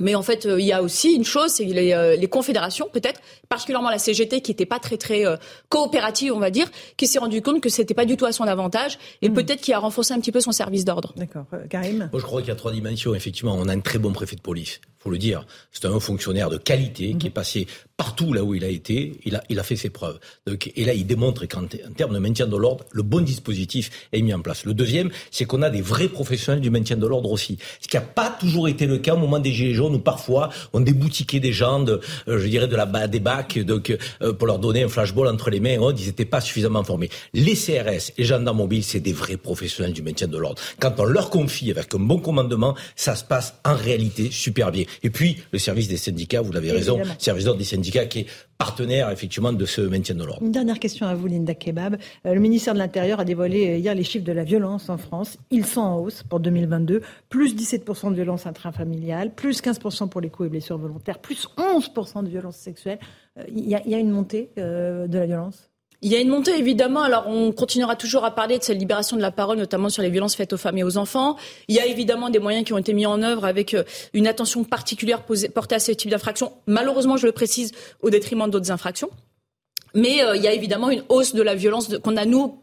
Mais en fait, euh, il y a aussi une chose, c'est les, euh, les confédérations, peut-être, particulièrement la CGT, qui n'était pas très très euh, coopérative, on va dire, qui s'est rendu compte que c'était pas du tout à son avantage, et hmm. peut-être qui a renforcé un petit peu son service d'ordre. D'accord, Karim? Moi, je crois qu'il y a trois dimensions. Effectivement, on a un très bon préfet de police faut le dire. C'est un fonctionnaire de qualité qui est passé partout là où il a été. Il a, il a fait ses preuves. Donc, et là, il démontre qu'en termes de maintien de l'ordre, le bon dispositif est mis en place. Le deuxième, c'est qu'on a des vrais professionnels du maintien de l'ordre aussi. Ce qui n'a pas toujours été le cas au moment des Gilets jaunes où parfois on déboutiquait des gens, de, euh, je dirais, de la, des bacs, donc, euh, pour leur donner un flashball entre les mains. ils n'étaient pas suffisamment formés. Les CRS, les gendarmes mobiles, c'est des vrais professionnels du maintien de l'ordre. Quand on leur confie avec un bon commandement, ça se passe en réalité super bien. Et puis, le service des syndicats, vous l'avez raison, service d'ordre des syndicats qui est partenaire effectivement de ce maintien de l'ordre. Une dernière question à vous, Linda Kebab. Euh, le ministère de l'Intérieur a dévoilé euh, hier les chiffres de la violence en France. Ils sont en hausse pour 2022. Plus 17% de violence intrafamiliale, plus 15% pour les coups et blessures volontaires, plus 11% de violence sexuelle. Euh, il y, a une montée de la violence? Il y a une montée évidemment. Alors on continuera toujours à parler de cette libération de la parole, notamment sur les violences faites aux femmes et aux enfants. Il y a évidemment des moyens qui ont été mis en œuvre avec euh, une attention particulière portée à ce type d'infraction. Malheureusement, je le précise, au détriment d'autres infractions. Mais euh, il y a évidemment une hausse de la violence qu'on a nous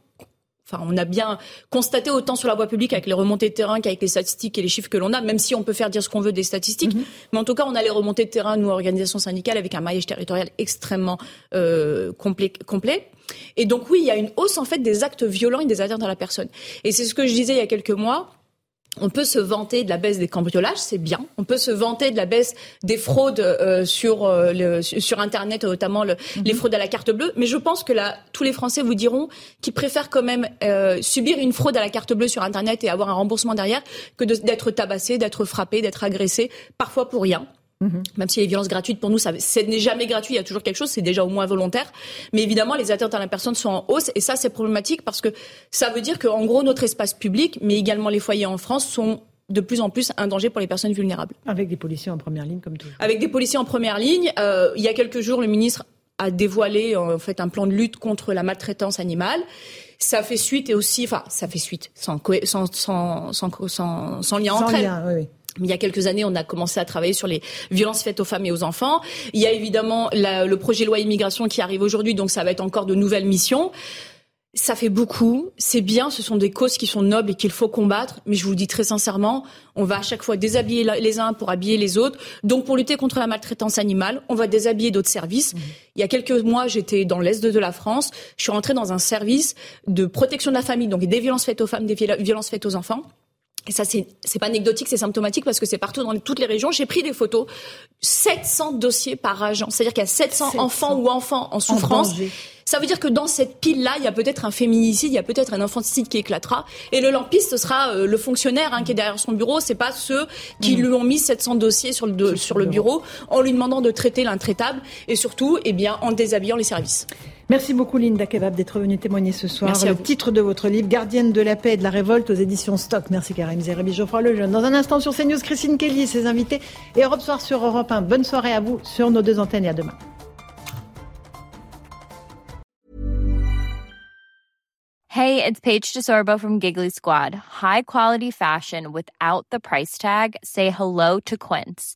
Enfin, on a bien constaté autant sur la voie publique avec les remontées de terrain qu'avec les statistiques et les chiffres que l'on a, même si on peut faire dire ce qu'on veut des statistiques. Mhm. Mais en tout cas, on a les remontées de terrain, nous, organisations syndicales, avec un maillage territorial extrêmement euh, complet, complet. Et donc oui, il y a une hausse en fait des actes violents et des atteintes à la personne. Et c'est ce que je disais il y a quelques mois. On peut se vanter de la baisse des cambriolages, c'est bien. On peut se vanter de la baisse des fraudes euh, sur euh, le, sur Internet, notamment le, les mhm. fraudes à la carte bleue. Mais je pense que là, tous les Français vous diront qu'ils préfèrent quand même euh, subir une fraude à la carte bleue sur Internet et avoir un remboursement derrière que d'être tabassé, d'être frappé, d'être agressé, parfois pour rien. Mhm. Même si les violences gratuites, pour nous, ça, ce n'est jamais gratuit, il y a toujours quelque chose, c'est déjà au moins volontaire. Mais évidemment, les atteintes à la personne sont en hausse, et ça, c'est problématique parce que ça veut dire qu'en gros, notre espace public, mais également les foyers en France, sont de plus en plus un danger pour les personnes vulnérables. Avec des policiers en première ligne, comme toujours. Avec des policiers en première ligne. Euh, il y a quelques jours, le ministre a dévoilé en fait un plan de lutte contre la maltraitance animale. Ça fait suite et aussi, enfin, ça fait suite sans sans sans sans, sans, lien entre elles. Il y a quelques années, on a commencé à travailler sur les violences faites aux femmes et aux enfants. Il y a évidemment le projet loi immigration qui arrive aujourd'hui, donc ça va être encore de nouvelles missions. Ça fait beaucoup, c'est bien, ce sont des causes qui sont nobles et qu'il faut combattre, mais je vous le dis très sincèrement, on va à chaque fois déshabiller les uns pour habiller les autres. Donc pour lutter contre la maltraitance animale, on va déshabiller d'autres services. Mmh. Il y a quelques mois, j'étais dans l'est de la France, je suis rentrée dans un service de protection de la famille, donc des violences faites aux femmes, des violences faites aux enfants. Et ça, c'est, pas anecdotique, c'est symptomatique parce que c'est partout dans toutes les régions. J'ai pris des photos. 700 dossiers par agent. C'est-à-dire qu'il y a 700, enfants ou enfants en souffrance. ça veut dire que dans cette pile-là, il y a peut-être un féminicide, il y a peut-être un infanticide qui éclatera. Et le lampiste, ce sera euh, le fonctionnaire hein, qui est derrière son bureau. C'est pas ceux qui mm. lui ont mis 700 dossiers sur le, sur le bureau en lui demandant de traiter l'intraitable et surtout, eh bien, en déshabillant les services. Merci beaucoup Linda Kebab d'être venue témoigner ce soir. le titre de votre livre, Gardienne de la paix et de la révolte aux éditions Stock. Merci Karim Zeribi, Geoffroy Lejeune. Dans un instant sur CNews, Christine Kelly et ses invités et Europe Soir sur Europe 1. Bonne soirée à vous sur nos deux antennes et à demain. Hey, it's Paige DeSorbo from Giggly Squad. High quality fashion without the price tag. Say hello to Quince.